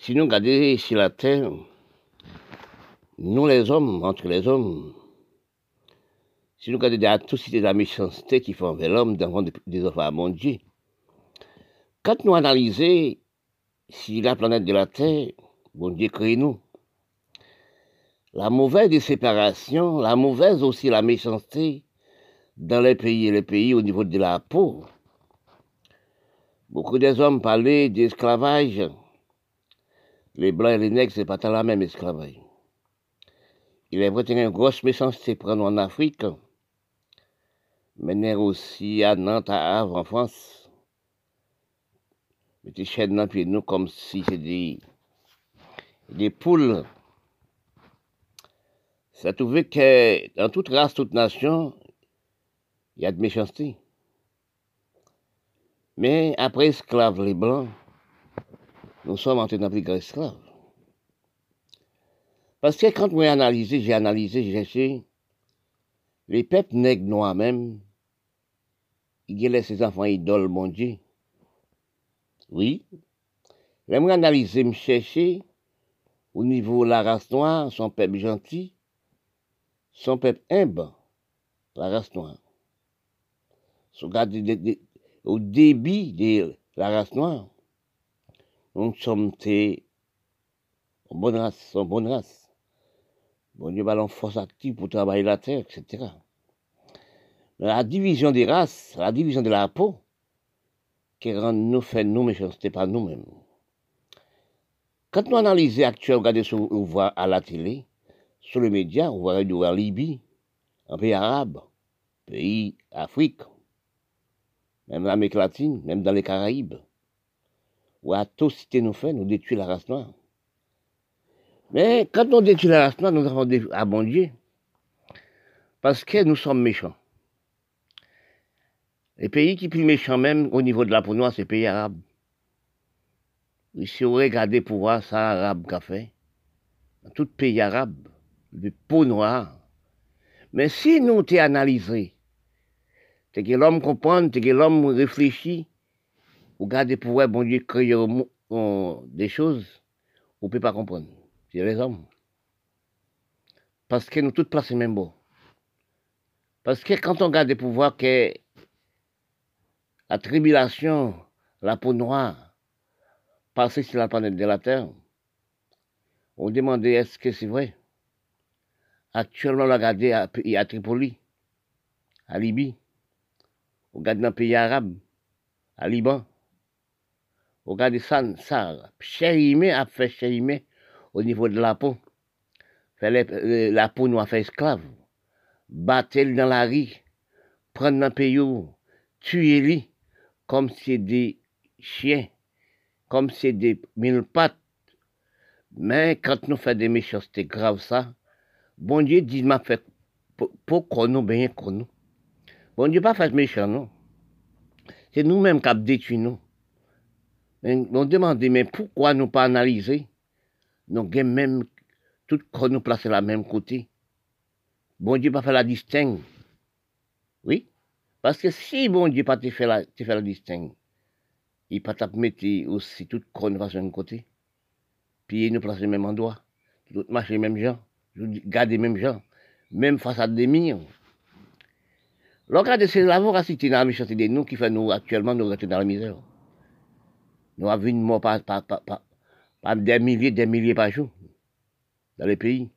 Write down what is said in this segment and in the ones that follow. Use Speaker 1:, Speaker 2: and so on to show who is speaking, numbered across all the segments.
Speaker 1: Si nous regardons sur la terre, nous les hommes, entre les hommes, si nous regardons la de la méchanceté qui font envers l'homme dans des enfants à mon Dieu, quand nous analysons si la planète de la Terre, bon Dieu crée nous, la mauvaise des séparations, la mauvaise aussi la méchanceté dans les pays et les pays au niveau de la peau. Beaucoup des hommes parlaient d'esclavage. Les blancs et les nègres, c'est pas tant la même esclavage. Il est vrai qu'il y a une grosse méchanceté prendre en Afrique, mais aussi à Nantes, à Havre, en France. Mettez chaînes dans pied nous comme si c'était des, des poules. Ça trouvé que dans toute race, toute nation, il y a de méchanceté. Mais après esclaves, les blancs, nous sommes dans plus grand esclaves. Parce que quand j'ai analysé, j'ai analysé, j'ai cherché, les peuples nègres noirs même, ils laissent ses enfants idoles, mon Dieu. Oui. J'aimerais analyser, me chercher, au niveau de la race noire, son peuple gentil, son peuple humble, la race noire au débit de la race noire, nous sommes en bonne race, en bonne race. Bon Dieu ballon force active pour travailler la terre, etc. La division des races, la division de la peau, qui rend nous fait nous méchanceté pas nous-mêmes. Quand nous analysons actuellement, regardez sur, on voit à la télé, sur les médias, on voit en Libye, un pays arabe, pays Afrique, même l'Amérique latine, même dans les Caraïbes, où atrocité nous fait, nous détruit la race noire. Mais quand on détruit la race noire, nous avons à bon Dieu, parce que nous sommes méchants. Les pays qui plus méchants même au niveau de la peau noire, c'est les pays arabes. Si vous regardez pour voir ça, arabe qu'a fait, dans tout pays arabe, de peau noire. Mais si nous t'es c'est que l'homme comprend, c'est que l'homme réfléchit. Vous regardez pour voir, bon Dieu, créer des choses, vous ne pouvez pas comprendre. C'est les hommes. Parce que nous toutes placés même beau. Parce que quand on regarde pour voir que la tribulation, la peau noire, passée sur la planète de la Terre, on demandait est-ce que c'est vrai? Actuellement, on regarde à, à Tripoli, à Libye, Regarde dans le pays arabe, à Liban. Regardez ça, ça, chérimé a fait chérimé au niveau de la peau. Fait euh, la peau nous a fait esclave. Battre dans la rue, prendre dans le pays, tuer lui, comme c'est des chiens, comme c'est des mille pattes. Mais quand nous faisons des méchancetés graves, ça, bon Dieu dit, m'a fait pour nous, bien qu'on nous? Bon Dieu pas fait méchant, non? C'est nous-mêmes qui avons détruit nous. On demande, mais pourquoi nous pas analyser? Nous avons même tout qu'on nous placer la même côté. Bon Dieu pas fait la distingue. Oui? Parce que si bon Dieu pas fait la, fait la distingue, il pas mettre aussi tout qu'on nous un côté. Puis il nous place le même endroit. Tout marcher les mêmes gens. Garder les mêmes gens. Même à des millions. Regardez, c'est la voracité dans la méchanceté de nous qui fait actuellement, nous rester dans la misère. Nous avons une mort par, des milliers, des milliers par jour dans les pays.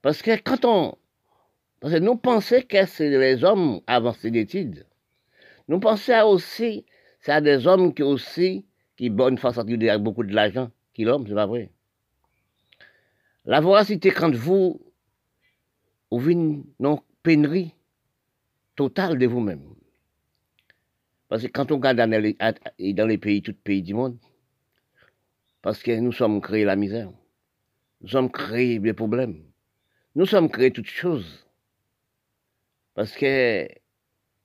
Speaker 1: Parce que quand on. Parce que nous pensons que c'est les hommes avancés d'études. Nous pensons aussi, c'est des hommes qui aussi, qui bonne face à avec beaucoup de l'argent, qui l'homme, c'est pas vrai. La voracité, quand vous, vous non pénurie, total de vous-même. Parce que quand on regarde dans les, les pays, tous les pays du monde, parce que nous sommes créés la misère, nous sommes créés des problèmes, nous sommes créés toutes choses. Parce que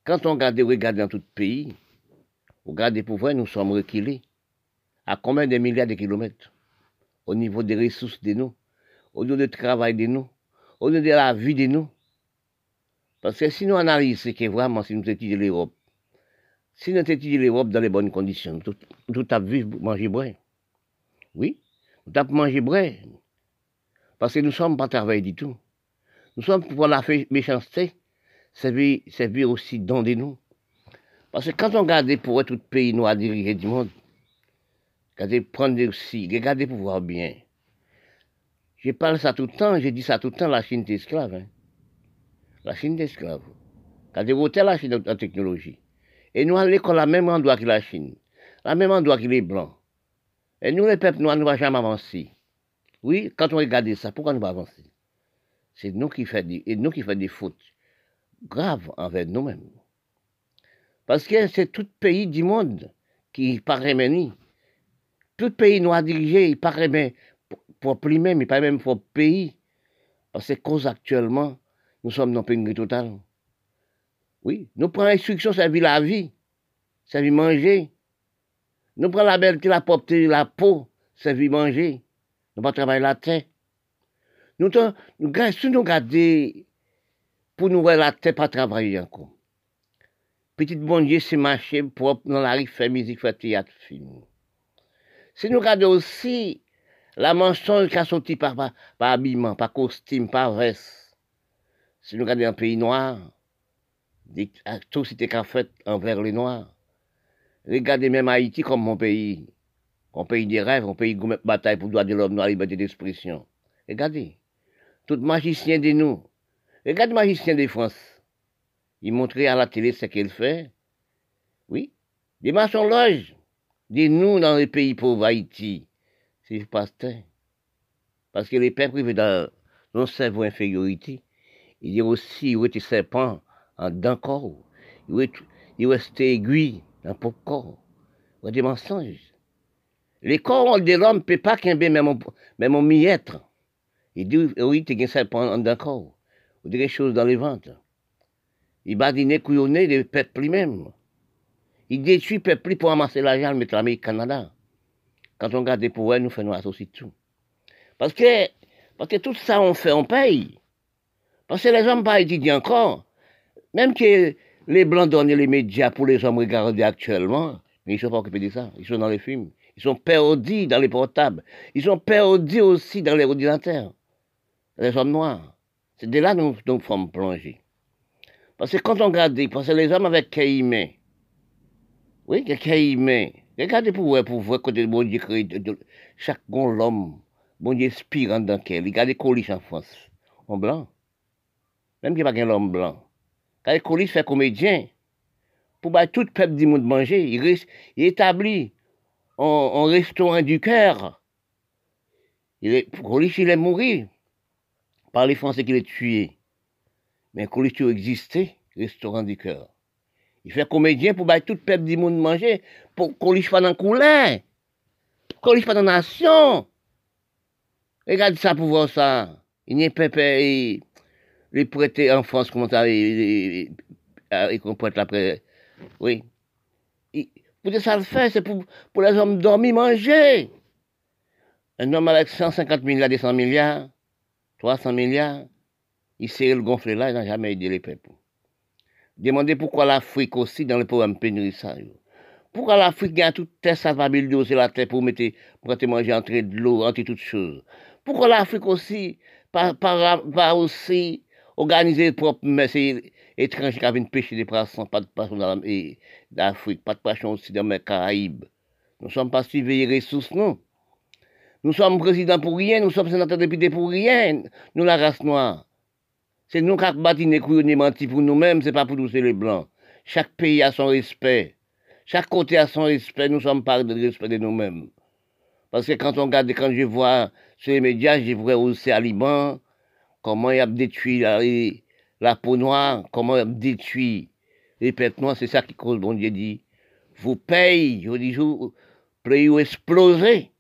Speaker 1: quand on regarde, regarde dans tout pays, on regarde pour voir, nous sommes reculés. À combien de milliards de kilomètres Au niveau des ressources de nous, au niveau du travail de nous, au niveau de la vie de nous. Parce que si nous analysons ce que vraiment, si nous étudions l'Europe, si nous étudions l'Europe dans les bonnes conditions, tout, tout à vivre, manger, boire. Oui. Nous avons mangé bré. Parce que nous ne sommes pas travaillés du tout. Nous sommes pour la méchanceté, servir, aussi dans des nous. Parce que quand on regarde pour tout pays noir dirigé du monde, regardez prendre aussi, regardez pour voir bien. Je parle ça tout le temps, j'ai dit ça tout le temps, la Chine est esclave. Hein. La Chine est esclave. Regardez où la Chine en technologie. Et nous, à l'école, la même endroit que la Chine, la même endroit que les Blancs. Et nous, les peuples noirs, nous ne va jamais avancer. Oui, quand on regarde ça, pourquoi nous ne pas avancer? C'est nous qui faisons des, des fautes graves envers nous-mêmes. Parce que c'est tout pays du monde qui paraît meni. Tout pays noir dirigé, il paraît même pour lui-même, il paraît même pour le pays. Parce que cause actuellement, nous sommes dans le pays total. Oui, nous prenons l'instruction, ça vit la vie, ça vit manger. Nous prenons la belle, la propreté, la peau, ça vit manger. Nous pas travailler la terre. Nous, nous, si nous regardons pour nous voir la terre pas travailler encore. Petit bon Dieu, c'est marcher propre dans la rue, faire musique, faire théâtre, film. Si nous regardons aussi la mensonge qui a sorti par, par, par habillement, par costume, par veste, si nous regardons un pays noir, des atrocités qu'a fait envers les Noirs. Regardez même Haïti comme mon pays, mon pays des rêves, mon pays de bataille pour le droit de l'homme, la liberté d'expression. Regardez, tout magicien de nous, regardez le magicien de France. Il montrait à la télé ce qu'il fait. Oui, des maçons loges, des nous dans les pays pauvres Haïti. C'est pasteur. Parce que les peuples vivent dans non cerveau infériorité. Il y a aussi, où était serpent, en corps. Il reste aiguille dans le corps. Il des mensonges. Les corps de l'homme ne peut pas qu'un même même miette. Il dit, oui, tu as ça en d'un corps. Ou des choses dans les ventes. Il badine couillonné des peuples lui-même. Il détruit les peuples pour amasser l'argent, mettre l'Amérique Canada. Quand on regarde des pouvoirs, nous faisons aussi tout. Parce que, parce que tout ça, on fait, on paye. Parce que les hommes pas étudier encore. Même que les Blancs donnent les médias pour les hommes regarder actuellement, mais ils ne sont pas occupés de ça. Ils sont dans les films. Ils sont perdus dans les portables. Ils sont perdus aussi dans les ordinateurs. Les hommes noirs. C'est de là que nous, nous sommes plongés. Parce que quand on regarde, parce que les hommes avec Caïmé, oui, Caïmé, regardez pour voir, pour voir côté bon Dieu chaque bon l'homme, bon Dieu spirant dans quel, regardez colis en France, en blanc. Même qu'il n'y a pas l'homme blanc. Quand Colis fait comédien, pour battre tout le peuple du monde manger, il, établit un, restaurant du cœur. Colis, il est mort par les Français qui l'ont tué. Mais Colis, il existait, restaurant du cœur. Il fait comédien pour battre tout le peuple du monde manger, pour Colis pas dans le couler. Colis pas dans nation. Regarde ça pour voir ça. Il n'y a pas les prêter en France, comment ça, et, qu'on prête après. Oui. pour que ça le fait, c'est pour, pour les hommes dormir, manger. Un homme avec 150 milliards, 200 milliards, 300 milliards, il s'est le gonfler là, il n'a jamais aidé les peuples. Demandez pourquoi l'Afrique aussi, dans le programme pénurissant. Pourquoi l'Afrique a toute terre savable c'est la terre pour mettre, pour manger entre de l'eau, entre toutes choses. Pourquoi l'Afrique aussi, pas, pas aussi organiser propre, c'est étranger qui viennent pêcher des poissons, pas de poissons dans pas de poissons aussi dans les Caraïbes. Nous ne sommes pas suivis les ressources, non. Nous sommes présidents pour rien, nous sommes sénateurs députés pour rien, nous la race noire. C'est nous qui avons bâti les couilles menti pour nous-mêmes, c'est pas pour nous, c'est les blancs. Chaque pays a son respect. Chaque côté a son respect, nous sommes pas de respect de nous-mêmes. Parce que quand on regarde, quand je vois sur les médias, je vois aussi à Liban, comment il a détruit la, peau noire, comment il a détruit les peuples noirs, c'est ça qui cause, bon Dieu dit, vous payez, je dis, vous, vous exploser,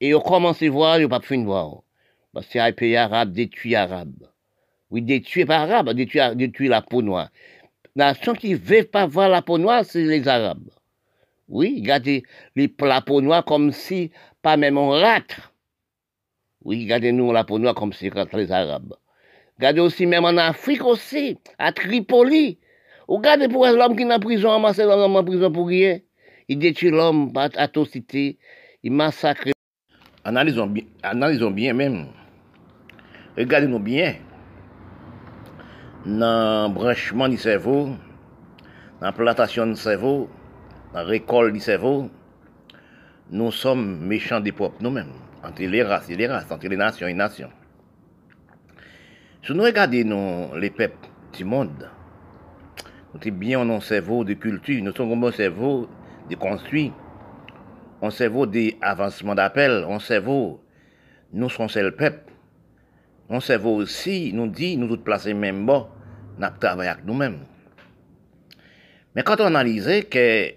Speaker 1: et vous commencez à voir, vous pas de voir. Parce que les pays arabes détruit arabe. Oui, détruit pas arabe, détruit, détruit la peau noire. La nation qui ne veut pas voir la peau noire, c'est les arabes. Oui, regardez la peau noire comme si, pas même on rate. Oui, regardez-nous la peau comme si les arabes. Regardez aussi, même en Afrique aussi, à Tripoli. Regardez pour l'homme qui est en prison, amassé l'homme en prison pour rien. Il détruit l'homme par atrocité, il massacre. analysons bien, analysons bien même. Regardez-nous bien. Dans le branchement du cerveau, dans la plantation du cerveau, dans la récolte du cerveau, nous sommes méchants des peuples nous-mêmes, entre les races et les races, entre les nations et les nations. Si nous regardons les peuples du monde, nous sommes bien un cerveau de culture, nous sommes un cerveau de construit, un cerveau d'avancement d'appel, un cerveau, nous sommes le peuple. Un cerveau aussi nous dit, nous tous placer même bon, nous travaillons avec nous-mêmes. Mais quand on analyse que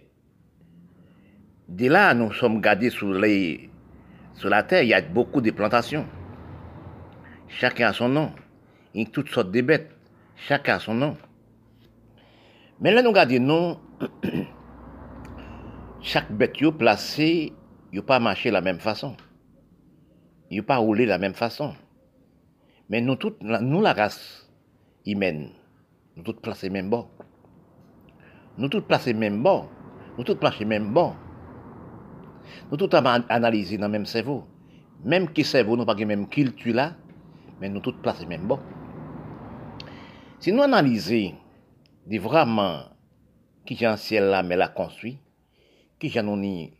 Speaker 1: de là, nous sommes gardés sur, les, sur la terre, il y a beaucoup de plantations. Chacun a son nom. Il y a toutes sortes de bêtes. Chacun a son nom. Mais là, nous regardons, nous, chaque bête est placée, il pas marché de la même façon. Il pas roulé de la même façon. Mais nous, toutes, nous la race humaine, nous tous placés même bon. Nous tous placés même bon. Nous tous placés même bon. Nous tous analysé dans le même cerveau. Même qui cerveau, nous pas la même culture là, mais nous tous placés même bon. Si nous analysons vraiment qui est ciel là, mais la construit, qui j'en ai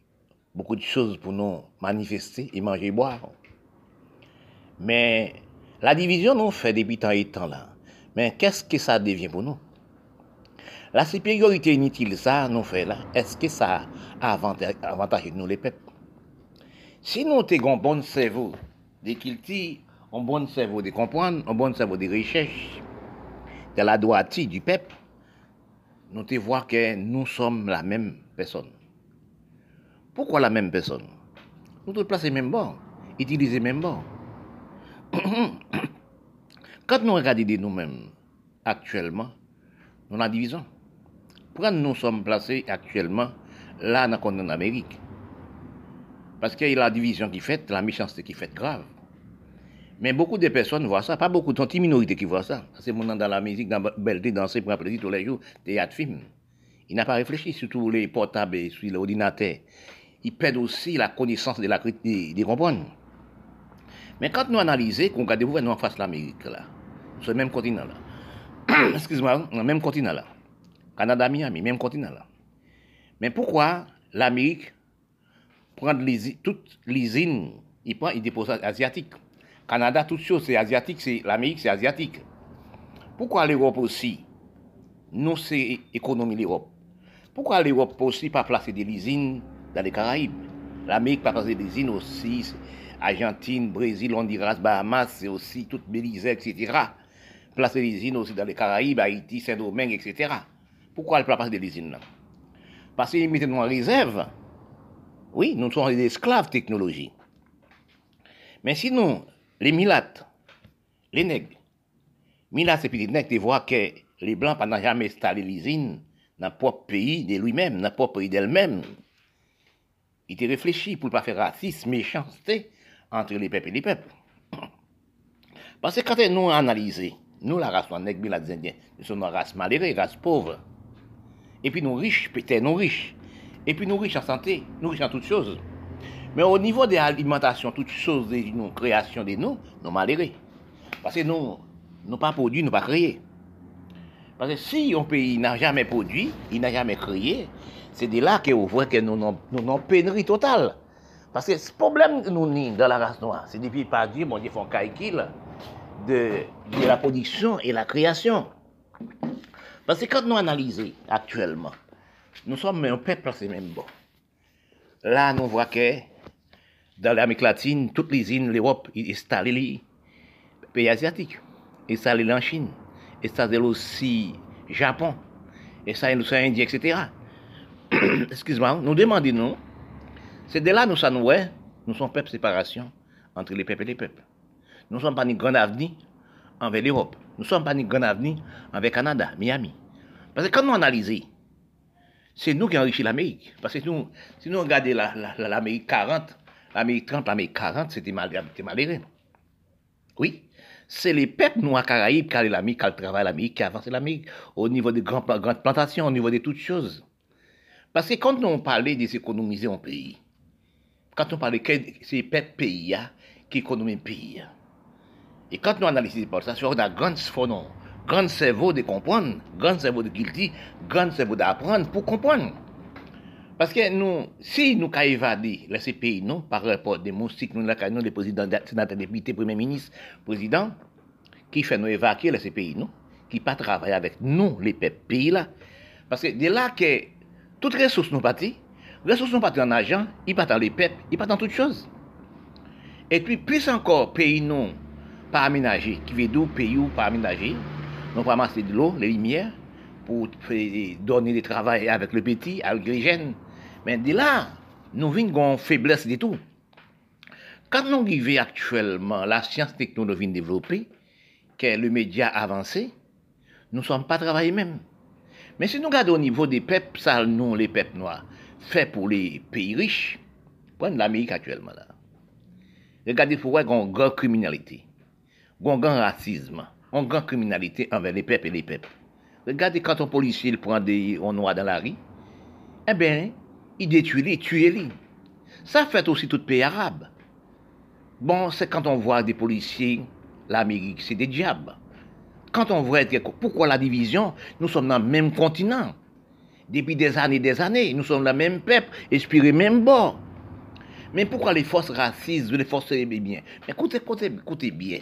Speaker 1: beaucoup de choses pour nous manifester et manger et boire. Mais la division nous fait depuis tant et temps là. Mais qu'est-ce que ça devient pour nous? La supériorité inutile, ça nous fait là, est-ce que ça a avantage nous les peuples? Si nous avons un bon cerveau de culture, un bon cerveau de comprendre, un bon cerveau de recherche, de la droiture du peuple, nous te voir que nous sommes la même personne. Pourquoi la même personne? Nous tous placer même bon, utiliser même bon. Quand nous regardons nous-mêmes actuellement, nous la division. Pourquoi nous sommes placés actuellement là dans en Amérique Parce qu'il y a la division qui fait, la méchanceté qui fait grave. Mais beaucoup de personnes voient ça, pas beaucoup, de minorités qui voient ça. C'est mon dans la musique, dans la belleté, danser, prendre plaisir tous les jours, théâtre, film. Il n'a pas réfléchi sur tous les portables et sur l'ordinateur il perd aussi la connaissance de la des, des comprendre. Mais quand nous analysons, qu'on regarde nous en face l'Amérique là, sur le même continent là. Excuse-moi, le même continent là. Canada, Miami, même continent là. Mais pourquoi l'Amérique prend toute l'usine, il prend, il dépose asiatique. Canada, toute chose c'est asiatique, c'est l'Amérique c'est asiatique. Pourquoi l'Europe aussi Nous c'est économie l'Europe? Pourquoi l'Europe aussi pas placer des usines dans les Caraïbes? L'Amérique pas passer des usines aussi, Argentine, Brésil, Honduras, Bahamas, c'est aussi toute Belize, etc. Placer des usines aussi dans les Caraïbes, Haïti, Saint-Domingue, etc. Pourquoi elle ne pas passer des usines là? Parce qu'ils mettent nous en réserve. Oui, nous sommes des esclaves technologie. Mais sinon, les milates, les nègres, milates et petits nègres, tu vois que les blancs n'ont jamais installé l'usine dans le propre pays de lui-même, dans le propre pays d'elle-même. Il était réfléchi pour ne pas faire racisme, méchanceté entre les peuples et les peuples. Parce que quand nous analysons, nous, la race nègre, les Indiens, nous sommes une race malheureuse, une race pauvre. Et puis nous riches, peut-être nous riches. Et puis nous riches en santé, nous riches en toutes choses. Mais au niveau de l'alimentation, toutes choses de nos créations de nous, nous malheureux. Parce que nous, nous pas produit, nous pas créé. Parce que si un pays n'a jamais produit, il n'a jamais créé, c'est de là que vous voyez que nous avons pénurie totale. Parce que ce problème que nous avons dans la race noire, c'est depuis pas Dieu, mon Dieu, font calcul de, de la production et la création. Parce que quand nous analysons actuellement, nous sommes un peuple c'est même bon. Là, nous voyons que dans l'Amérique latine, toutes les îles, l'Europe, installent les pays asiatiques, installent en Chine, installent aussi Japon, installent aussi Indie, etc. excuse-moi, nous demandons, nous, c'est de là nous sommes, ouais, nous sommes peuple séparation entre les peuples et les peuples. Nous ne sommes pas ni grand avenir envers l'Europe. Nous sommes pas ni grand avenir envers Canada, Miami. Parce que quand nous analysons, c'est nous qui enrichissons l'Amérique. Parce que si nous regardons l'Amérique 40, l'Amérique 30, l'Amérique 40, c'était malheureux. Oui, c'est les peuples noirs Caraïbes qui ont l'Amérique, qui travaillent l'Amérique, qui avancent l'Amérique, au niveau des grandes plantations, au niveau de toutes choses. Parce que quand on parlait de s'économiser en pays,
Speaker 2: quand on parle de c'est peuple pays, qui économie pays. Et quand nous analysons ça, c'est un grand grand cerveau de comprendre, grand cerveau de cultiver, grand cerveau d'apprendre pour comprendre. Parce que nous, si nous avons évadé ces pays, non, par rapport des moustiques, nous avons les présidents, sénateurs, députés, premiers ministres, présidents, qui fait nous évacuer ces pays, non, qui pas travailler avec nous, les pays là. Parce que de là que toutes les ressources nous partent, les ressources nous partent en argent, ils partent dans les peuples, ils partent dans toutes choses. Et puis, plus encore, pays non pas aménagés, qui veut dire pays ou pas aménagés, nous pas ramasser de l'eau, les lumières, pour donner du travail avec le petit, avec les jeunes. Mais de là, nous venons une faiblesse de tout. Quand nous vivons actuellement la science technologie développée, que le média avancé, nous ne sommes pas travaillés même. Mais si nous regardons au niveau des peuples, ça, nous, les peuples noirs, fait pour les pays riches, prenez l'Amérique actuellement. Regardez pourquoi il y a une criminalité, un grand racisme, une grande criminalité envers les peuples et les peuples. Regardez quand un policier prend des noirs dans la rue, eh bien, il détruit les, tue les. Ça fait aussi tout pays arabe. Bon, c'est quand on voit des policiers, l'Amérique, c'est des diables. Quand on voit pourquoi la division, nous sommes dans le même continent. Depuis des années et des années, nous sommes le même peuple, inspiré même bord. Mais pourquoi les forces racistes, les forces bien Mais écoutez, écoutez, écoutez bien.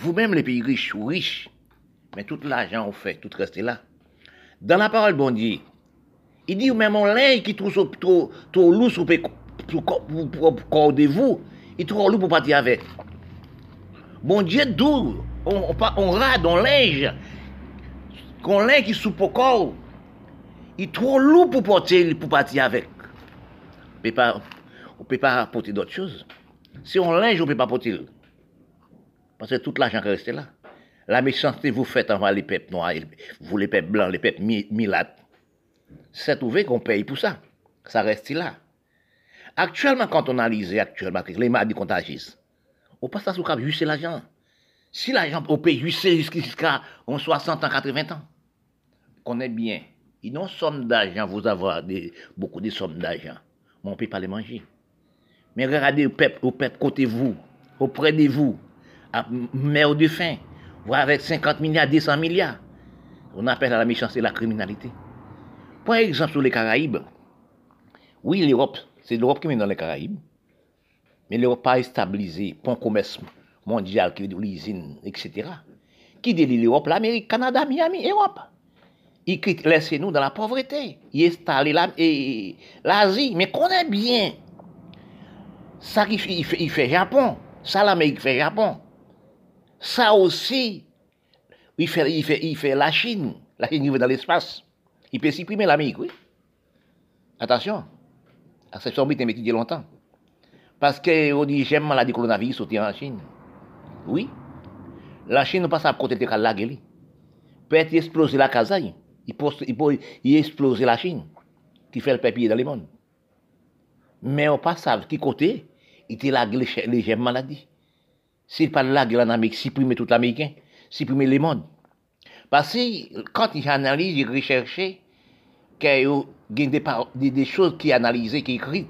Speaker 2: Vous-même, les pays riches ou riches, mais tout l'argent on fait, tout reste là. Dans la parole bon Dieu, il dit même on linge qui trouve trop, trop lourd pour de vous, il trop lourd pour partir avec. Bon Dieu, d'où on, on, rade, on linge, qu'on linge qui sous corps, il est trop lourd pour porter, pour partir avec. On ne peut pas porter d'autres choses. Si on linge, on ne peut pas porter. Parce que tout l'argent qui reste là. La méchanceté vous faites envers les peuples noirs, vous les peuples blancs, les peuples milates. C'est trouvé qu'on paye pour ça. Ça reste là. Actuellement, quand on analyse actuellement les maladies contagieuses, on passe à ce cap juste l'argent. Si l'argent on paye juste jusqu'à 60 ans, 80 ans, connaît bien. Ils n'ont somme d'argent, vous avez beaucoup de sommes d'argent. Mais on ne peut pas les manger. Mais regardez au peuple, au peuple côté vous, auprès de vous, à mère de faim, voire avec 50 milliards, 200 milliards. On appelle à la méchanceté la criminalité. Par exemple, sur les Caraïbes, oui, l'Europe, c'est l'Europe qui met dans les Caraïbes, mais l'Europe pas stabilisé pour un commerce mondial qui est l'usine, etc. Qui délie l'Europe, l'Amérique, Canada, Miami, Europe. Il laisse nous dans la pauvreté. Il installe l'Asie, mais connaît bien. Ça il fait, il fait Japon. Ça l'Amérique fait Japon. Ça aussi, il fait, il fait, il fait la Chine. La Chine va dans l'espace. Il peut supprimer l'Amérique, oui. Attention. Son but dit longtemps. Parce qu'on dit, j'aime maladie coronavirus sortir en Chine. Oui. La Chine ne passe à côté de la gueule. Peut-être exploser la Kazaï. Il peut, il peut il exploser la Chine, qui fait le papier dans le monde. Mais on ne pas savoir qui côté, il était la les gemmes maladies. S'il pas la gueule en Amérique, supprimer tout l'Américain, supprimer le monde. Parce que quand il analyse, il recherche qu'il y a des, choses qui analysées, qui écrites.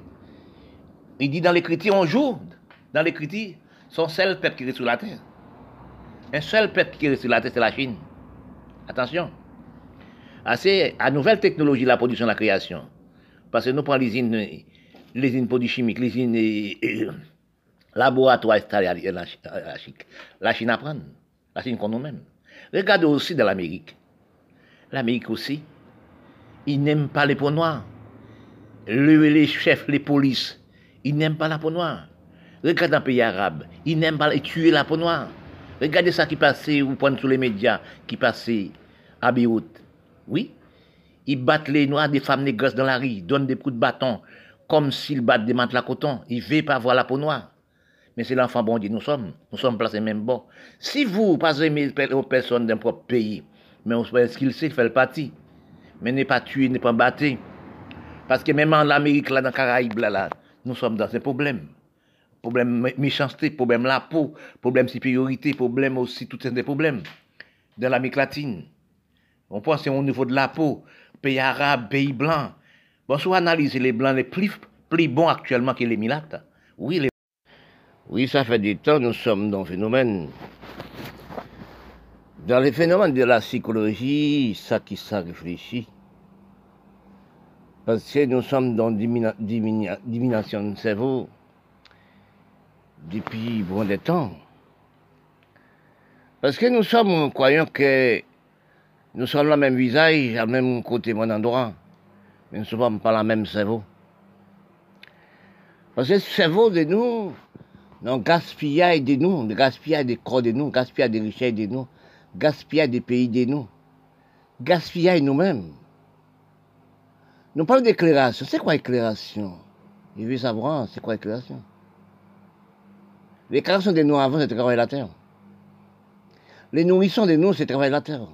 Speaker 2: Il dit dans l'écriture, on joue. Dans l'écriture, son seul peuple qui est sur la terre. Un seul peuple qui est sur la terre, c'est la Chine. Attention. C'est à nouvelle technologie la production, la création. Parce que nous prenons l'usine, l'usine produits chimiques, l'usine euh, laboratoire à la, Chine. La Chine apprend. La Chine qu'on nous-mêmes. Regardez aussi dans l'Amérique. L'Amérique aussi, ils n'aiment pas les peaux noires. les chefs, les polices, ils n'aiment pas la peau noire. Regardez les pays arabes, ils n'aiment pas tuer la peau noire. Regardez ça qui passait, ou prenez sur les médias, qui passait à Beyrouth. Oui, ils battent les noirs des femmes négresses dans la rue, donnent des coups de bâton, comme s'ils battent des à coton. Ils ne veulent pas voir la peau noire. Mais c'est l'enfant bon Dieu, nous sommes. Nous sommes placés même bon. Si vous, pas aimez aux personnes d'un propre pays, mais on ce qu'il sait, fait le parti. Mais n'est pas tué, n'est pas battu. Parce que même en Amérique, là, dans les Caraïbes, là, nous sommes dans un problème. Problème méchanceté, problème la peau, problème supériorité, problème aussi, tout ces problèmes. Dans l'Amérique latine. On pense au niveau de la peau, pays arabe, pays blanc. Bon, soit analyser les blancs les plus plus bon actuellement que les milates. Oui, les...
Speaker 1: oui, ça fait du temps, nous sommes dans le phénomène. Dans les phénomènes de la psychologie, ça qui ça réfléchit. Parce que nous sommes dans dimina, diminution de cerveau depuis bon des temps. Parce que nous sommes croyons que nous sommes le même visage, à même côté, mon endroit. Mais nous ne sommes pas la même cerveau. Parce que le cerveau de nous, non gaspillage de nous, gaspillage des corps de nous, gaspillage des richesses de nous, gaspillage des pays de nous, gaspillage nous-mêmes. Nous parlons d'éclairation. C'est quoi éclairation? Il veut savoir, c'est quoi éclairation? L'éclairation de nous avant, c'est travailler la terre. Les nourrissons de nous, c'est travailler la terre.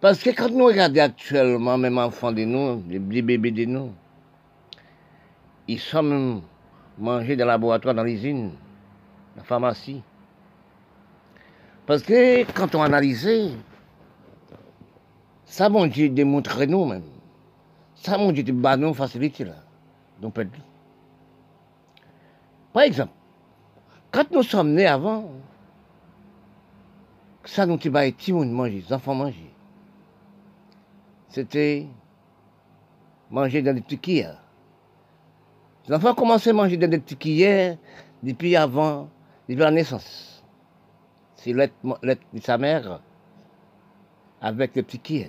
Speaker 1: Parce que quand nous regardons actuellement, même enfants de nous, les bébés de nous, ils sont mangés dans le laboratoire, dans l'usine, la pharmacie. Parce que quand on analyse, ça, mon Dieu, démontre nous même. Ça, mon Dieu, bah nous facilite là. Donc, Par exemple, quand nous sommes nés avant, ça nous dit, bah, tout le monde manger, les enfants manger. C'était manger dans des petits. Les enfants commençaient à manger des petits depuis avant, depuis la naissance. C'est l'être de sa mère avec les petits.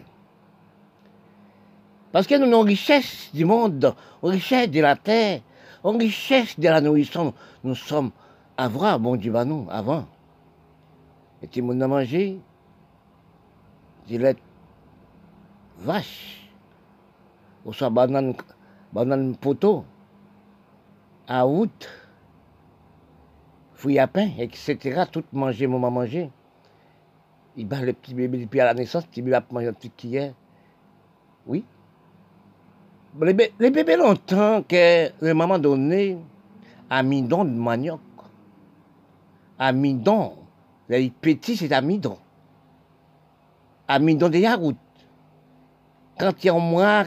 Speaker 1: Parce que nous une richesse du monde, une richesse de la terre, une richesse de la nourriture. Nous sommes avant, bon Dieu, nous, avant. Et tout le monde a mangé du lait vache, ou soit banane, banane poteau, à août, fouille à pain, etc. Tout manger, maman manger. Il bat le petit bébé depuis la naissance, petit bébé a mangé un petit. Oui. Les, bébés longtemps que le maman donné amidon de manioc. Amidon. Les petits, c'est amidon. Amidon de yaourt. Quand il y a un mois,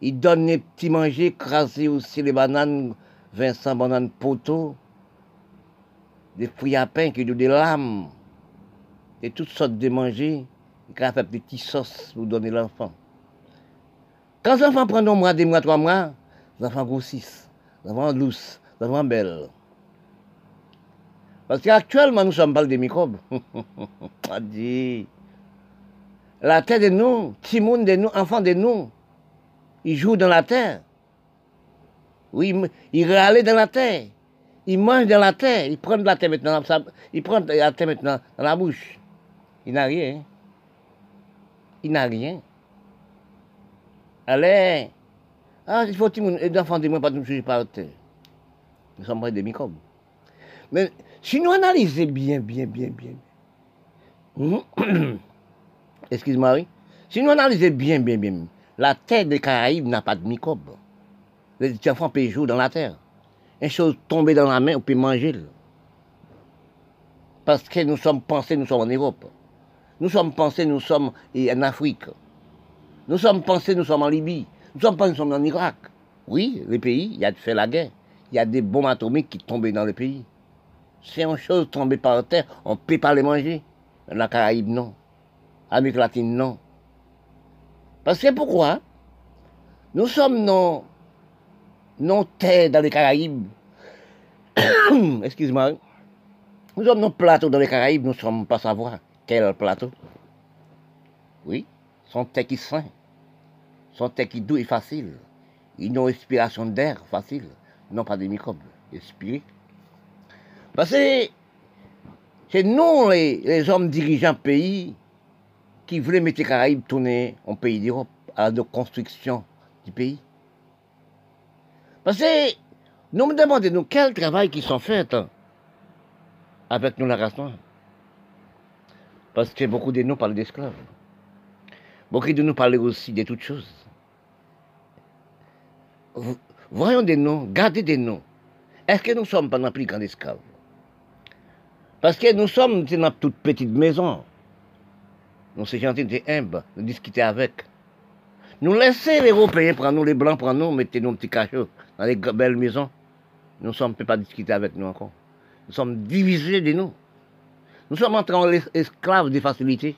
Speaker 1: il donne les petits manger, écrasés aussi les bananes, Vincent bananes poteau, des fruits à pain qui ont des lames, et toutes sortes de manger, il a fait des petites sauces pour donner l'enfant. Quand les enfants prennent un mois, deux mois, trois mois, les enfants grossissent, les enfants lousses, les enfants belles. Parce qu'actuellement, nous sommes pas des microbes. Dit, la terre de nous, Timoun de nous, enfants de nous, ils jouent dans la terre. Oui, ils râlent dans la terre. Ils mangent dans la terre. Ils prennent la terre maintenant, ils prennent la terre maintenant dans la bouche. Il n'a rien. Il n'a rien. Allez. Ah, il faut que les enfants de moi pas juger par terre. Nous sommes pas des microbes. Mais si nous analysons bien, bien, bien, bien. excuse-moi, oui. Si nous analysons bien, bien, bien, la terre des Caraïbes n'a pas de microbes. Les enfants peuvent jouer dans la terre. Une chose tombée dans la main, on peut manger. Parce que nous sommes pensés, nous sommes en Europe. Nous sommes pensés, nous sommes en Afrique. Nous sommes pensés, nous sommes en Libye. Nous sommes pensés, nous sommes en Irak. Oui, les pays, il y a fait la guerre. Il y a des bombes atomiques qui tombent dans le pays. C'est une chose tombée par terre, on ne peut pas les manger. La Caraïbe, non. Amérique latine, non. Parce que pourquoi? Nous sommes non, non terre dans les Caraïbes. Excuse-moi. Nous sommes nos plateaux dans les Caraïbes, nous ne sommes pas savoir quel plateau. Oui, sont terre qui sain, sont terre qui doux et facile. Ils ont respiration d'air facile, non pas des microbes, respirer. Parce c'est nous, les, les hommes dirigeants pays, qui voulait mettre les Caraïbes tourner en pays d'Europe à la construction du pays. Parce que nous me demandons quel travail qui sont faits hein, avec nous la race. Parce que beaucoup de nous parlent d'esclaves. Beaucoup de nous parlent aussi de toutes choses. Voyons des noms, gardez des noms. Est-ce que nous sommes pas plus grands esclaves Parce que nous sommes dans toute petite maison. Nous sommes gentils, nous humbles, nous discuter avec. Nous laisser les Européens prendre nous, les Blancs prendre nous, mettez nos petits cachots dans les belles maisons. Nous ne peut pas discuter avec nous encore. Nous sommes divisés de nous. Nous sommes en esclaves des facilités.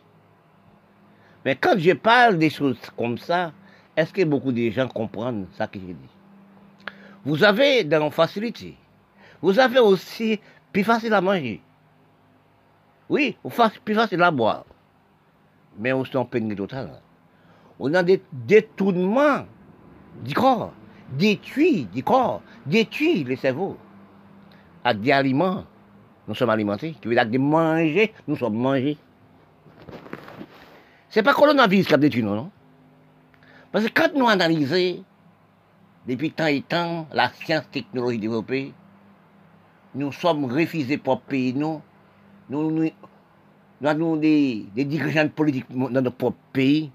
Speaker 1: Mais quand je parle des choses comme ça, est-ce que beaucoup de gens comprennent ça que je dis Vous avez dans facilité. Vous avez aussi plus facile à manger. Oui, plus facile à boire. Mais on en peine totale. On a des détournements du corps, détruit du corps, détruit le cerveau. Avec des aliments, nous sommes alimentés. Tu veux dire manger, nous sommes mangés. C'est pas coronavirus qui a détruit nous, non? Parce que quand nous analysons, depuis tant et temps, la science technologie développée, nous sommes refusés pour pays, nous, nous, avons des, dirigeants politiques dans notre propre pays,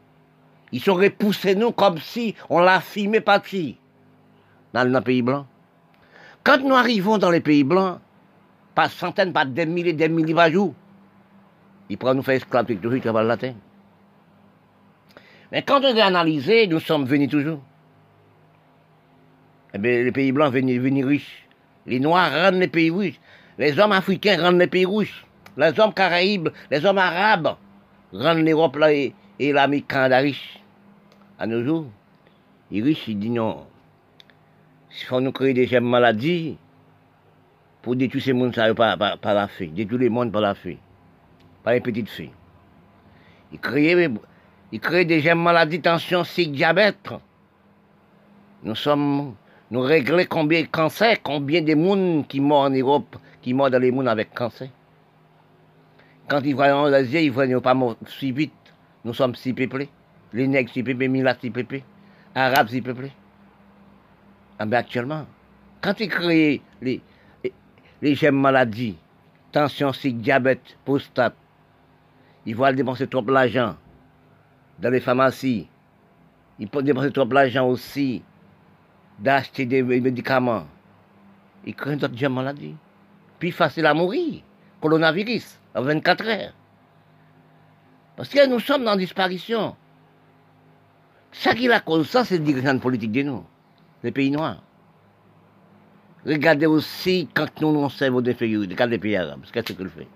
Speaker 1: ils sont repoussés nous comme si on l'a filmé parti dans le pays blanc. Quand nous arrivons dans les pays blancs, pas centaines, pas des milliers, des milliers par ils prennent nous faire esclaves toujours, ils travaillent la terre. Mais quand on a analysé, nous sommes venus toujours. Eh les pays blancs viennent, venus riches. Les Noirs rendent les pays riches. Les hommes africains rendent les pays riches. Les hommes caraïbes, les hommes arabes rendent l'Europe là et, l'Amérique Canada riche. À nos jours, les riches, ils disent non. Il faut nous créer des maladies pour détruire ces mondes par, la fée, détruire les mondes par la fée, par les petites filles. Ils créent des gemmes maladies, tension, cycle, diabète. Nous sommes nous régler combien de cancers, combien de monde qui meurent en Europe, qui meurent dans les mondes avec cancer. Quand ils voient en Asie, ils voient pas morts si vite. Nous sommes si peuplés. Les nègres Arabes si peuplés. Ah ben actuellement, quand ils créent les, les, gemmes maladies, tension, cycle, diabète, prostate, ils vont dépenser trop l'argent dans les pharmacies. Ils peuvent dépenser trop l'argent aussi d'acheter des médicaments. Ils craignent d'autres maladies. Puis facile à mourir. Coronavirus, en 24 heures. Parce que nous sommes en disparition. Ça qui la cause, ça, c'est le dirigeant politique de nous, les pays noirs. Regardez aussi quand nous nous servons des pays, regardez les pays arabes, qu'est-ce qu'il fait?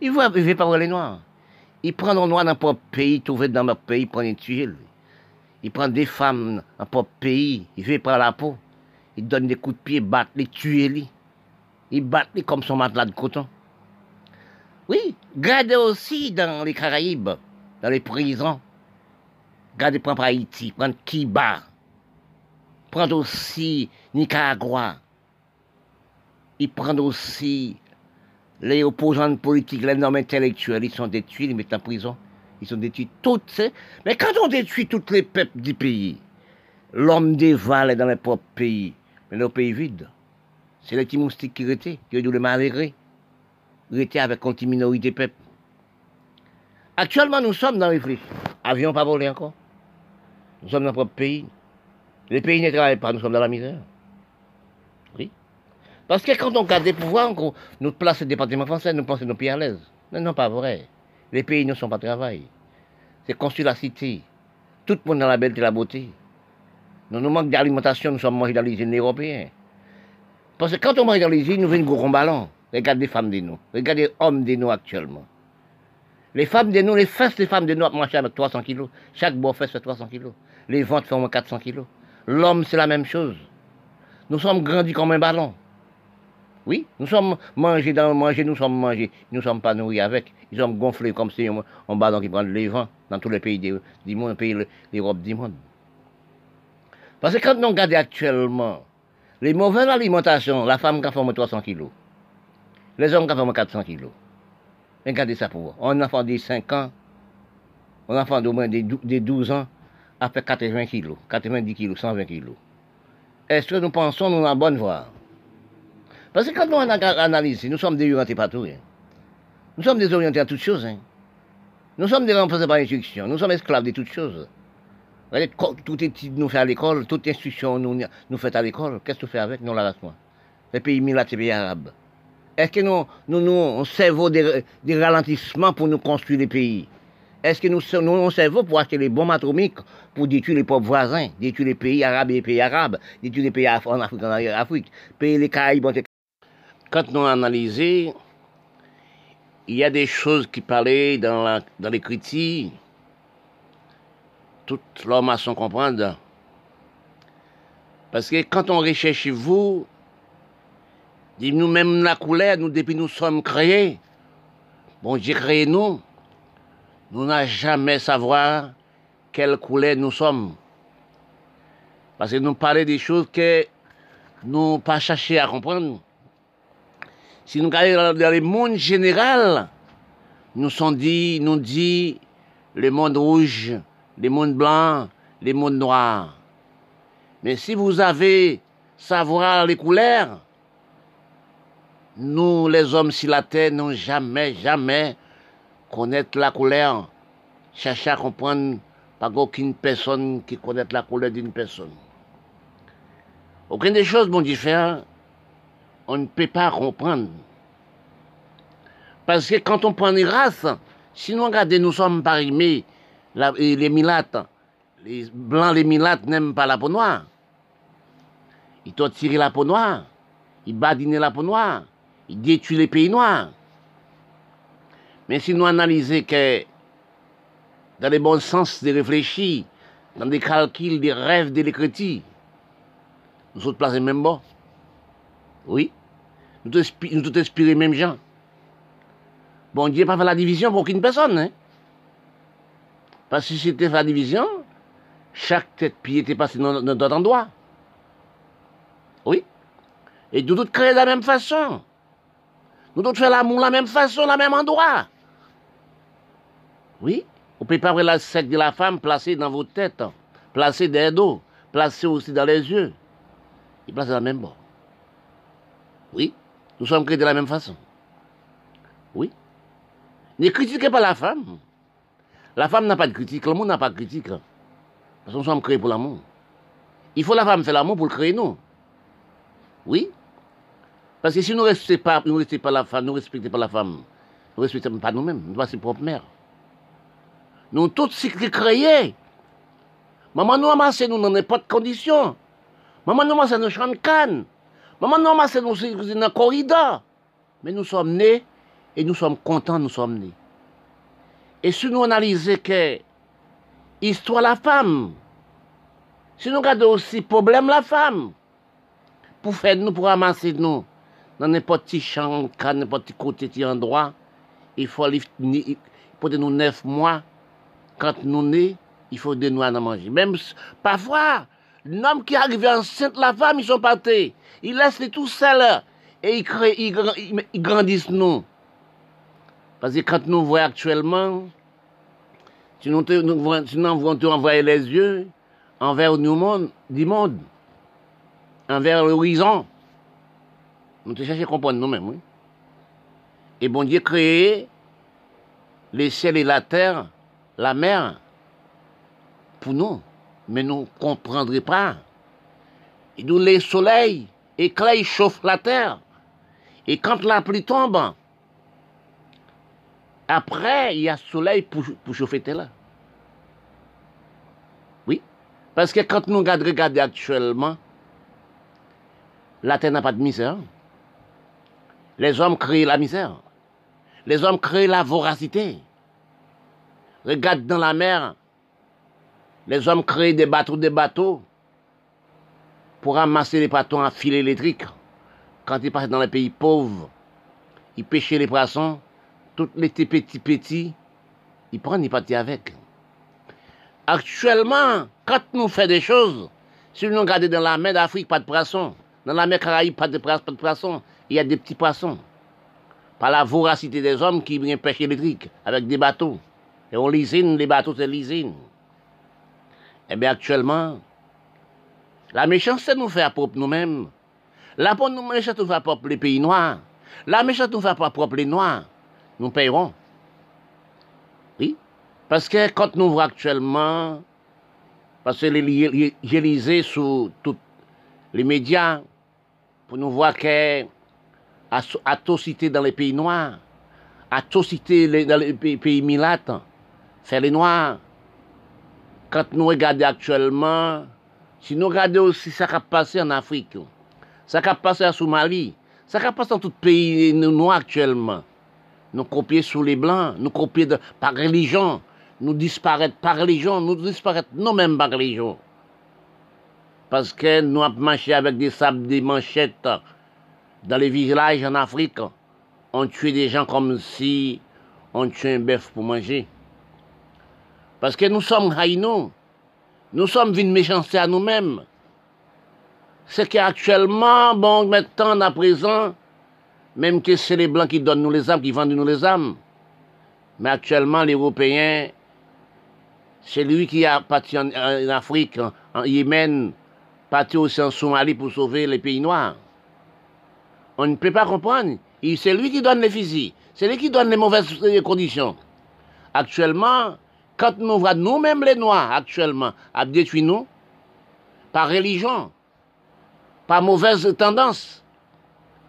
Speaker 1: Ils ne veulent pas voir les noirs. Ils prennent les noirs dans leur pays, trouvent dans leur pays, ils prennent une tuiles. Il prend des femmes dans propre pays, il fait par la peau, il donne des coups de pied, bat les, tuer les. Il bat les comme son matelas de coton. Oui, gardez aussi dans les Caraïbes, dans les prisons. Gardez, prendre Haïti, prendre Kiba, prendre aussi Nicaragua. Il prend aussi les opposants politiques, les normes intellectuels, ils sont détruits, ils mettent en prison. Ils ont détruit toutes. Mais quand on détruit tous les peuples du pays, l'homme dévale dans les propres pays. Mais nos pays vides. C'est les petits moustiques qui étaient, qui ont dû le malgré. Ils étaient avec une minorité peuple. Actuellement, nous sommes dans les friches. Avions pas volé encore. Nous sommes dans notre propre pays. Les pays ne travaillent pas, nous sommes dans la misère. Oui. Parce que quand on garde des pouvoirs, nous place le département français, nous pensons nos pays à l'aise. Non, non, pas vrai. Les pays ne sont pas travail. C'est construire la cité. Tout le monde dans la belle et la beauté. Nous nous manquons d'alimentation, nous sommes mangés dans les usines européennes. Parce que quand on mange dans les usines, nous venons gros ballon. Regardez les femmes de nous. Regardez les hommes de nous actuellement. Les femmes de nous, les fesses des femmes de nous mangent avec 300 kilos. Chaque beau fesse fait 300 kilos. Les ventres font 400 kilos. L'homme, c'est la même chose. Nous sommes grandis comme un ballon. Oui, nous sommes mangés dans manger, nous sommes mangés. Nous ne sommes pas nourris avec. Ils sont gonflés comme si on, ballon qui prend le vent dans tous les pays du monde, pays l'Europe du monde. Parce que quand nous regardons actuellement les mauvaises alimentations, la femme qui fait 300 kilos, les hommes qui font 400 kilos. Regardez ça pour vous. Un enfant de 5 ans, un enfant d'au moins de 12 ans, a fait 80 kilos, 90 kilos, 120 kilos. Est-ce que nous pensons nous en bonne voie? Parce que quand nous analysons, nous sommes désorientés partout. Hein. Nous sommes désorientés à toutes choses. Hein. Nous sommes des remplacés par instruction. Nous sommes esclaves de toutes choses. Tout est nous fait à l'école, toute instruction nous, nous fait à l'école. Qu'est-ce que tu fais avec? Nous, la race Les pays militaires, les pays arabes. Est-ce que nous, nous, nous servons des, des, ralentissements pour nous construire les pays? Est-ce que nous sommes nous, cerveau pour acheter les bombes atomiques pour détruire les pauvres voisins, détruire les pays arabes et les pays arabes, détruire les pays en Afrique, en Afrique, pays les Caraïbes. Quand nous analysons, il y a des choses qui parlaient dans, la, dans les critiques, toute l'homme a son comprendre. Parce que quand on recherche vous, nous-mêmes la couleur, nous depuis nous sommes créés, bon Dieu créé nous, nous n'avons jamais savoir quelle couleur nous sommes. Parce que nous parlons des choses que nous pas cherché à comprendre. Si nous regardons dans le monde général, nous sommes dit, nous dit le monde rouge, le monde blanc, le monde noir. Mais si vous avez savoir les couleurs, nous, les hommes sur la terre, n'ont jamais, jamais connaître la couleur, chercher à comprendre pas aucune personne qui connaît la couleur d'une personne. Aucune des choses, bon différent, on ne peut pas comprendre. Parce que quand on prend une race, si nous regardons, nous sommes parimés, les milates, les blancs, les milates n'aiment pas la peau noire. Ils t'ont tiré la peau noire, ils badinent la peau noire, ils détruisent les pays noirs. Mais si nous analysons que dans les bons sens de réfléchir, dans des calculs, des rêves de l'écriture, nous sommes placés même bas. Oui. Nous tous inspirés même gens. Bon Dieu pas fait la division pour aucune personne. Hein? Parce que si c'était la division, chaque tête pied était passé dans d'autres endroit. Oui. Et nous tous créés de la même façon. Nous tous faire l'amour de la même façon, la même endroit. Oui, on peut pas voir la sec de la femme placée dans vos têtes, placée dans les dos, placée aussi dans les yeux. Il place de la même bord. Oui, nous sommes créés de la même façon. Oui. Ne critiquez pas la femme. La femme n'a pas de critique, monde n'a pas de critique. Parce que nous sommes créés pour l'amour. Il faut la femme faire l'amour pour le créer nous. Oui. Parce que si nous ne respectons pas, nous respectons pas la femme, nous ne respectons pas la femme, nous ne respectons pas nous-mêmes, nous sommes ses propres mères. Nous tous cycles créés. Maman nous amasse nous dans n'importe condition. Maman nous amasse nous champs canne. Maman nous amasse nous dans le corridor. Mais nous sommes nés et nous sommes contents, nous sommes nés. Et si nous analysons que histoire la femme, si nous regardons aussi problème la femme, pour faire nous, pour ramasser nous, dans n'importe quel champ, n'importe quel côté, petit endroit, il faut pour nous neuf mois, quand nous nés, il faut des noix à manger. Même parfois, l'homme qui arrive enceinte, la femme, ils sont partis. Ils laissent les tout seuls et ils, créent, ils, grandissent nous. Parce que quand nous voyons actuellement, si nous, nous envoyer les yeux envers le monde, du monde, envers l'horizon, nous te cherchons à comprendre nous-mêmes. Et bon Dieu créé les ciels et la terre la mer pour nous, mais nous ne comprendrons pas. Et nous, les soleils éclairent, chauffent la terre. Et quand la pluie tombe, après, il y a soleil pour, pour chauffer terre. Oui. Parce que quand nous regardons, actuellement, la terre n'a pas de misère. Les hommes créent la misère. Les hommes créent la voracité. Regarde dans la mer, les hommes créent des bateaux, des bateaux pour ramasser les poissons à fil électrique. Quand ils passent dans les pays pauvres, ils pêchaient les poissons, tous les petits petits, ils prennent, ils partent avec. Actuellement, quand nous faisons des choses, si nous regardons dans la mer d'Afrique, pas de poissons, dans la mer Caraïbe, pas de, pas de poissons, il y a des petits poissons. Par la voracité des hommes qui viennent pêcher électrique avec des bateaux. Et on lisine, les bateaux, c'est lisine. Eh bien, actuellement, la méchanceté nous fait à propre nous-mêmes. La méchanceté nous fait à propre les pays noirs. La méchanceté nous fait à propre les noirs. Nous payerons. Oui. Parce que quand nous voyons actuellement, parce que j'ai lisé sur tous les médias, pour nous voir que atrocité dans les pays noirs, atrocité dans les pays, pays les Noirs. Quand nous regardons actuellement, si nous regardons aussi ce qui a passé en Afrique, ce qui a passé en Somalie, ce qui a passé dans tout pays noir actuellement, nous copions sous les Blancs, nous copions par religion, nous disparaître par religion, nous disparaître nous-mêmes par religion. Parce que nous avons marché avec des sables, des manchettes dans les villages en Afrique. On tuait des gens comme si on tuait un bœuf pour manger. Parce que nous sommes haïnos. Nous sommes une méchanceté à nous-mêmes. C'est qu'actuellement, bon, maintenant, à présent, même que c'est les Blancs qui donnent nous les âmes, qui vendent nous les âmes. Mais actuellement, les Européens, c'est lui qui a parti en, Afrique, en, Yémen, parti aussi en Somalie pour sauver les pays noirs. On ne peut pas comprendre. C'est lui qui donne les fusils. C'est lui qui donne les mauvaises conditions. Actuellement, quand nous voyons nous-mêmes les Noirs, actuellement, à détruire nous, par religion, par mauvaise tendance,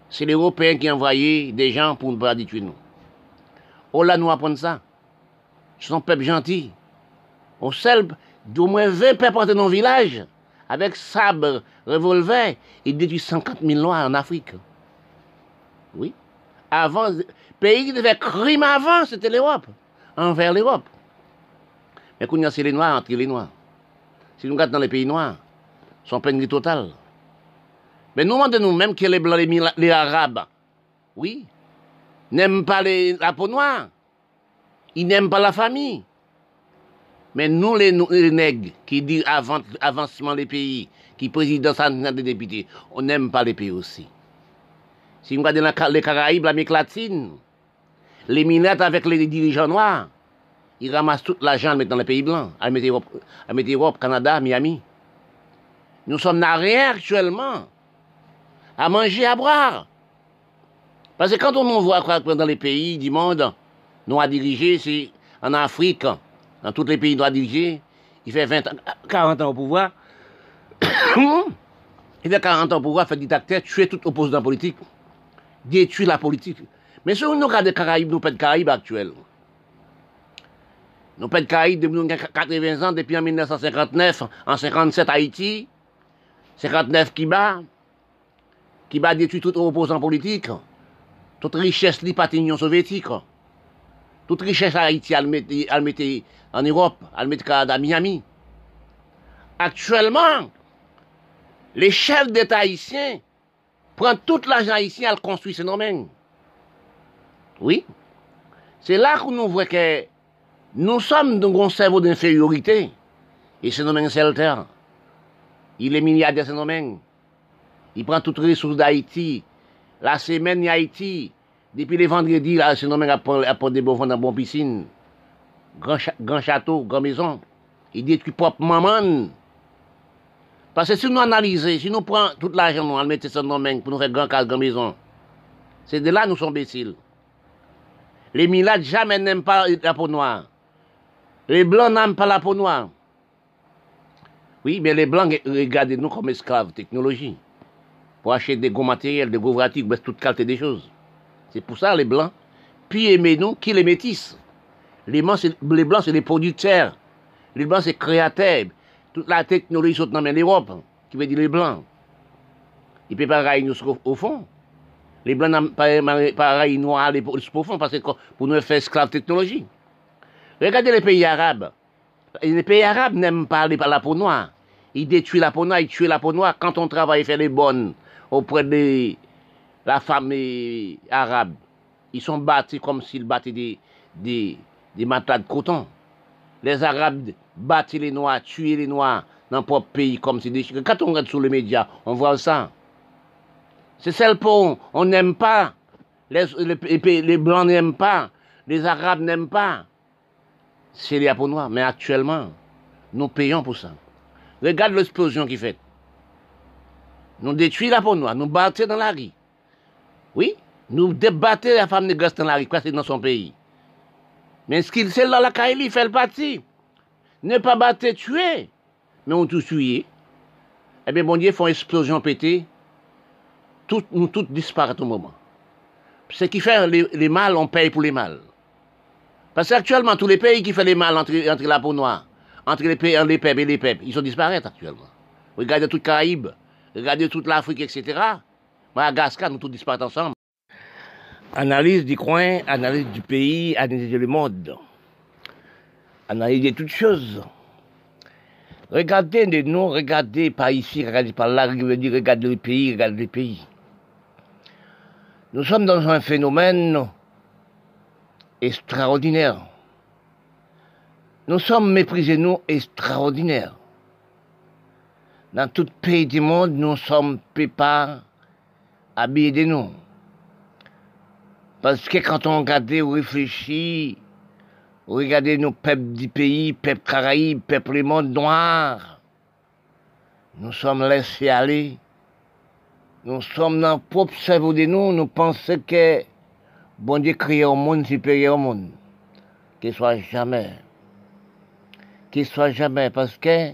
Speaker 1: c'est les Européens qui envoyaient des gens pour nous détruire nous. Oh là, nous apprenons ça. Ce sont peuple gentil. On seul, d'au moins 20 peuples dans nos villages, avec sabre, revolver, ils détruisent 50 000 Noirs en Afrique. Oui. Avant, pays qui devait crime avant, c'était l'Europe, envers l'Europe. Mais quand c'est les Noirs entre les Noirs. Si nous regardons dans les pays noirs, sont peine totale. Mais nous demandons nous-mêmes que les Arabes, oui, n'aiment pas les, la peau noire. Ils n'aiment pas la famille. Mais nous, les, nègres, qui disent avancement des pays, qui président des députés, on n'aime pas les pays aussi. Si vous regardez les Caraïbes, l'Amérique latine, les minettes avec les dirigeants noirs, ils ramassent tout l'argent, dans les pays blancs, à mettre Europe, Canada, Miami. Nous sommes à rien actuellement, à manger, à boire. Parce que quand on voit dans les pays du monde, nous à diriger, c'est en Afrique, dans tous les pays nous à diriger, il fait 20 40 ans au pouvoir. il fait 40 ans au pouvoir, fait dictateur, tuer tout opposant politique détruire la politique. Mais si nous regardons les Caraïbes, nous pas de Caraïbes actuels. Nous pas de depuis 80 ans, depuis en 1959, en 57 Haïti, 59 Kiba, Kiba détruit tout opposant politique, toute richesse li l'Union soviétique, toute richesse Haïti, elle mettait en Europe, elle mettait Canada, Miami. Actuellement, les chefs d'État haïtiens prend tout l'argent ici, elle construit ce domaine. Oui. C'est là que nous voyons que nous sommes dans un cerveau d'infériorité. Et ce domaine, le terre. Il est milliardaire, ce domaine. Il prend toutes les ressources d'Haïti. La semaine, Haïti. Depuis les vendredis, là, ce domaine apporte des bons dans bonne piscine. Grand, château, grand maison. Il détruit propre maman. Parce que si nous analysons, si nous prenons tout l'argent, nous, mettons ça dans nos pour nous faire grand cas, grand maison, c'est de là que nous sommes imbéciles. Les milades jamais n'aiment pas la peau noire. Les blancs n'aiment pas la peau noire. Oui, mais les blancs regardent nous comme esclaves, technologie. Pour acheter des gros matériels, des gros pratiques, toute qualité des choses. C'est pour ça les blancs, puis aimez nous qui les métissent. Les blancs, c'est les producteurs. Les blancs, c'est créateurs toute la technologie saute dans l'Europe, qui veut dire les Blancs. Ils ne peuvent pas railler nous au fond. Les Blancs n'ont pas railler nous au fond, parce que pour nous faire esclaves technologie. Regardez les pays arabes. Les pays arabes n'aiment pas la peau noire. Ils détruisent la peau noire, ils tuent la peau noire. Quand on travaille fait les bonnes auprès de la femme arabe, ils sont battus comme s'ils battaient des, matelas de coton. Les Arabes battre les Noirs, tuer les Noirs dans le propre pays comme c'est des Quand on regarde sur les médias, on voit ça. C'est celle pour on n'aime pas. Les, les, Blancs n'aiment pas. Les Arabes n'aiment pas. C'est peau noire. Mais actuellement, nous payons pour ça. Regarde l'explosion qui fait. Nous détruisons la peau noire, nous battons dans la rue. Oui, nous débattons la femme de dans la rue, quoi c'est dans son pays. Mais ce qu'il sait dans la Kaili, il fait le parti. Ne pas battre, tuer. Mais on tout tué. Eh bien, bon Dieu, font explosion pété. Tout, nous tous disparaissons au moment. Ce qui fait les, les mal, on paye pour les mal. Parce qu'actuellement, tous les pays qui font les mal entre, entre la peau noire, entre les, pays, les peuples et les peuples, ils sont disparaître actuellement. Regardez toute Caraïbes, regardez toute l'Afrique, etc. Madagascar, nous tous disparaître ensemble. Analyse du coin, analyse du pays, analyse du monde. Analyse de toutes choses. Regardez de nous, regardez par ici, regardez par là, regardez les pays, regardez les pays. Nous sommes dans un phénomène extraordinaire. Nous sommes méprisés, nous, extraordinaires. Dans tout pays du monde, nous sommes pas habillés de nous. Parce que quand on regarde ou réfléchit, regardez nos peuples du pays, peuples caraïbes, peuples du monde noir, nous sommes laissés aller. Nous sommes dans le propre cerveau de nous, nous pensons que bon Dieu crée au monde supérieur au monde. Qu'il soit jamais. Qu'il soit jamais. Parce que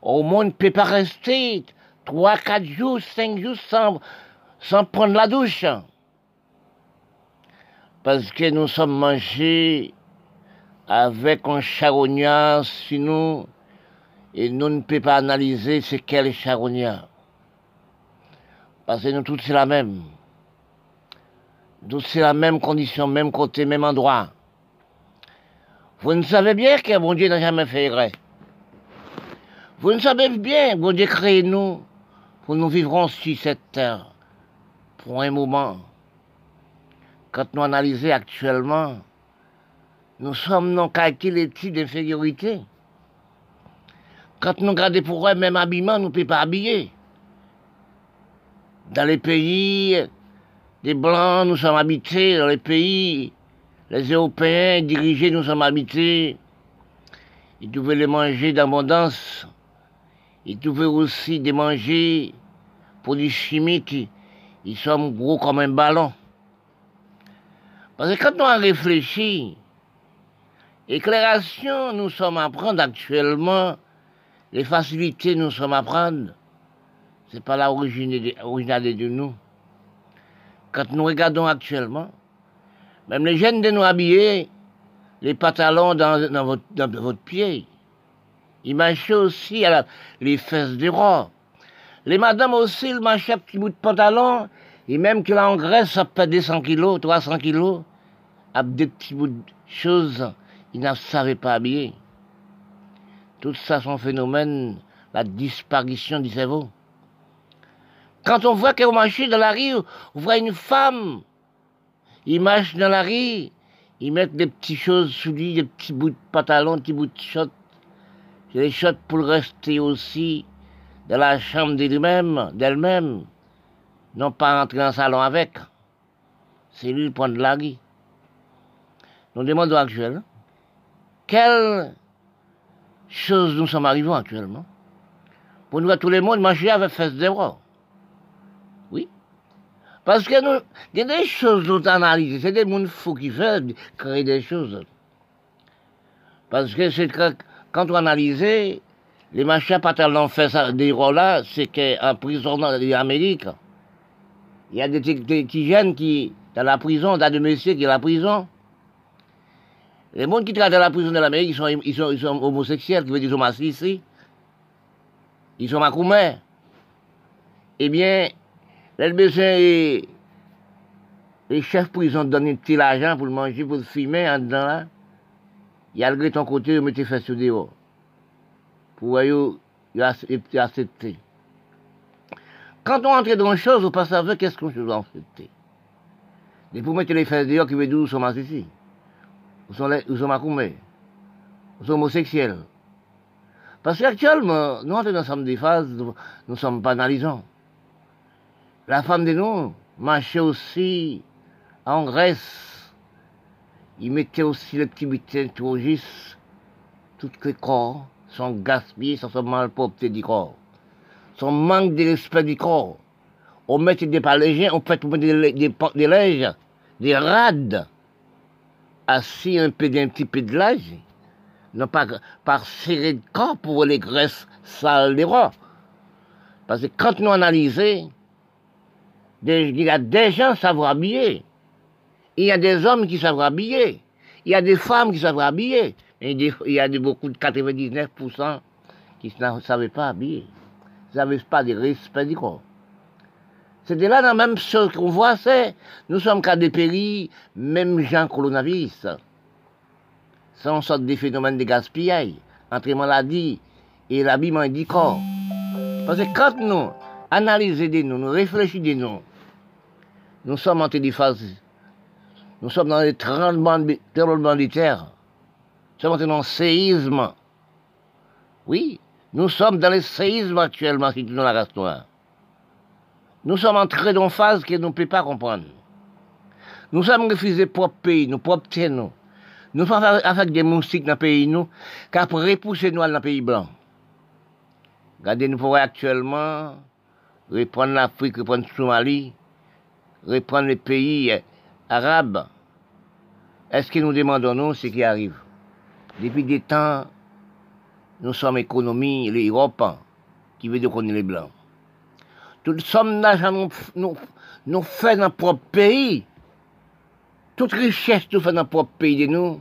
Speaker 1: au monde ne peut pas rester trois, quatre jours, cinq jours sans, sans prendre la douche. Parce que nous sommes mangés avec un charognard sinon et nous ne pouvons pas analyser c'est quel charognard. Parce que nous tous c'est la même. Tous c'est la même condition, même côté, même endroit. Vous ne savez bien que mon Dieu n'a jamais fait erreur. Vous ne savez bien, bon Dieu crée nous pour nous vivrons sur cette terre pour un moment. Quand nous analysons actuellement, nous sommes dans quel type d'infériorité. Quand nous regardons pour eux, même habillement, nous ne pouvons pas habiller. Dans les pays des Blancs, nous sommes habités. Dans les pays, les Européens dirigés, nous sommes habités. Ils devaient les manger d'abondance. Ils devaient aussi des manger produits chimiques. Ils sont gros comme un ballon. Parce que quand on réfléchit, éclairation, nous sommes à prendre actuellement, les facilités, nous sommes à prendre, c'est pas l'origine de nous. Quand nous regardons actuellement, même les jeunes de nous habiller, les pantalons dans, votre, pied, ils marchaient aussi à les fesses des rois. Les madames aussi, ils marchaient un petit bout de pantalon, et même que là en Grèce, ça peut 200 kilos, 300 kilos, avec des petits bouts de choses, ils ne savaient pas habiller. Tout ça, son phénomène, la disparition du cerveau. Quand on voit qu'on marche dans la rue, on voit une femme, ils marchent dans la rue, ils mettent des petites choses sous lui, des petits bouts de pantalon, des petits bouts de shot. Les shot pour rester aussi dans la chambre d'elle-même, d'elle-même, non pas rentrer dans le salon avec. C'est lui le point de la rue. Nous demandons actuellement, quelle chose nous sommes arrivés actuellement? Pour nous voir tous les mondes marcher avec fesses de Oui. Parce que nous, il y a des choses nous analysent, c'est des mondes fous qui font créer des choses. Parce que c'est quand on analyse, les machins pas fait ça, des rôles là, c'est qu'en prison d'Amérique, il y a des jeunes qui, dans la prison, dans des messieurs qui sont dans la prison, les gens qui travaillent dans la prison de l'Amérique, ils sont, ils, ils sont homosexuels, qui veut dire qu'ils ici. Ils sont macroumés. Eh bien, les médecins et les chefs prison donnent un petit argent pour le manger, pour le fumer en dedans là. Il y a le ton côté, ils mettent fait sur dehors. Pour accepter. Quand on entre dans une chose, on passe avec qu'est-ce qu'on doit accepter? Et pour mettre les fesses dehors, qui veut dire qu'ils sont ici ou sont, les, ou sont macoumés, ou sont homosexuels. Parce qu'actuellement, nous, entrons dans des phases, nous ne sommes pas analysants. La femme de nous marchait aussi en Grèce. Ils mettaient aussi les petits butins turgistes. Tout les corps sont gaspillés, sont mal malpropreté du corps. Son manque de respect du corps. On met des palégiens, on fait des, des, des lèges, des rades assis un peu d'un petit peu de l'âge, non pas par serrer de corps pour les graisses sales des rois. Parce que quand nous analysons, il y a des gens qui savent habiller. Il y a des hommes qui savent habiller. Il y a des femmes qui savent habiller, mais il y a beaucoup de 99% qui ne savaient pas habiller. Ils n'avaient pas de respect du corps. C'était là même ce qu'on voit, c'est nous sommes qu'à des pays, même gens coronavirus. C'est une sorte de phénomène de gaspillage entre maladie et l'habillement du corps. Parce que quand nous analysons des nous, nous réfléchissons des nous, nous sommes en phase. Nous sommes dans les tremblements de terre. Nous sommes dans le séisme. Oui, nous sommes dans le séisme actuellement, si tu nous la race noire. Nous sommes entrés dans une phase que ne pouvons pas comprendre. Nous sommes refusés propre pays, nos propres terres, nous. Nous sommes avec des moustiques dans le pays, nous, car pour repousser nous dans le pays blanc. Regardez, nous pourrions actuellement reprendre l'Afrique, reprendre le Somalie, reprendre les pays arabes. Est-ce que nous demandons ce qui arrive? Depuis des temps, nous sommes économie, l'Europe, qui veut dire qu'on est les Blancs. Toute somme d'argent nous, nous, nous fait dans notre propre pays. Toute richesse nous fait dans notre propre pays de nous.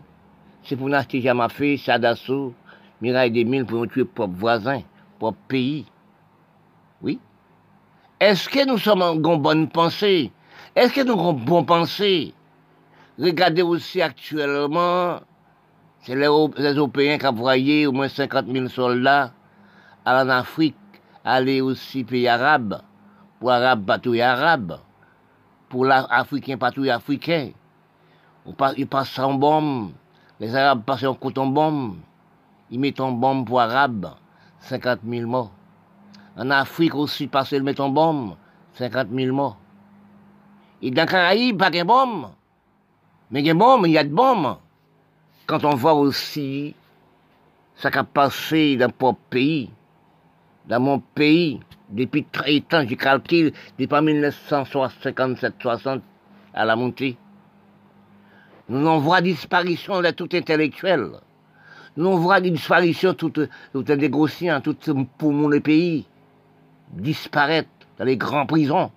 Speaker 1: C'est pour nous acheter Jamafé, Sadasso, Mirail des Mille pour nous tuer propre voisin, propre pays. Oui. Est-ce que nous sommes en bonne pensée? Est-ce que nous avons bonne pensée? Regardez aussi actuellement, c'est les, Européens qui ont envoyé au moins 50 000 soldats en Afrique, aller aussi pays arabes pour Arabes patrouille Arabes, pour l'Africain patrouille Africain. Ils passent en bombe, les Arabes passent en coton bombe, ils mettent en bombe pour Arabes, 50 000 morts. En Afrique aussi, passent le mettent en bombe, 50 000 morts. Et dans Caraïbes, pas de bombe. Mais a bombe, il y a de bombes. Quand on voit aussi ce qui a passé dans notre pays, dans mon pays, depuis très temps, j'ai calculé, depuis 1957-60 à la montée. Nous en voit disparition de tout intellectuel. Nous en voit disparition tout, tout négociant, tout pour mon pays disparaître dans les grandes prisons.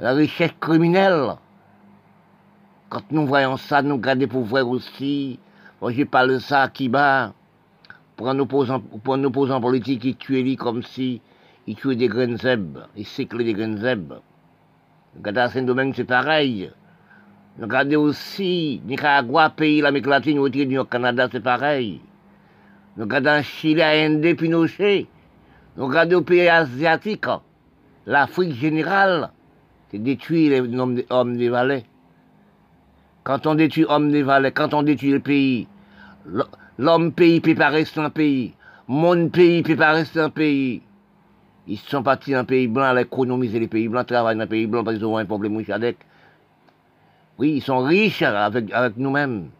Speaker 1: La richesse criminelle. Quand nous voyons ça, nous gardons pour voir aussi. Moi, parle de ça à Kiba pour un opposant, pour un opposant politique qui tuait comme si il tuait des graines il cyclait des graines zèbres. Regardez à Saint-Domingue, c'est pareil. Regardez aussi, Nicaragua, pays l'Amérique latine, au Canada, c'est pareil. Regardez en Chili, à Inde, Pinochet. Regardez aux pays asiatiques, l'Afrique générale, c'est détruire les hommes des vallées. Quand on détruit hommes des vallées, quand on détruit le pays, L'homme pays peut pas rester un pays. Mon pays peut pas rester un pays. Ils sont partis dans un pays blanc, à économiser les pays blancs, travaillent dans un pays blanc parce qu'ils ont un problème avec. Oui, ils sont riches avec, avec nous-mêmes.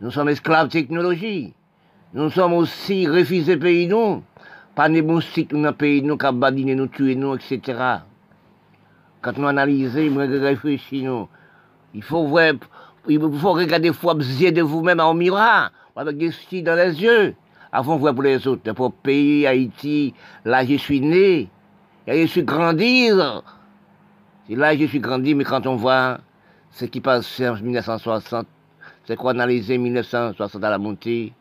Speaker 1: Nous sommes esclaves de technologie. Nous sommes aussi refusés pays nous. Pas moustiques dans un pays nous, qui nous, tuer nous, etc. Quand nous analysons, nous réfléchissons, il faut voir, il faut regarder fois de vous-même en miroir avec des styles dans les yeux, avant de voir pour les autres. Pour pays, Haïti, là je suis né, et je suis grandi. Là je suis grandi, mais quand on voit ce qui passe en 1960, c'est qu'on analysé 1960 à la montée,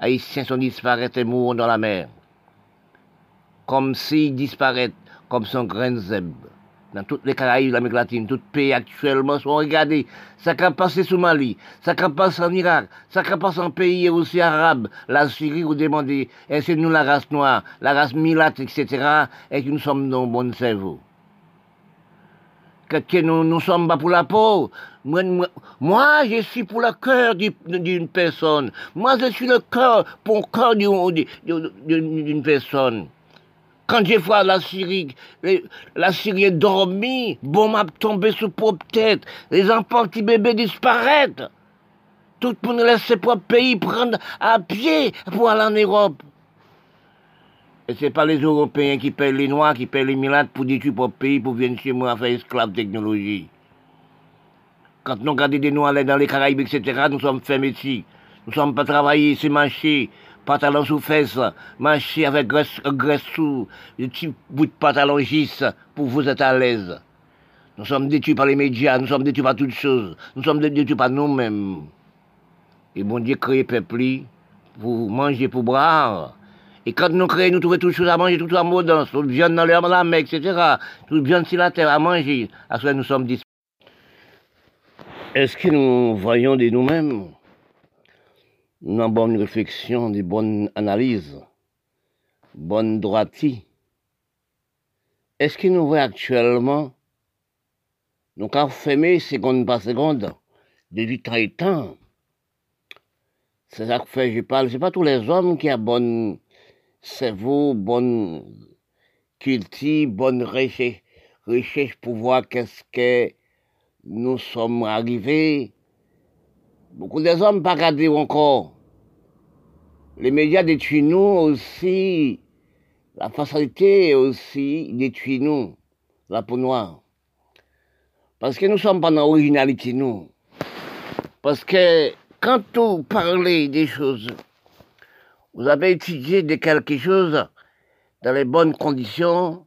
Speaker 1: Haïtiens sont disparus et mourent dans la mer. Comme s'ils disparaissent, comme son grain zèbre dans toutes les Caraïbes, l'Amérique latine, les pays actuellement sont regardés. Ça qui passé sous Mali, ça qui passe en Irak, ça qui passe en pays aussi arabes, la Syrie, vous demandez, est-ce nous, la race noire, la race milate, etc., et que nous sommes dans le bon cerveau? Que nous, nous sommes pas pour la peau. Moi, moi, je suis pour le cœur d'une personne. Moi, je suis le cœur pour le cœur d'une personne. Quand j'ai vu la Syrie, la Syrie est dormie, bon m'a tombé sur propre tête, les enfants, petits bébés disparaissent. Tout pour nous laisser propre pays prendre à pied pour aller en Europe. Et c'est pas les Européens qui payent les Noirs, qui payent les Milates pour détruire propre pays, pour venir chez moi faire esclave technologie. Quand nous regardons des Noirs dans les Caraïbes, etc., nous sommes fermés ici. Nous sommes pas travaillés, c'est marcher pantalon sous fesses, marcher avec graisse, graisse sous, un petit bout de pantalon gis pour vous être à l'aise. Nous sommes détruits par les médias, nous sommes détruits par toutes choses, nous sommes détruits par nous-mêmes. Et bon Dieu crée peuple pour manger, pour boire. Et quand nous créons, nous trouvons toutes choses à manger, tout en mode, toute viande dans la mer, etc. Toute viande sur la terre à manger. À ce nous sommes. Est-ce que nous voyons de nous-mêmes? Une bonne réflexion, des bonnes analyses, bonne droitie Est-ce que nous voyons actuellement? Nous avons fermé seconde par seconde, de temps et C'est ça que je parle, c'est pas tous les hommes qui ont bon cerveau, bonne culture, bonne recherche, recherche pour voir qu'est-ce que nous sommes arrivés. Beaucoup des hommes pas encore. Les médias détruisent nous aussi. La facilité aussi détruit nous, la peau noire. Parce que nous sommes pas dans l'originalité, nous. Parce que quand vous parlez des choses, vous avez étudié de quelque chose dans les bonnes conditions.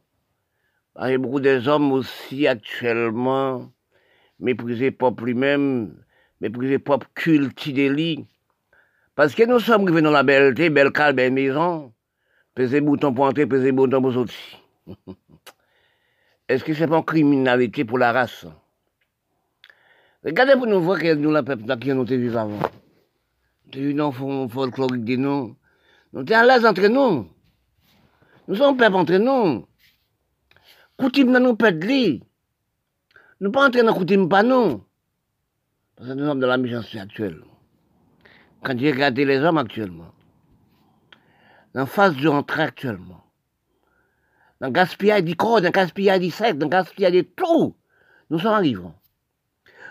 Speaker 1: Il y a beaucoup des hommes aussi actuellement mépriser peuple lui-même, mépriser peuple culte des Parce que nous sommes arrivés dans la belleté, belle calme, belle maison, peser bouton pour entrer, peser bouton pour sortir. Est-ce que c'est pas une criminalité pour la race? Regardez pour nous voir que nous, la peuple, qui nous vivons avant. Nous sommes folklorique de nous. Nous sommes à l'aise entre nous. Nous sommes peuple entre nous. Coutume dans nous peuple. Nous pas entrer dans coutume pas nous. Parce que nous sommes dans la méchanceté actuelle. Quand j'ai regardé les hommes actuellement, dans la phase du rentrée actuellement, dans le gaspillage du corps, dans le gaspillage du sexe, dans le gaspillage de tout, nous sommes arrivés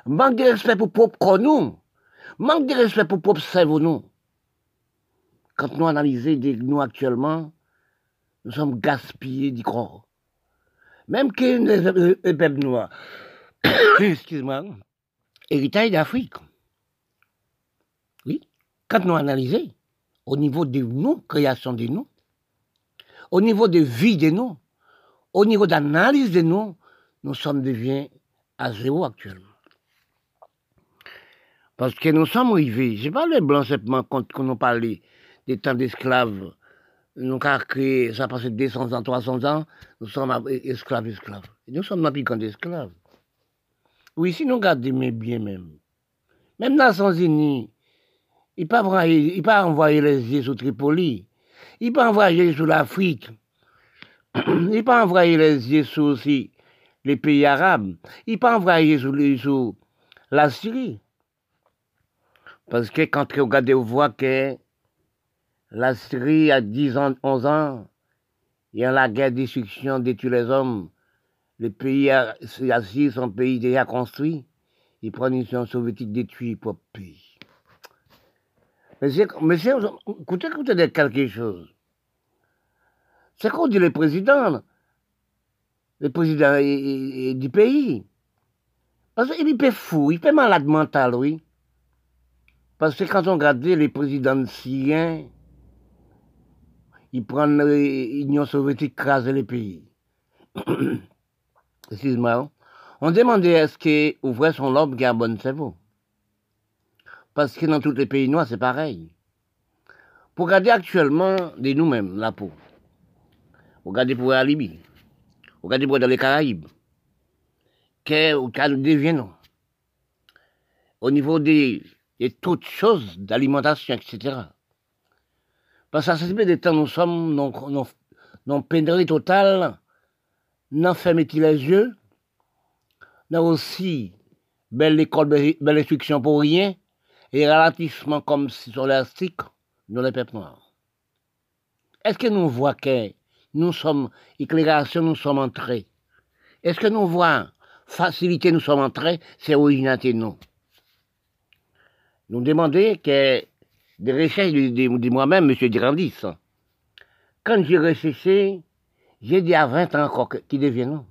Speaker 1: manque de respect pour propre corps nous, manque de respect pour propre cerveau nous. Quand nous analysons nous actuellement, nous sommes gaspillés du corps. Même que les peuples noirs, excuse-moi, héritage d'Afrique. Quand nous analysons, au niveau de nous, création de nous, au niveau de vie de nous, au niveau d'analyse de nous, nous sommes devenus à zéro actuellement. Parce que nous sommes arrivés, c'est pas les blancs simplement quand nous parlons des temps d'esclaves. Nous avons créé, ça a passé 200 ans, 300 ans, nous sommes esclaves, esclaves. nous sommes dans le d'esclaves. Oui, si nous regardons bien même, même les Unis, ils ne peuvent pas envoyer les yeux sur Tripoli, ils peuvent pas envoyer sur l'Afrique, ils ne peuvent pas envoyer les yeux sur aussi les pays arabes, ils peuvent pas envoyer sur, sur la Syrie. Parce que quand vous regardez, vous voyez que la Syrie, a 10 ans, 11 ans, il y a la guerre de destruction, détruit les hommes. Le pays assis, son pays déjà construit. Il prend une soviétique détruit pour pays. Monsieur, monsieur, écoutez, écoutez quelque chose. C'est qu'on dit le président, le président du pays. Parce qu'il est fou, il est malade mental, oui. Parce que quand on regarde les présidents syriens, ils prennent l'Union soviétique craser les pays. Excuse-moi. On demandait est-ce qu'ouvrir son lobe qui a un bon cerveau. Parce que dans tous les pays noirs, c'est pareil. Pour regarder actuellement de nous-mêmes, la peau. Regardez pour la Libye. Regardez pour dans les Caraïbes. Qu'est-ce deviennent Au niveau des toutes choses d'alimentation, etc. Parce que ça des temps, nous sommes dans, dans, pénurie totale, non fermer les yeux, non aussi belle école, belle instruction pour rien, et ralentissement comme si sur l'élastique dans les peuples noirs. Est-ce que nous voyons que nous sommes, éclairation, nous sommes entrés? Est-ce que nous voyons facilité, nous sommes entrés? C'est originalité, non nous demandons que des recherches de, moi-même, M. Durandis. Quand j'ai recherché, j'ai dit à 20 ans encore qui devient non.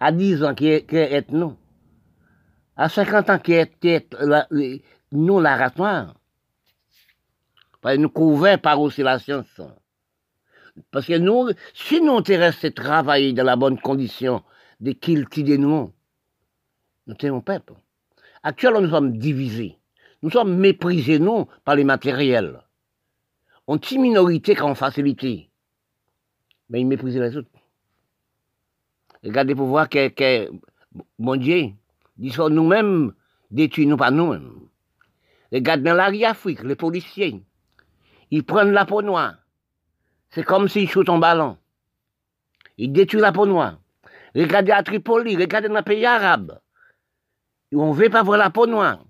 Speaker 1: À 10 ans qui est, est non. À 50 ans qui est, nous la race noire. Nous couvrons par aussi la science. Parce que nous, si nous intéressons à travailler dans la bonne condition de cultiver nous, Nous sommes peuple. Actuellement, nous sommes divisés. Nous sommes méprisés, nous, par les matériels. On une minorité qui en facilité. Mais ils méprisent les autres. Regardez pour voir que, que mon Dieu, dit nous-mêmes, détruisons nous pas nous-mêmes. Regardez dans l'Afrique, les policiers, ils prennent la peau noire. C'est comme s'ils shootent un ballon. Ils détruisent la peau noire. Regardez à Tripoli, regardez dans les pays arabes. On ne veut pas voir la peau noire.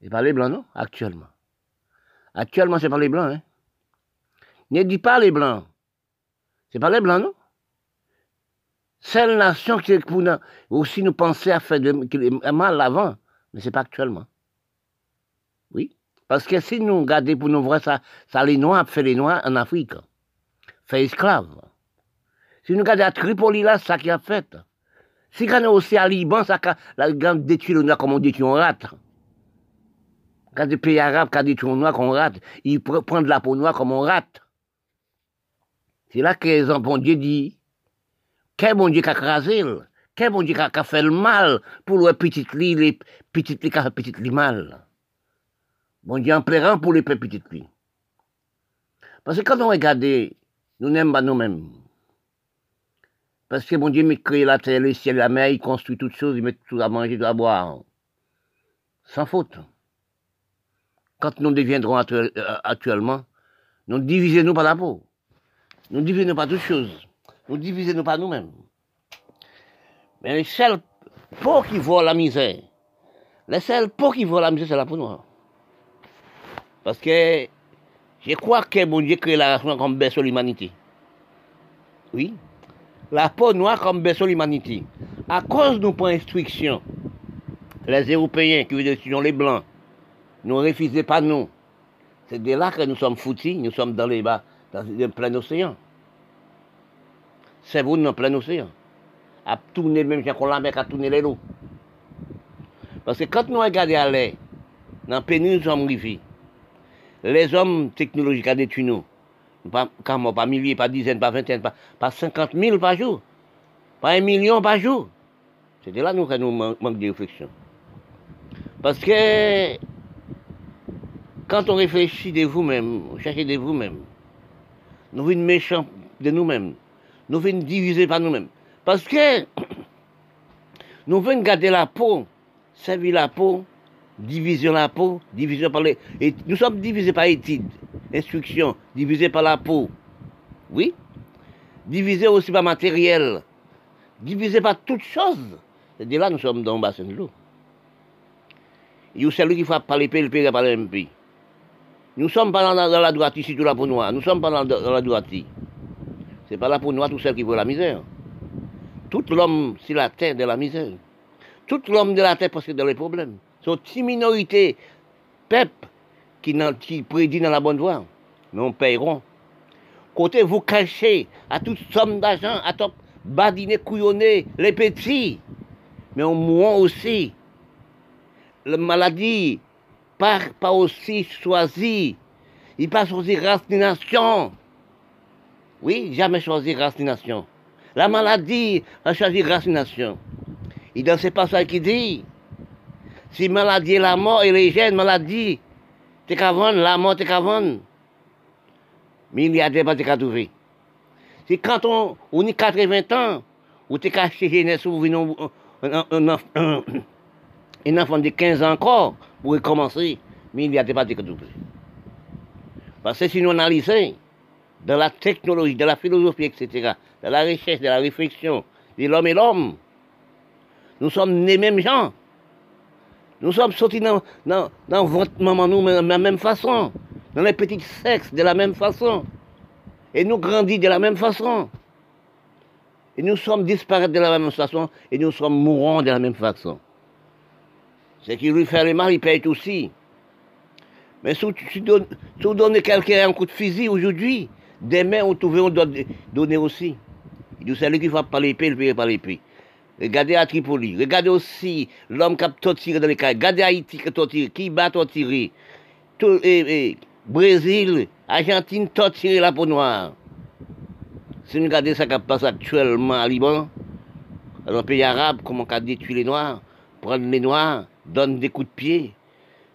Speaker 1: C'est pas les blancs, non, actuellement. Actuellement, c'est pas les blancs, hein. Ne dis pas les blancs. C'est pas les blancs, non? Seule nation qui pour aussi nous penser à faire mal avant, mais c'est pas actuellement. Oui. Parce que si nous regardons pour nous voir ça, ça les noirs fait les noirs en Afrique. Fait esclaves. Si nous regardons à Tripoli là, ça qui a fait. Si nous aussi à Liban, ça a la grande détruit le noir comme on détruit on rate. Quand des pays arabes qui détruit le noir qu'on rate, ils prennent de la peau noire comme on rate. C'est là que les bon Dieu dit, quel bon Dieu qui a crasé, quel bon Dieu qui a fait le mal pour les petites lit, les petites lit qui a fait lit mal. Bon Dieu en pleurant pour les petites filles. Parce que quand on regarde, nous n'aimons pas nous-mêmes. Parce que bon Dieu m'a créé la terre, le ciel, la mer, il construit toutes choses, il met tout à manger, tout à boire. Sans faute. Quand nous deviendrons euh, actuellement, nous divisons-nous par la peau. Nous divisons pas toutes choses. Nous divisons pas nous-mêmes. Mais les seuls peaux qui voient la misère, les seuls peaux qui voient la misère, c'est la peau noire. Parce que je crois que mon Dieu crée la race comme berceau l'humanité. Oui. La peau noire comme berceau l'humanité. À cause de nos instruction, les Européens qui dire les Blancs, nous refusez pas nous. C'est de là que nous sommes foutus, nous sommes dans les bas, dans le plein océan. C'est vous dans le plein océan. À tourner même quand la mer, à tourner les lots. Parce que quand nous regardons à l'air, dans le pays, nous sommes arrivés les hommes technologiques à détruire nous. Pas, pas milliers, pas dizaines, pas vingtaines, pas, pas 50 000 par jour. Pas un million par jour. C'est là nous que nous manquons de réflexion. Parce que quand on réfléchit de vous-même, on cherche de vous-même, nous venons méchants de nous-mêmes. Nous venons diviser par nous-mêmes. Parce que nous venons garder la peau, servir la peau, division la peau, division par les... Nous sommes divisés par études, instruction, divisés par la peau. Oui. Divisés aussi par matériel. Divisés par toutes choses. Et de là, nous sommes dans le bassin de l'eau. Il y a celui qui fait par l'épée, le pays. Nous sommes pas dans, la droite ici, tout la peau noire. Nous sommes pas dans, la droite. C'est pas la peau noire tout seul qui veut la misère. Tout l'homme, c'est la terre de la misère. Tout l'homme de la terre parce que dans les problèmes sont une minorité, peuple, qui, prédit dans la bonne voie. Mais on paieront. Côté vous cachez à toute somme d'argent, à top badiner, couillonner les petits. Mais on mourra aussi. La maladie, pas, pas aussi choisie. Il pas choisi race nation. Oui, jamais choisi race nation. La maladie a choisi race nation. Et dans ce passage qui dit, si maladie est la mort et les gènes maladie, t'es qu'à vendre, la mort t'es qu'à vendre. Milliardaire pas t'es qu'à trouver. Quand on, on est 80 ans, ou t'es qu'à jeunesse ou un, enfant de 15 ans encore, pour recommencer, milliardaire pas t'es qu'à trouver. Parce que si nous analysons, dans la technologie, dans la philosophie, etc., dans la recherche, dans la réflexion de l'homme et l'homme, nous sommes les mêmes gens. Nous sommes sortis dans, votre maman, nous, de la même façon. Dans les petits sexes, de la même façon. Et nous grandissons de la même façon. Et nous sommes disparus de la même façon. Et nous sommes mourants de la même façon. Ce qui lui fait le mal, il paye aussi. Mais si tu donnes, donnes quelqu'un un coup de fusil aujourd'hui, demain, on trouve, on doit donner aussi. Dit, celui qui va par l'épée, il paye par l'épée. Regardez à Tripoli. Regardez aussi l'homme qui a torturé dans les cas. Regardez Haïti qui a torturé, qui bat torturé. Tout, Brésil, Argentine torturé la peau noire. Si nous regardons ce qui passe actuellement à Liban, Dans un pays arabe, comment on détruit les Noirs, prendre les Noirs, donne des coups de pied.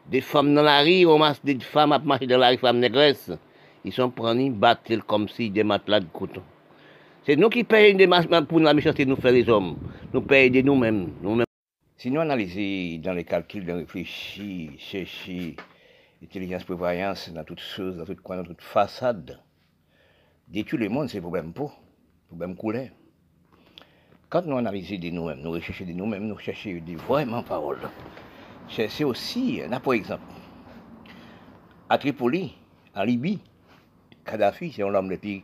Speaker 1: Des femmes dans la rue, on masse des femmes à marcher dans la rue, femmes négresses. Ils sont prenus, battent comme si des matelas de coton. C'est nous qui payons des pour la méchanceté nous faire les hommes. Nous payons de nous-mêmes. Nous
Speaker 2: si nous analysons dans les calculs, de réfléchir, chercher l'intelligence prévoyance dans toutes choses, dans toutes coins, dans toute façade, détruire le monde, c'est problème pour, problème couler. Quand nous analysons de nous-mêmes, nous recherchons de nous-mêmes, nous cherchons des vraiment paroles. Chercher aussi, là, par exemple, à Tripoli, en Libye, Kadhafi, c'est un homme le plus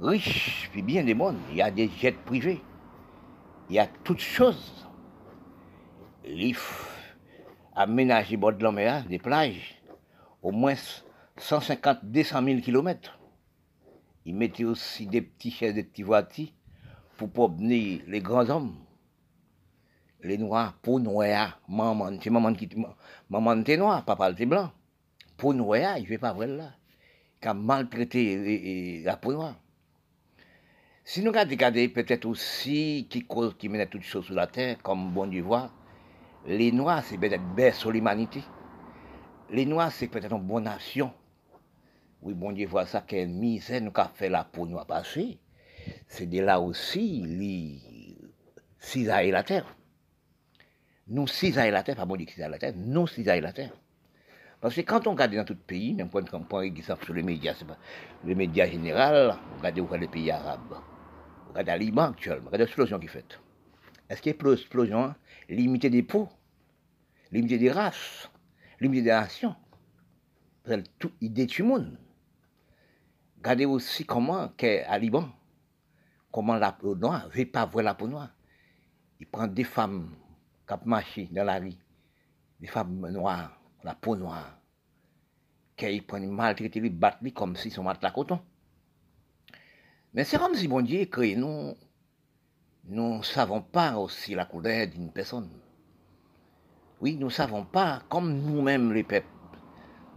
Speaker 2: riche, puis bien des mondes. Il y a des jets privés. Il y a toutes choses. Il aménager bord de des plages, au moins 150, 200 000 kilomètres. Il mettait aussi des petits chaises, des petits voitures pour promener les grands hommes. Les noirs, pour noirs, maman, c'est maman qui maman était noire, papa était blanc. Pour noirs, il ne fait pas vrai là. Il a maltraité la peau noire. Si nous regardons peut-être aussi qui cause, qui mène toutes choses sur la terre, comme bon Dieu voit, les Noirs, c'est peut-être bête sur l'humanité. Les Noirs, c'est peut-être une bonne nation. Oui, bon Dieu voit ça, quelle misère nous a fait la peau noire passer. C'est de là aussi, les cisailler la terre. Nous cisailler la terre, pas bon Dieu cisailler la terre, nous cisailler la terre. Parce que quand on regarde dans tout le pays, même quand on prend exemple sur les médias, pas les médias généraux, regardez où les pays arabes. Regardez à Liban actuellement, regardez l'explosion qui fait. Est-ce qu'il y a explosion limitée des peaux, limitée des races, limitée des nations tout, Il détruit le monde. Regardez aussi comment, à Liban, comment la peau noire ne veut pas voir la peau noire. Il prend des femmes qui marchent dans la rue, des femmes noires, la peau noire, qu'ils prennent maltraiter, ils battent comme si sont matelas coton. Mais c'est comme si bon Dieu créé nous, ne savons pas aussi la couleur d'une personne. Oui, nous ne savons pas, comme nous-mêmes les peuples,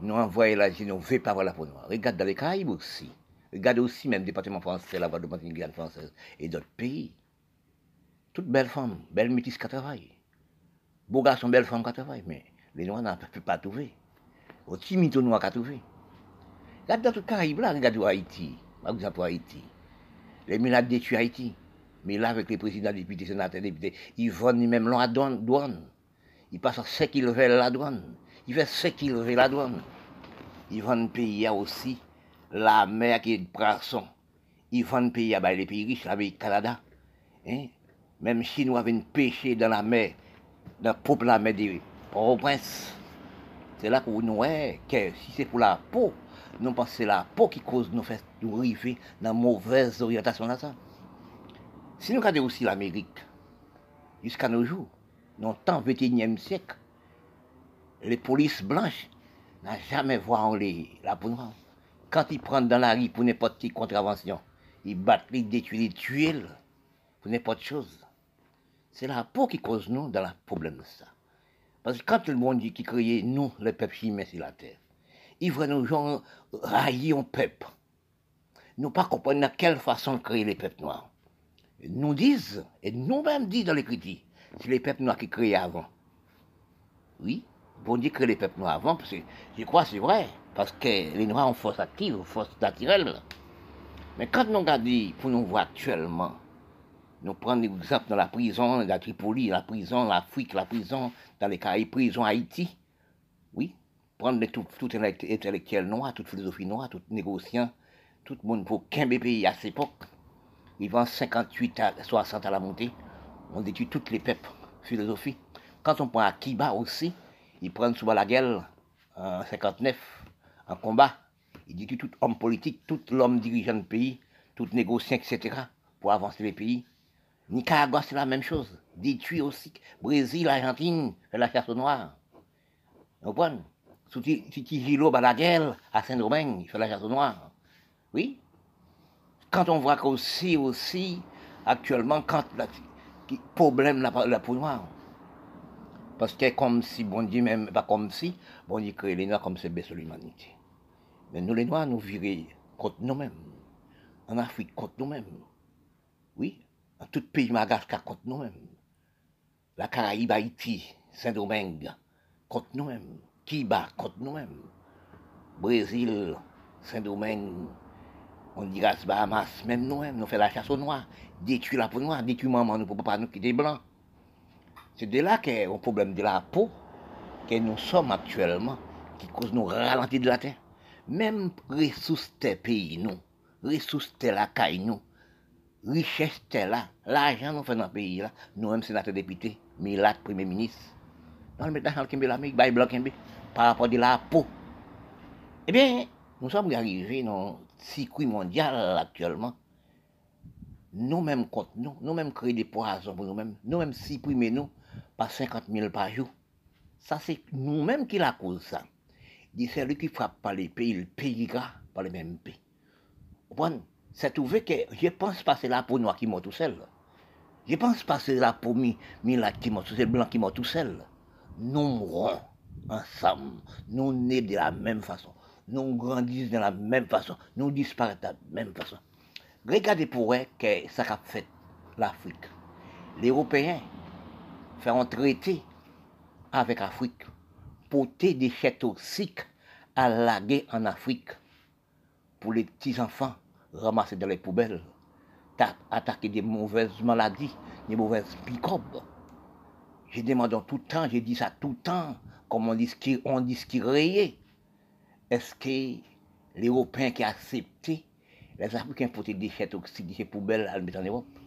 Speaker 2: nous envoyons la ne veut pas voir la peau noire. Regarde dans les Caraïbes aussi. Regarde aussi même le département français, la voie de Martinique française et d'autres pays. Toutes belles femmes, belles métisses qui travaillent. Beaux garçons, belles femmes qui travaillent, mais les Noirs n'ont pas trouvé. Au timide Noirs qui trouvé. Regarde dans tout le Caraïbe là, regarde Haïti. Haïti. Les milades détruisent Haïti. Mais là, avec les présidents, députés, sénateurs, députés, ils vont même la douane. Ils passent 5 qu'ils veulent la douane. Ils font 5 qu'ils veulent la douane. Ils vendent pays aussi la mer qui est de poisson. Ils vendent pays à les pays riches, la pays Canada. Hein? Même Chinois viennent pêcher dans la mer, dans la mer des Port-au-Prince. C'est là que nous voyons que si c'est pour la peau, nous pensons la peau qui cause nous faire nous arriver dans mauvaise orientation là ça. Si nous regardons aussi l'Amérique, jusqu'à nos jours, dans le temps 21e siècle, les polices blanches n'ont jamais vu la peau noire. Quand ils prennent dans la rue pour n'importe quelle contravention, ils battent, ils détruisent, ils tuent pour n'importe chose. C'est la peau qui cause nous dans le problème de ça. Parce que quand le monde dit qu'il crée nous, le peuple humain sur la terre, il voit nos gens railler un peuple. Nous pas comprendre de quelle façon créer les peuples noirs. Nous disent, et nous-mêmes disons dans les critiques, c'est les peuples noirs qui créent avant. Oui, bon dit que les peuples noirs avant, parce que je crois c'est vrai, parce que les noirs ont force active, force naturelle. Mais quand nous regardons, pour nous voir actuellement, nous prenons l'exemple dans la prison, la Tripoli, la prison, l'Afrique, la prison, dans les Caraïbes, prison Haïti. Oui, prendre tout, tout intellectuel noir, toute philosophie noire, tout négociant, tout le monde pour qu'un pays à cette époque. Ils vendent 58 à 60 à la montée. On détruit toutes les peuples, philosophie. Quand on prend Akiba aussi, ils prennent souvent la guerre en 59, en combat. Ils détruisent tout homme politique, tout l'homme dirigeant du pays, tout négociant, etc., pour avancer les pays. Nicaragua, c'est la même chose. Détruit aussi. Brésil, Argentine, la chasse aux noirs. Vous comprenez? Si Gilo bat la guerre à Saint-Domingue, fait la chasse aux noirs. Oui. Quand on voit qu'aussi, aussi, actuellement, quand le problème la, la peau noire. Parce que comme si, bon Dieu, même pas comme si, bon Dieu crée les noirs comme c'est baisse l'humanité. Mais nous, les noirs, nous virons contre nous-mêmes. En Afrique, contre nous-mêmes. Oui, dans tout pays Madagascar contre nous-mêmes. La Caraïbe, Haïti, Saint-Domingue, contre nous-mêmes. Kiba, contre nous-mêmes? Brésil, Saint-Domingue, Honduras, Bahamas, même nous-mêmes, nous faisons la chasse aux noirs, détruire la peau noire, détruire maman, nous ne pouvons pas nous quitter blancs. C'est de là qu'est le problème de la peau que nous sommes actuellement, qui cause nous ralentir de la terre. Même ressources des pays, nous, ressources de la caille, nous, richesse là, l'argent nous fait dans le pays là, nous-mêmes sénateurs députés, Milat, Premier ministre, dans le métal qui l'Amérique, par rapport à la peau. Eh bien, nous sommes arrivés dans le circuit mondial actuellement. Nous-mêmes contre nous, nous-mêmes créer des poisons pour nous-mêmes, nous-mêmes supprimer nous par 50 000 par jour. Ça, c'est nous-mêmes qui la cause ça. C'est celui qui frappe par les pays, il payera par les mêmes pays. Bon, c'est trouvé que je pense pas c'est la peau noire qui mort tout seul. Je pense pas c'est la peau mi, mi qui mort, c'est le blanc qui mort tout seul. Nous mourrons ensemble. Nous nés de la même façon. Nous grandissons de la même façon. Nous disparaissons de la même façon. Regardez pour vous que ça a fait l'Afrique. Les Européens un traité avec l'Afrique pour des déchets toxiques à laguer en Afrique pour les petits enfants ramasser dans les poubelles, attaquer des mauvaises maladies, des mauvaises picobes. J'ai demandé tout le temps, j'ai dit ça tout le temps, comme on dit, on dit ce qui. Est-ce que les Européens qui accepté les Africains pour des déchets toxiques, des poubelles, à le mettre en Europe,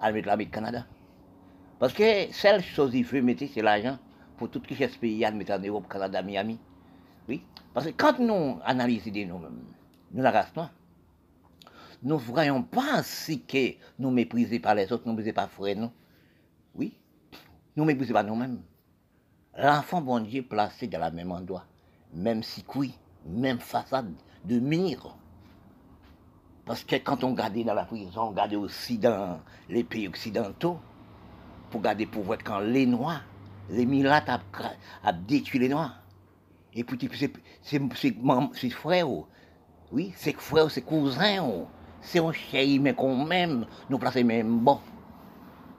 Speaker 2: à le mettre au Canada Parce que seule chose qu'il faut mettre, c'est l'argent pour tout ce pays à le mettre en Europe, Canada, Miami. Oui. Parce que quand nous analysons nous-mêmes, nous la race nous ne voyons pas ainsi que nous mépriser par les autres, nous méprisons pas frères, nous. Oui. Nous méprisons pas nous-mêmes. L'enfant bon Dieu placé dans le même endroit, même si oui, même façade de mire. Parce que quand on regarde dans la prison, on regarde aussi dans les pays occidentaux, pour garder pour voir quand les Noirs, les Milates ont détruit les Noirs. Et puis, c'est frères, oui, c'est frères, c'est cousins, c'est un chien, mais quand même, nous placer même bon.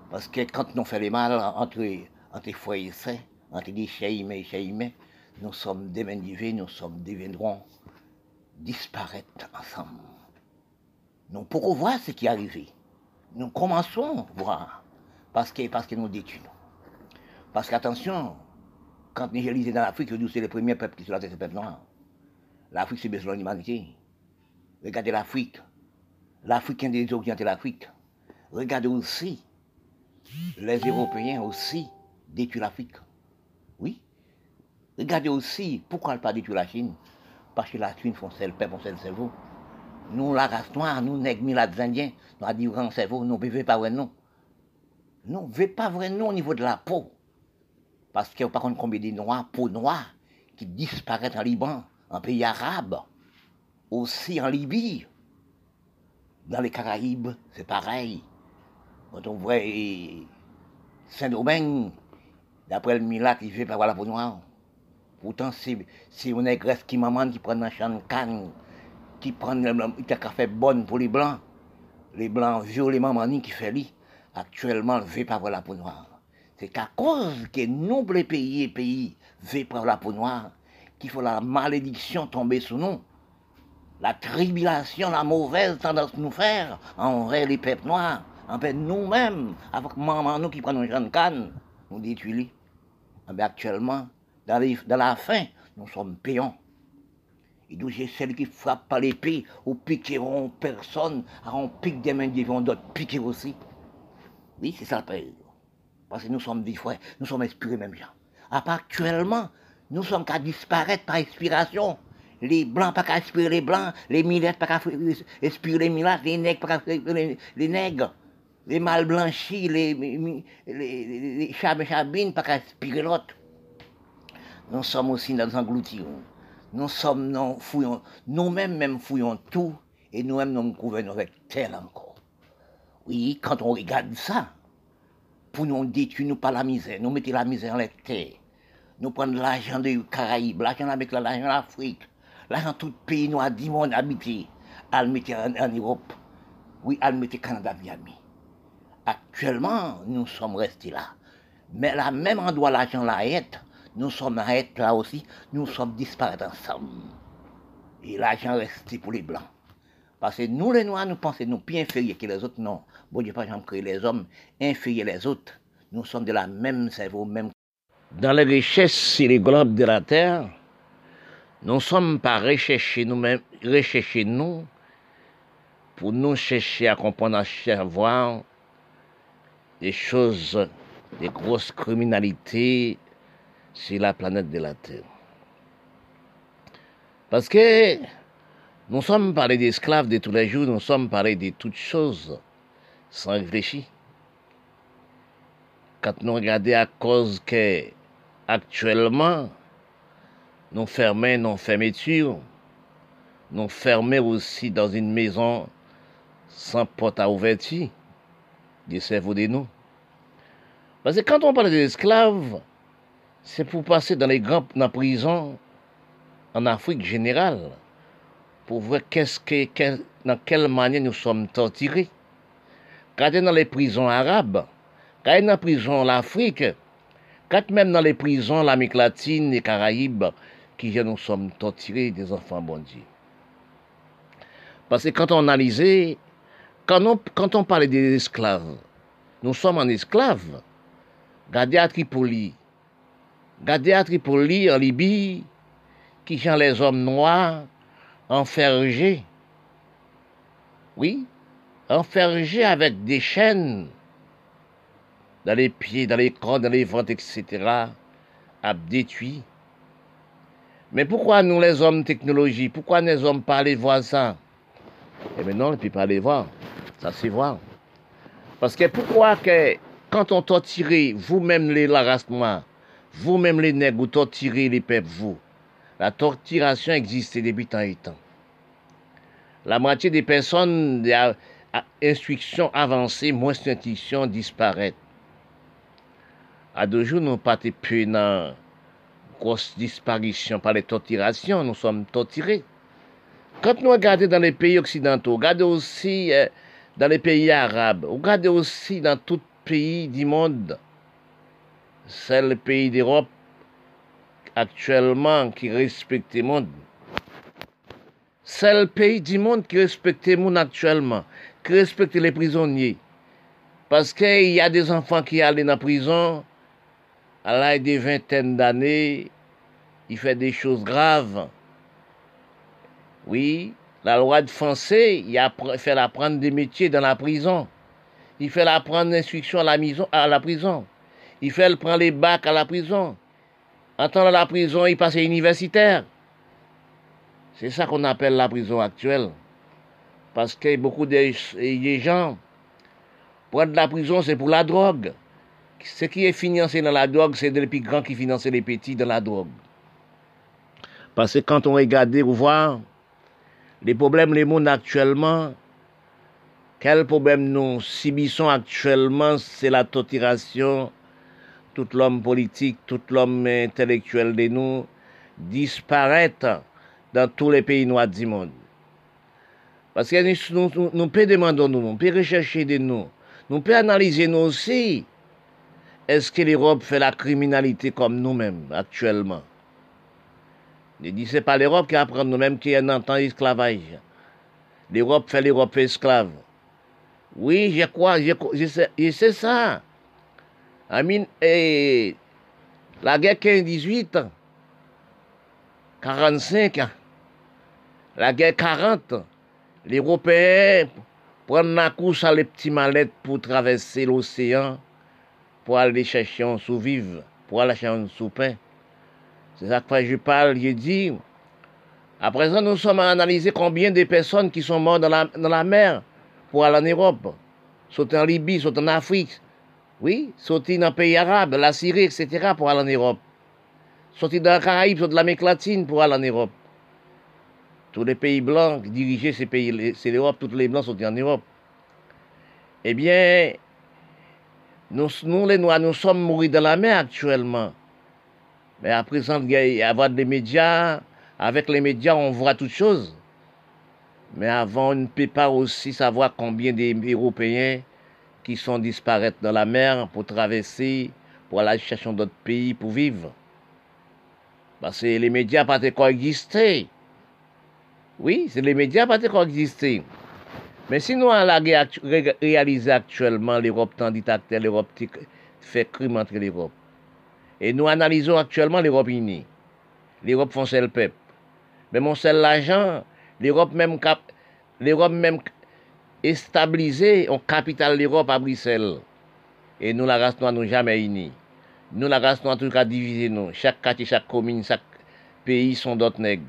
Speaker 2: Parce que quand nous faisons les mal entre, entre frères et sœurs, entre des chiens et chiens, nous sommes démendivés, nous sommes deviendrons disparaître ensemble. Nous pourrons voir ce qui est arrivé. Nous commençons à voir. Parce que, parce que nous détruisons. Parce qu'attention, quand nous lisons dans l'Afrique, c'est les premiers peuples qui sont là, c'est les peuples noirs. L'Afrique, c'est besoin de l'humanité. Regardez l'Afrique. L'Africain des orientaux de l'Afrique. Regardez aussi, les Européens aussi détruisent l'Afrique. Oui. Regardez aussi, pourquoi pas détruire la Chine? Parce que la Chine font le peuple, font le cerveau. Nous, la race noire, nous, milades indiens, nous avons dit grand cerveau, nous ne vivons pas vrai. Nous ne vivons pas vrai au niveau de la peau. Parce qu'il n'y a pas combien de noirs, peau noire, qui disparaissent en Liban, en pays arabe, aussi en Libye. Dans les Caraïbes, c'est pareil. Quand on voit Saint-Domingue, d'après le Milat, il fait pas voir la peau noire. Pourtant, c'est une négresse qui maman qui prend un champ de canne, qui prend le café bonne pour les blancs. Les blancs violemment mani qui fait lit. Actuellement, veut pas voir la peau noire. C'est qu'à cause que les pays et pays, veulent pas la peau noire, qu'il faut la malédiction tomber sur nous. La tribulation, la mauvaise tendance nous faire envers les peuples noirs, envers nous-mêmes, avec maman nous qui prenons une jeune canne, nous détruisons. Mais actuellement, dans, la fin, nous sommes payants. Et d'où j'ai celles qui frappent par l'épée, ou piqueront personne, on pique des mains, ils vont d'autres piquer aussi. Oui, c'est ça le pays. Parce que nous sommes des frères, nous sommes inspirés même gens. À part actuellement, nous sommes qu'à disparaître par inspiration. Les blancs pas qu'à inspirer les blancs, les milettes pas qu'à inspirer les milettes, les nègres pas qu'à inspirer les nègres, les mal blanchis, les, les, les, chabines pas qu'à inspirer l'autre. Nous sommes aussi dans engloutis nous sommes, nous fouillons, nous-mêmes même fouillons tout, et nous-mêmes nous gouvernons avec tel encore. Oui, quand on regarde ça, pour nous détruire, nous pas la misère, nous mettons la misère en la terre. Nous prenons l'argent des Caraïbes, l'argent avec l'argent l'Afrique, l'argent tout pays, a dit monde habité, à le mettre en, Europe. Oui, à le mettre Canada, Miami. Actuellement, nous sommes restés là. Mais là, même endroit l'argent là est, nous sommes là, là aussi, nous sommes disparus ensemble. Et l'argent resté pour les blancs. Parce que nous, les Noirs, nous pensons nous plus inférieurs que les autres. Non. Bon Dieu, pas jamais créé les hommes inférieurs les autres. Nous sommes de la même cerveau, même.
Speaker 1: Dans les richesses et les globes de la terre, nous ne sommes pas recherchés nous-mêmes, recherchés nous, pour nous chercher à comprendre, à savoir des choses, des grosses criminalités sur la planète de la Terre. Parce que nous sommes parlés d'esclaves de tous les jours, nous sommes parlés de toutes choses sans réfléchir. Quand nous regardons à cause que actuellement, nous fermons nos fermetures, nous fermons aussi dans une maison sans porte à ouverture du cerveau de nous. Parce que quand on parle des esclaves, c'est pour passer dans les grandes dans prisons en Afrique générale, pour voir qu'est-ce que, qu dans quelle manière nous sommes torturés. Quand dans les prisons arabes, quand dans les prisons l'Afrique, quand même dans les prisons l'Amérique latine et Caraïbes, qui nous sommes torturés des enfants bondis. Parce que quand on analysait quand on, parlait des esclaves, nous sommes en esclaves. Gardez à Tripoli. Gardez à Tripoli, en Libye, qui sont les hommes noirs enfergés. Oui, enfergés avec des chaînes dans les pieds, dans les corps, dans les ventres, etc., à. Mais pourquoi nous, les hommes technologie, pourquoi les hommes pas voir ça Bien non, on ne peut pas aller voir. Ça, c'est vrai. Parce que pourquoi que quand on torture vous-même les la vous-même les nègres, vous torturez les peuples, vous, la torturation existe depuis tant et temps. La moitié des personnes instruction avancée, moins d'instruction disparaissent. À deux jours, nous pas plus dans grosse disparition par les torturations, nous sommes torturés. Quand nous regardons dans les pays occidentaux, regardez aussi euh, dans les pays arabes, regardez aussi dans tout pays du monde. C'est le pays d'Europe actuellement qui respecte le monde. C'est le pays du monde qui respecte le monde actuellement, qui respecte les prisonniers. Parce qu'il y a des enfants qui allaient dans la prison à l'âge de vingtaine d'années, ils font des choses graves. Oui, la loi de français, il a fait apprendre des métiers dans la prison. Il fait apprendre l'instruction à la, à la prison. Il fait prendre les bacs à la prison. En temps de la prison, il passe universitaire. C'est ça qu'on appelle la prison actuelle. Parce que beaucoup de, gens prennent la prison, c'est pour la drogue. Ce qui est financé dans la drogue, c'est les plus grands qui financent les petits dans la drogue. Parce que quand on regarde, vous voyez, les problèmes les monde actuellement, quels problèmes nous subissons actuellement, c'est la torturation. Tout l'homme politique, tout l'homme intellectuel de nous disparaît dans tous les pays noirs du monde. Parce que nous, nous, nous pouvons demander nous, nous pouvons rechercher de nous, nous pouvons analyser nous aussi. Est-ce que l'Europe fait la criminalité comme nous-mêmes actuellement? Ne dit c'est pas l'Europe qui apprend nous-mêmes qui est en temps esclavage. L'Europe fait l'Europe esclave. Oui, je crois, je, sais, ça. la guerre 15-18, 45, la guerre 40, les Européens prennent la course à les petits mallettes pour traverser l'océan, pour aller chercher un sous-vivre, pour aller chercher un sous-pain. C'est que je parle, je dis. À présent, nous sommes à analyser combien de personnes qui sont mortes dans la, mer pour aller en Europe. Sauter en Libye, sauter en Afrique. Oui, sauter dans les pays arabes, la Syrie, etc. pour aller en Europe. Sauter dans les Caraïbes, sauter de l'Amérique latine pour aller en Europe. Tous les pays blancs dirigés ces pays, c'est l'Europe, tous les blancs sont en Europe. Eh bien, nous les Noirs, nous sommes morts dans la mer actuellement. Mais à présent, il y a avoir des médias. Avec les médias, on voit toutes choses. Mais avant, on ne peut pas aussi savoir combien d'Européens qui sont disparaître dans la mer pour traverser, pour aller chercher d'autres pays pour vivre. Parce que les médias pas encore existé. Oui, c'est les médias pas encore existé. Mais si nous allons réaliser actuellement l'Europe tandis que l'Europe fait crime entre l'Europe. Et nous analysons actuellement l'Europe unie. L'Europe foncelle le peuple. Mais mon seul l'argent, l'Europe même cap, l'Europe même stabilisée en capitale l'Europe à Bruxelles. Et nous, la race noire, nous jamais unis. Nous, la race noire, en tout cas, divisés, nous. Chaque quartier, chaque commune, chaque pays sont d'autres nègres.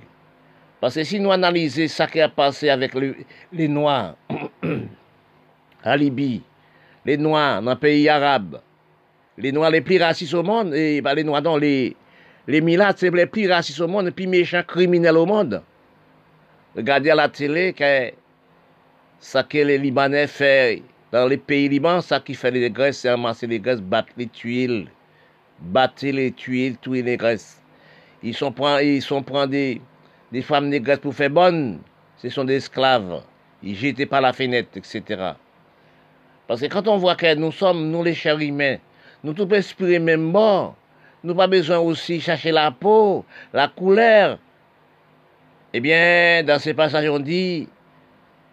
Speaker 1: Parce que si nous analysons ce qui a passé avec le, les Noirs à Libye, les Noirs dans le pays arabe, les Noirs les plus racistes au monde, et bah, les Noirs dans les, les c'est les plus racistes au monde, les plus méchants criminels au monde. Regardez à la télé que ce que les Libanais font dans les pays Liban, ça qui fait les graisses, c'est ramasser les graisses, battre les tuiles, battre les tuiles, tuer les graisses. Ils sont prendre, ils sont prendre des, des femmes négresses pour faire bonne. Ce sont des esclaves. Ils jetaient par la fenêtre, etc. Parce que quand on voit que nous sommes, nous les chers humains, nous tout respirer même mort, nous pas besoin aussi chercher la peau, la couleur. Eh bien, dans ces passages, on dit,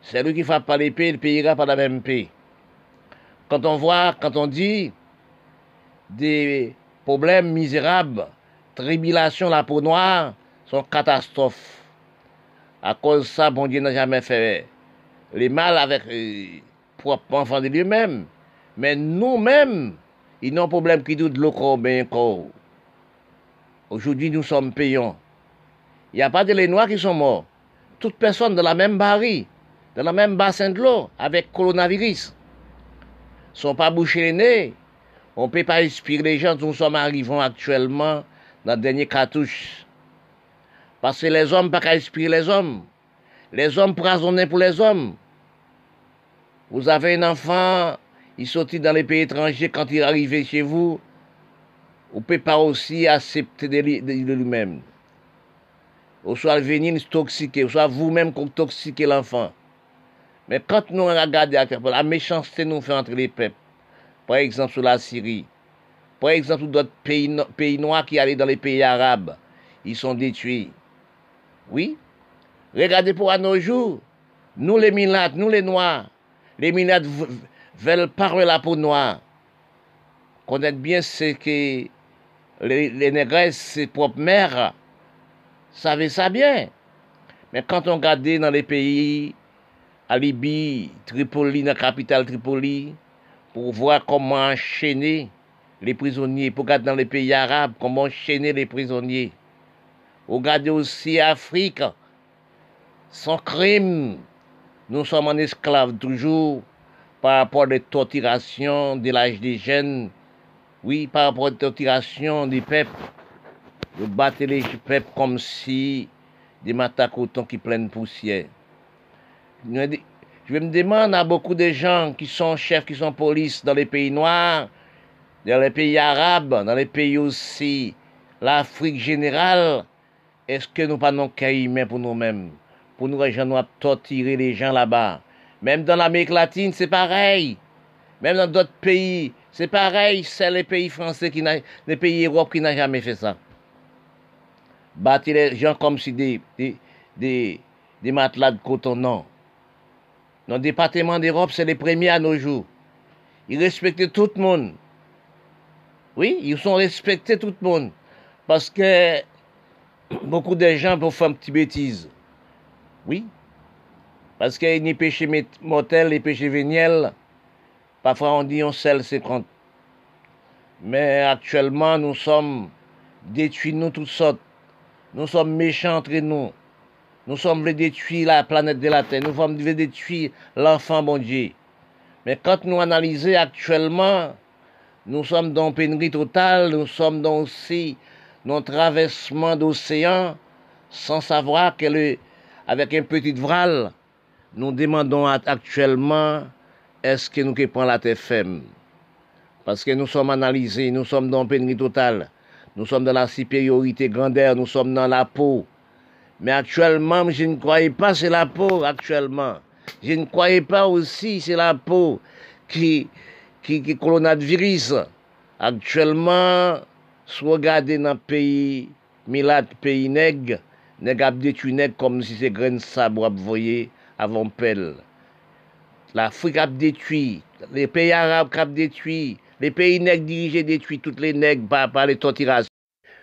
Speaker 1: c'est lui qui frappe pas l'épée, il payera par la même paix. Quand on voit, quand on dit des problèmes misérables, tribulation, la peau noire, sont catastrophes. À cause de ça, bon Dieu n'a jamais fait les mal avec euh, propres enfants de lui-même. Mais nous-mêmes, ils n'ont problème qui doutent de l'eau bien corps. Aujourd'hui, nous sommes payants. Il n'y a pas de les noirs qui sont morts. Toutes personnes de la même barrière, de la même bassin de l'eau, avec coronavirus, sont pas bouchés les nez. On ne peut pas inspirer les gens. Nous sommes arrivés actuellement dans le dernier cartouche. Parce que les hommes pas qu'à inspirer les hommes. Les hommes poisonnés pour les hommes. Vous avez un enfant, il sortit dans les pays étrangers, quand il arrivé chez vous, vous ne pouvez pas aussi accepter de lui-même. Ou soit venir toxiquer, ou soit vous-même qu'on toxiquez l'enfant. Mais quand nous regardons la méchanceté nous fait entre les peuples, par exemple sur la Syrie, par exemple d'autres pays, pays noirs qui allaient dans les pays arabes, ils sont détruits. Oui. Regardez pour à nos jours, nous les milates, nous les noirs, les milates veulent parler la peau noire. Connaître bien ce que les, les négresses, ses propres mères, savaient ça bien. Mais quand on regarde dans les pays, à Libye, Tripoli, la capitale Tripoli, pour voir comment enchaîner les prisonniers, pour regarder dans les pays arabes, comment enchaîner les prisonniers. Regardez aussi Afrique, son crime. Nous sommes en esclaves toujours par rapport aux torturations de l'âge des jeunes. Oui, par rapport aux torturations des peuples. De battre les peuples comme si des matacotons qui pleine poussière. Je me demande à beaucoup de gens qui sont chefs, qui sont polices dans les pays noirs, dans les pays arabes, dans les pays aussi, l'Afrique générale, est-ce que nous pas humains pour nous-mêmes Pour nous, les gens, nous torturer les gens là-bas? Même dans l'Amérique latine, c'est pareil. Même dans d'autres pays, c'est pareil. C'est les pays français, qui les pays Europe qui n'ont jamais fait ça. Bâtir les gens comme si des, des, matelas de coton, non. Dans le département d'Europe, c'est les premiers à nos jours. Ils respectent tout le monde. Oui, ils sont respectés tout le monde. Parce que beaucoup de gens pour faire une petite bêtise. Oui. Parce qu'il y a des péchés mortels, les péchés véniels. Parfois on dit on c'est compte. Mais actuellement nous sommes détruits nous toutes sortes. Nous sommes méchants entre nous. Nous sommes détruire la planète de la Terre. Nous sommes détruire l'enfant bon Dieu. Mais quand nous analysons actuellement, nous sommes dans pénurie totale, nous sommes dans aussi nos traversement d'océan sans savoir qu'elle avec un petit voile, nou demandon aktuellement eske nou ke pran la te fem. Paske nou som analize, nou som dan penri total, nou som dan la superiorite grander, nou som dan la pou. Men aktuellement, je n'kwaye pa se la pou aktuellement. Je n'kwaye pa osi se la pou ki, ki, ki kolonaviris. Aktuellement, sou gade nan peyi milat peyi neg, neg ap detu neg kom si se gren sab wap voye voyez, avant pelle. L'Afrique a détruit, les pays arabes ont détruit, les pays nègres dirigés détruit toutes les nègres par, les torturations.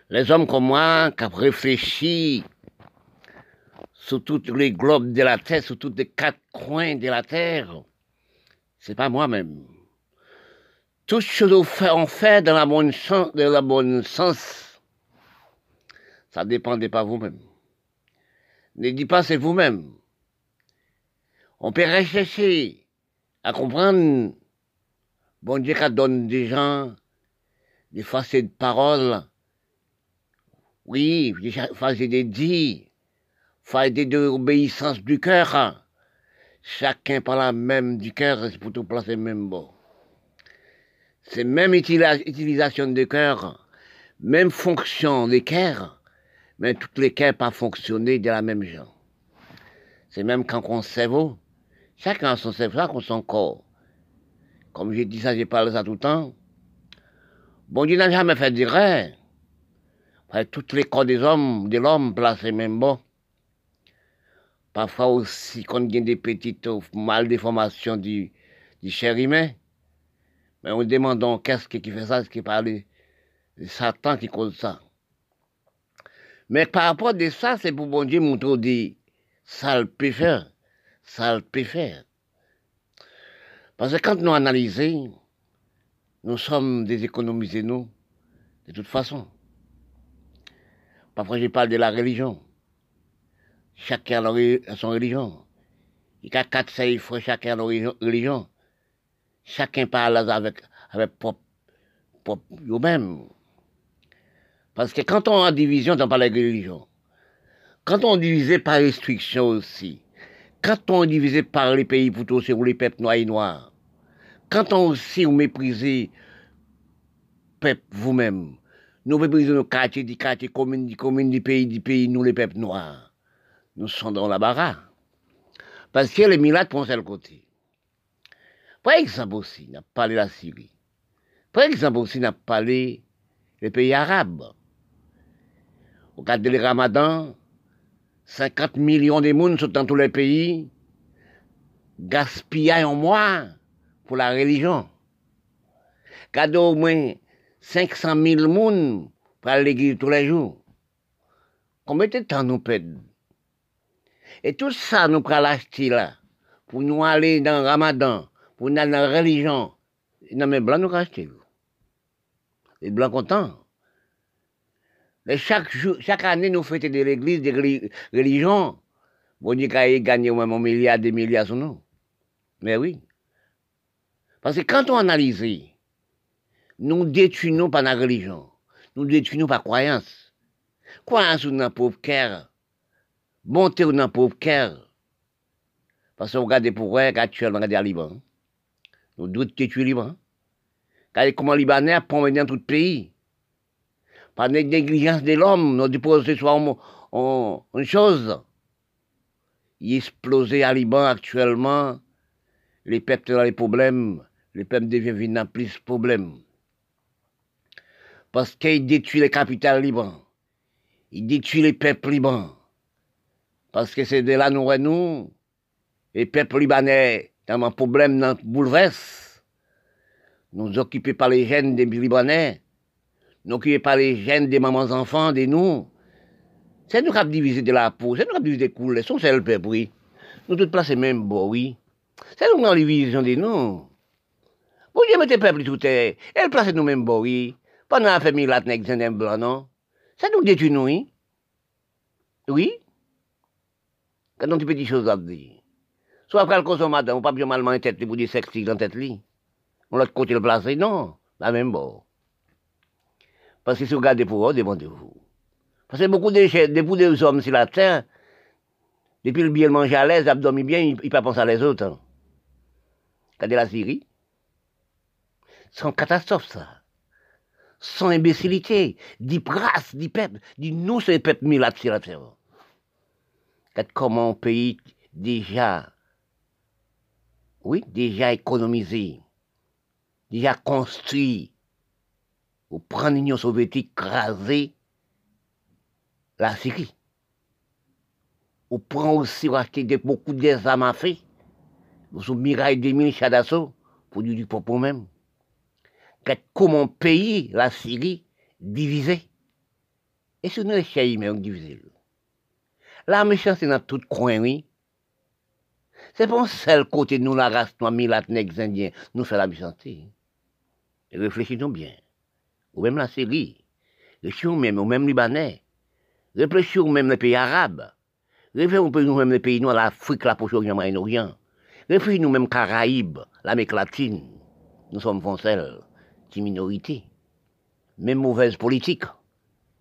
Speaker 1: Les hommes comme moi qui ont réfléchi sur tous les globes de la Terre, sur tous les quatre coins de la Terre, c'est pas moi-même. Tout ce que on fait dans la bonne sens, dans la bonne sens, ça dépendait pas vous-même. Ne dis pas c'est vous-même. On peut rechercher à comprendre. Bon Dieu qui donne des gens des facettes de parole. Oui, des facettes de dire faille d'obéissance du cœur. Chacun par la même du cœur, c'est pour tout placer même bon. C'est même utilisation du cœur, même fonction des cœurs, mais toutes les cœurs pas fonctionner de la même genre. C'est même quand on cerveau, chacun son cerveau, chacun a son corps. Comme j'ai dit ça, j'ai parlé ça tout le temps. Bon Dieu n'a jamais fait dire rien. Toutes les corps des hommes, de l'homme placés même bon. Parfois aussi, quand il y a des petites maldeformations du, du cher humain, mais on demande qu'est-ce qui fait ça, ce qui parle de Satan qui cause ça. Mais par rapport à ça, c'est pour bon Dieu montrer des sales pécheurs, sales pécheurs. Parce que quand nous analysons, nous sommes des économisés, nous, de toute façon. Parfois, je parle de la religion. Chacun a son religion. Il y a quatre, cinq fois chacun a leur religion. Chacun parle avec, avec propre, propre, même Parce que quand on a division, on parle de religion. Quand on divisé par restriction aussi, quand on divisé par les pays plutôt sur les peuples noirs et noirs, quand on aussi méprisé peuple vous-même, nous méprisons nos quartiers, des quartiers, communes, des communes, des pays, des pays, nous les peuples noirs nous sommes dans la barre. Parce que les milades pensent à le côté. Par exemple aussi, n'a parlé de la Syrie. Par exemple aussi, n'a parlé des pays arabes. Regardez le ramadan, 50 millions de monde sont dans tous les pays, gaspillent en mois pour la religion. Regardez au moins 500 000 monde pour l'église tous les jours. Combien de temps nous perdons? Et tout ça, nous prenons l'acheter là, pour nous aller dans le ramadan, pour nous aller dans la religion. Non, mais blanc, nous acheter. Les blancs contents. Mais chaque, jour, chaque année, nous fêtons de l'église, des religions. Bon Dieu, qu'il gagné au même un milliard, des milliards sur nous. Mais oui. Parce que quand on analyse, nous détruisons par la religion. Nous détruisons par croyance. Croyance ou dans pauvre cœur monter dans pauvre cœur. Parce qu'on regarde pour voir actuellement, regarde Liban. Nous devons tuer Liban. Regardez comment les Libanais pour dans tout le pays. Par négligence de l'homme, nous devons ce soir une chose. Il explosé à Liban actuellement. Les peuples dans les problèmes. Les peuples deviennent plus problèmes. Parce qu'il détruit les capitales Liban. Il détruit les peuples Liban. Parce que c'est de là nous nous, et peuple libanais, dans un problème dans bouleverse. Nous occupés par les jeunes des Libanais, nous occupés par les jeunes des mamans enfants, des nous. C'est nous qui avons divisé de la peau, c'est nous qui avons divisé des couleurs, c'est le peuple, oui. Nous tous placés même bon, oui. C'est nous qui avons division de nous. Vous Dieu mettez peuple tout est, elle place nous même bon, oui. Pendant la famille, la blanc, non? C'est nous détruit nous, oui. Oui? Quand on dit petites choses à dire. Soit après le consommateur, on pas bien mal manger tête pour dire sexe dans tête li. On l'autre côté le placer, non? La même bon. Parce que si vous regardez pour eux, demandez-vous. Parce que beaucoup de, beaucoup de hommes sur la terre, depuis le bien manger à l'aise, abdomen bien, ils ne pas à les autres. Hein. Regardez la Syrie. C'est une catastrophe, ça. Sans imbécilité, dit grâce, dit peuple, dit nous, c'est le peuple mis là sur la terre comment un pays déjà, oui, déjà économisé, déjà construit pour prendre l'Union soviétique, craser la Syrie. On prend aussi acheter beaucoup d'armes à feu, sous miraille des chats d'assaut, pour du pour nous-mêmes. Comment payer la Syrie divisée Et nous les mais on divise. La méchanceté dans tout coin, oui. C'est pas un seul côté de nous, la race milate, nègres, indiens, nous fait la méchanceté. Réfléchissons bien. Ou même la Syrie. Réfléchissons même, ou même Libanais. Réfléchissons même les pays arabes. Réfléchissons même les pays noirs, l'Afrique, la Proche-Orient, Moyen-Orient. Réfléchissons même Caraïbes, l'Amérique latine. Nous sommes français, une minorité. Même mauvaise politique.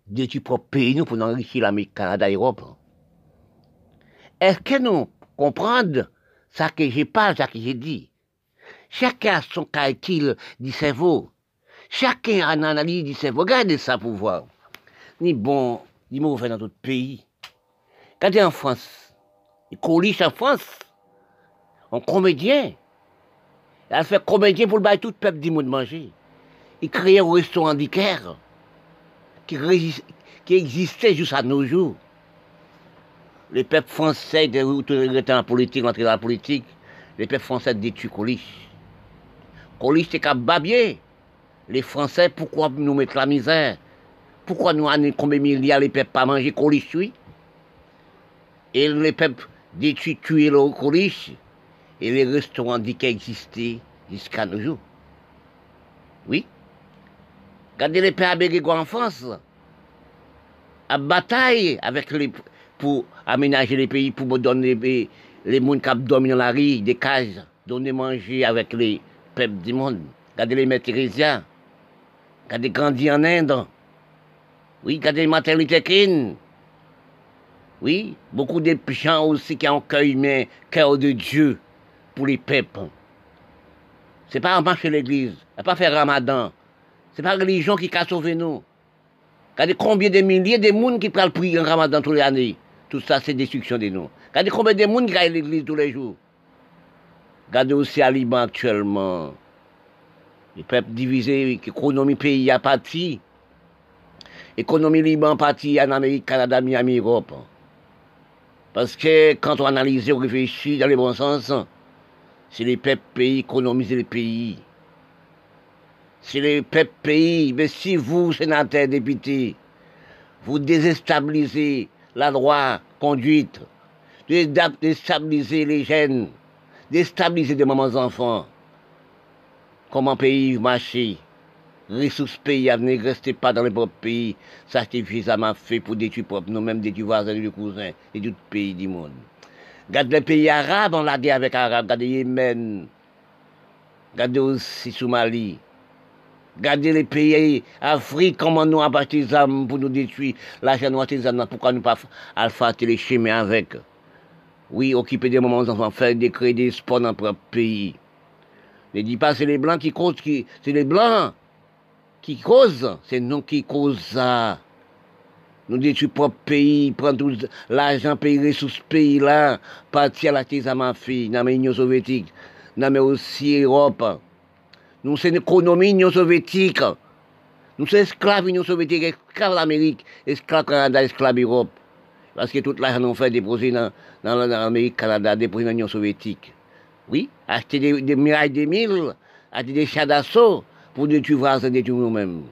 Speaker 1: De tu propre pays, nous, pour enrichir l'Amérique, Canada, Europe. Est-ce que nous comprenons ça que j'ai pas, ça que j'ai dit? Chacun a son calcul du cerveau. Chacun a une analyse du cerveau. Regardez ça pour voir. Ni bon, ni mauvais dans d'autres pays. Regardez en France. Les colis en France. Un comédien. Elle fait comédien pour le bail tout le peuple du monde manger. Il crée un restaurant d'Iker qui, qui existait jusqu'à nos jours les peuples français, qui étaient en politique, entrés dans la politique, les peuples français détruisent Coliche. Coliche, c'est qu'à babier. Les Français, pourquoi nous mettre la misère? Pourquoi nous avons combien de milliards les peuples pas manger oui? Et les peuples détruisent, tuer le Coliche. Et les restaurants disent qu'ils existaient jusqu'à nos jours. Oui? Regardez les peuples en France. À bataille avec les pour aménager les pays, pour donner les, les gens qui dorment dans la rue, des cages, donner manger avec les peuples du monde. Regardez les mères Thérésiens, regardez grandi en Inde. Oui, regardez les maternités Oui, beaucoup de gens aussi qui ont humain, cœur de Dieu pour les peuples. C'est pas en marcher l'église, c'est pas faire ramadan. C'est pas la religion qui a sauvé nous. Regardez combien de milliers de monde qui prennent le prix en ramadan tous les années. Tout ça, c'est destruction de nous. Regardez combien de monde qui à l'église tous les jours. Regardez aussi à Liban actuellement. Les peuples divisés, l'économie pays a parti. L'économie Liban parti en Amérique, Canada, Miami, Europe. Parce que quand on analyse, on réfléchit dans le bon sens, c'est les peuples pays économisent les pays. C'est les peuples pays. Mais si vous, sénateurs, députés, vous déstabilisez la loi conduite, de déstabiliser les jeunes, déstabiliser des mamans enfants. Comment pays marcher Ressources pays à venir, restez pas dans les propres pays. Ça, c'est suffisamment fait pour détruire nous-mêmes, détruire voisins, des cousins et tout pays du monde. Regardez les pays arabes, on l'a guerre avec Arabes. Regardez Yémen. Regardez aussi Somalie. Regardez les pays Afrique, comment nous avons des armes pour nous détruire. L'argent nous des pourquoi nous pas alpha les chemins avec? Oui, occuper des moments enfants, faire des crédits, sports dans notre pays. Ne dis pas c'est les blancs qui causent, c'est les blancs qui causent, c'est nous qui causons. Nous détruisons propre pays, prendre tout l'argent, sous ce pays-là, partir à la ma fille, dans l'Union soviétique, dans aussi Europe. Nous sommes une économie soviétique. Nous sommes esclaves Union soviétique, esclaves l'Amérique, esclaves Canada, esclaves Europe. Parce que toute l'argent nous fait déposer dans, dans l'Amérique, Canada, déposer dans l'Union soviétique. Oui, acheter des, des mirailles des mille, acheter des chats d'assaut pour détruire et détruire nous-mêmes.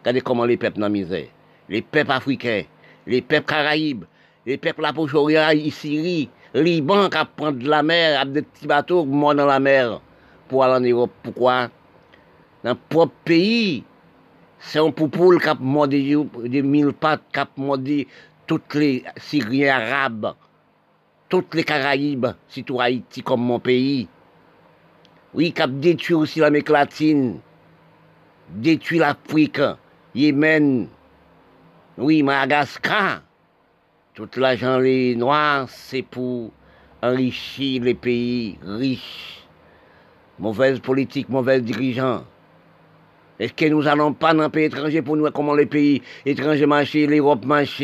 Speaker 1: Regardez comment les peuples dans la misère. Les peuples africains, les peuples caraïbes, les peuples la Syrie, Liban qui prendre de la mer, avec des petits bateaux dans la mer pour aller en Europe. Pourquoi? Dans le propre pays, c'est un poupoule qui a mordu des mille pattes, qui a mordu toutes les Syriens arabes, toutes les Caraïbes, surtout Haïti comme mon pays. Oui, qui a détruit aussi l'Amérique latine, détruit l'Afrique, Yémen, oui, Madagascar. Tout l'argent les noirs, c'est pour enrichir les pays riches. Mauvaise politique, mauvais dirigeants. Est-ce que nous n'allons pas dans un pays étranger pour nous comment les pays étrangers marchent, l'Europe marche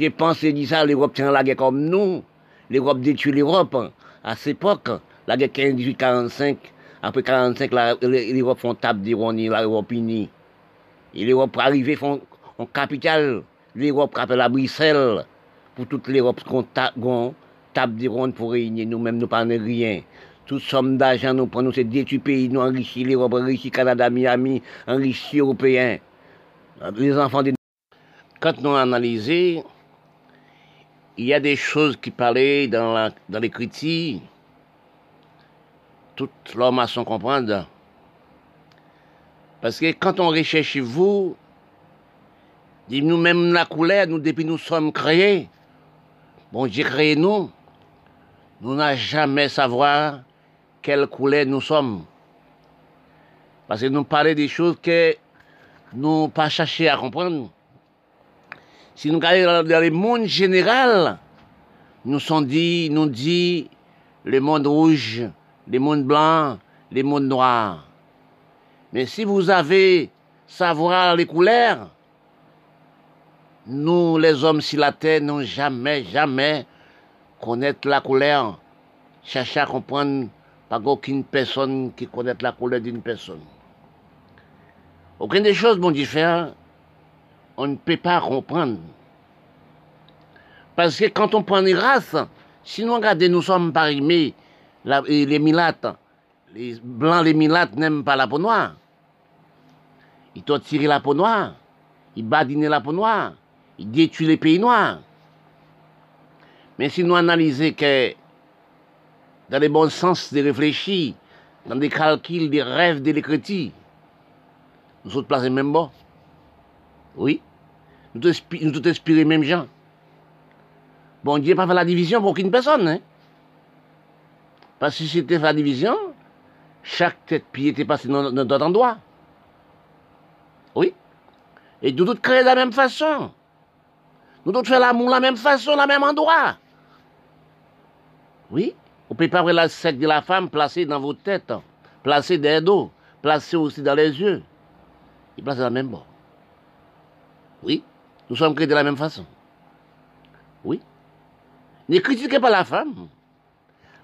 Speaker 1: J'ai pensé dire ça, l'Europe tient la guerre comme nous. L'Europe détruit l'Europe. À cette époque, la guerre 15-18-45, Après 45, l'Europe font table d'ironie, l'Europe unie. Et l'Europe arrive, font en capitale, l'Europe appelle à Bruxelles, pour toute l'Europe, qu'on table d'ironie pour réunir nous-mêmes, nous pas rien. Toute somme d'argent, nous prenons, c'est détruire pays, nous enrichir l'Europe, enrichir Canada, Miami, enrichir Européens. Les enfants des... Quand nous analysons, il y a des choses qui parlaient dans, critiques, toute l'homme a son comprendre. Parce que quand on recherche vous, nous-mêmes la couleur, nous depuis nous sommes créés, bon Dieu créé nous, nous n'avons jamais savoir quelle couleur nous sommes. Parce que nous parlons des choses que nous pas cherché à comprendre. Si nous regardons dans le monde général, nous sommes dit, nous dit le monde rouge, le monde blanc, le monde noir. Mais si vous avez savoir les couleurs, nous, les hommes sur la terre, n'ont jamais, jamais connaître la couleur, chercher à comprendre pas aucune personne qui connaît la couleur d'une personne. Aucune des choses, bon différent, on ne peut pas comprendre. Parce que quand on prend une race, si nous regardons, nous sommes parimés, les milates, les blancs, les milates n'aiment pas la peau noire. Ils t'ont tiré la peau noire, ils badinent la peau noire, ils détruisent les pays noirs. Mais si nous analysons que dans les bons sens de réfléchir, dans des calculs, des rêves de l'écriture, nous sommes placés même bas. Oui. Nous tous inspirés même gens. Bon Dieu pas fait la division pour aucune personne. Hein? Parce que si c'était la division, chaque tête pied était passée dans d'autres endroit. Oui. Et nous tous créés de la même façon. Nous tous faisons l'amour de la même façon, la même endroit. Oui. On peut pas voir la sec de la femme placée dans vos têtes, placée dans les dos, placée aussi dans les yeux. Il place de la même bord. Oui. Nous sommes créés de la même façon. Oui. Ne critiquez pas la femme.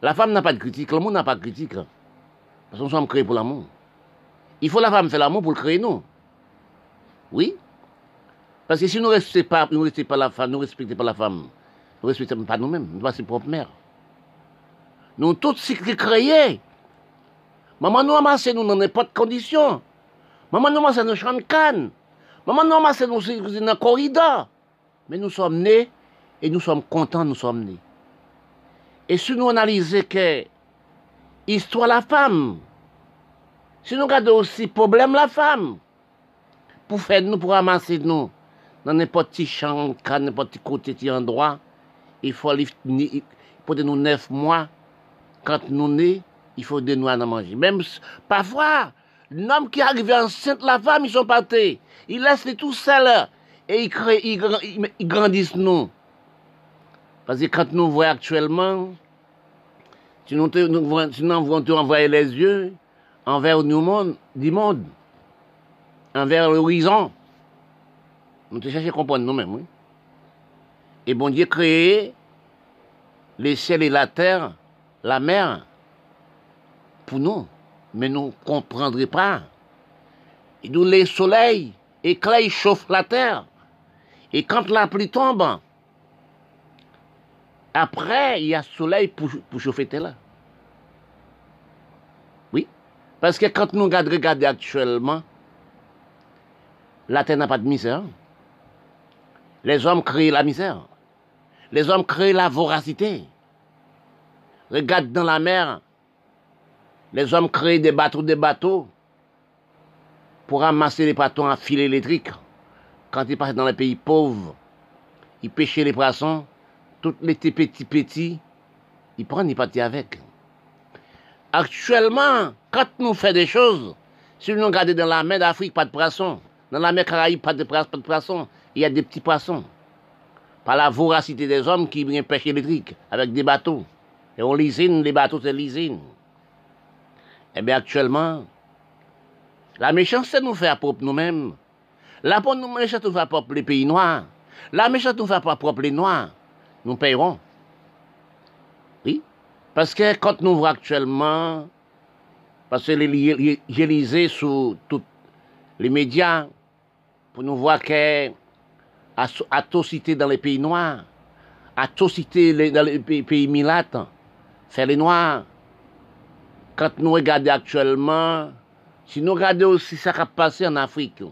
Speaker 1: La femme n'a pas de critique, monde n'a pas de critique. Parce que nous sommes créés pour l'amour. Il faut la femme faire l'amour pour le créer nous. Oui. Parce que si nous ne respectons pas, nous pas la femme, nous ne respectons pas la femme, nous ne respectons pas nous-mêmes, nous sommes ses propres mères. Nous tous créés. Maman nous amasse nous dans n'importe condition. Maman nous amasse nous champs de canne. Maman nous amasse nous dans le corridor. Mais nous sommes nés et nous sommes contents, nous sommes nés. Et si nous analysons que histoire la femme, si nous regardons aussi problème la femme, pour faire nous, pour ramasser nous, dans n'importe quel champ, n'importe quel côté, petit endroit, il faut pour nous neuf mois, quand nous nés, il faut des noix à manger. Même parfois, l'homme qui arrive enceinte, la femme, ils sont partis. Ils laissent les tout seuls et ils, créent, ils grandissent nous. Parce que quand nous voyons actuellement, si nous, nous, envoyer les yeux envers le monde, du monde, envers l'horizon, nous te cherchons à comprendre nous-mêmes. Et bon Dieu créé les ciels et la terre, la mer, pour nous, mais nous ne comprendrons pas. Et nous, les soleils éclairent, chauffent la terre. Et quand la pluie tombe, après, il y a soleil pour, pour chauffer là. Oui. Parce que quand nous regardons actuellement, la terre n'a pas de misère. Les hommes créent la misère. Les hommes créent la voracité. Regarde dans la mer. Les hommes créent des bateaux, des bateaux pour ramasser les poissons à fil électrique. Quand ils passent dans les pays pauvres, ils pêchaient les poissons toutes les petits petits, ils prennent, ils partent avec. Actuellement, quand nous faisons des choses, si nous regardons dans la mer d'Afrique, pas de poissons. Dans la mer Caraïbe, pas de, poissons. Il y a des petits poissons. Par la voracité des hommes qui viennent pêcher électrique avec des bateaux. Et on lisine, les bateaux, c'est lisine. Eh bien, actuellement, la méchanceté nous fait à propre nous-mêmes. La méchanceté nous fait à propre les pays noirs. La méchanceté nous fait à propre les noirs nous payerons. Oui. Parce que quand nous voyons actuellement Parce que j'ai lisé sur tous les médias pour nous voir que atrocité dans les pays noirs, atrocité dans les pays, pays c'est les noirs. Quand nous regardons actuellement, si nous regardons aussi ce qui a passé en Afrique,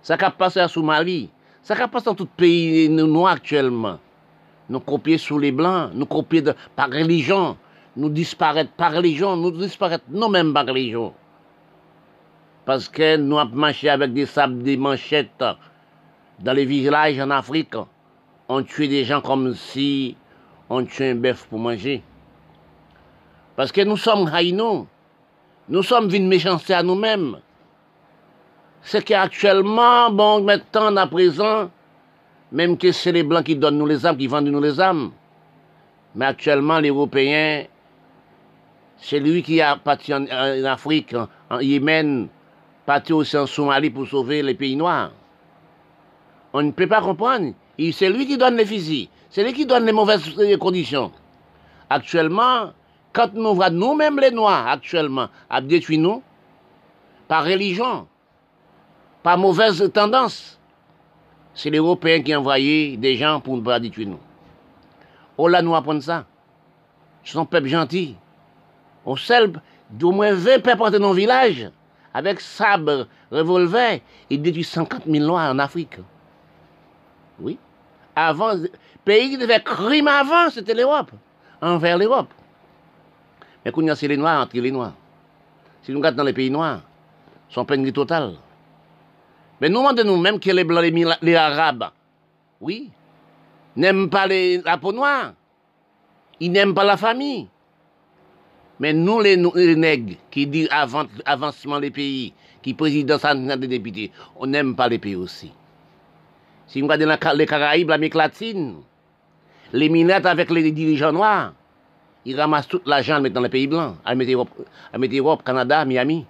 Speaker 1: ce qui a passé en Somalie, ce qui a passé dans tout pays noirs actuellement, nous copions sous les blancs, nous copions par religion, nous disparaître par religion, nous disparaître nous-mêmes par religion. Parce que nous avons marché avec des sables, des manchettes dans les villages en Afrique. On tuait des gens comme si on tuait un bœuf pour manger. Parce que nous sommes haïnons. Nous sommes une méchanceté à nous-mêmes. C'est qu'actuellement, bon, maintenant, à présent, même que c'est les Blancs qui donnent nous les âmes, qui vendent nous les âmes. Mais actuellement, les Européens, c'est lui qui a parti en, Afrique, en, Yémen, parti aussi en Somalie pour sauver les pays noirs. On ne peut pas comprendre. C'est lui qui donne les fusils. C'est lui qui donne les mauvaises conditions. Actuellement, quand nous voyons nous-mêmes les Noirs, actuellement, à détruire nous, par religion, par mauvaise tendance, c'est les Européens qui envoyaient des gens pour nous détruire nous. Oh là, nous apprenons ça. Ce sont peuple gentil. On sait d'au moins 20 peuples dans nos villages, avec sabre, revolver, ils détruisent 50 000 Noirs en Afrique. Oui. Avant, pays qui devait crime avant, c'était l'Europe, envers l'Europe. Mais quand c'est les Noirs entre les Noirs. Si nous regardons dans les pays noirs, sont peine totale. Mais nous demandons nous-mêmes que les Arabes, oui, n'aiment pas les, la peau noire. Ils n'aiment pas la famille. Mais nous, les, nègres, qui disent avancement des pays, qui président des députés, on n'aime pas les pays aussi. Si vous regardez les Caraïbes, l'Amérique latine, les minettes avec les dirigeants noirs, ils ramassent tout l'argent, dans les pays blancs, à mettre Europe, Europe, Canada, Miami.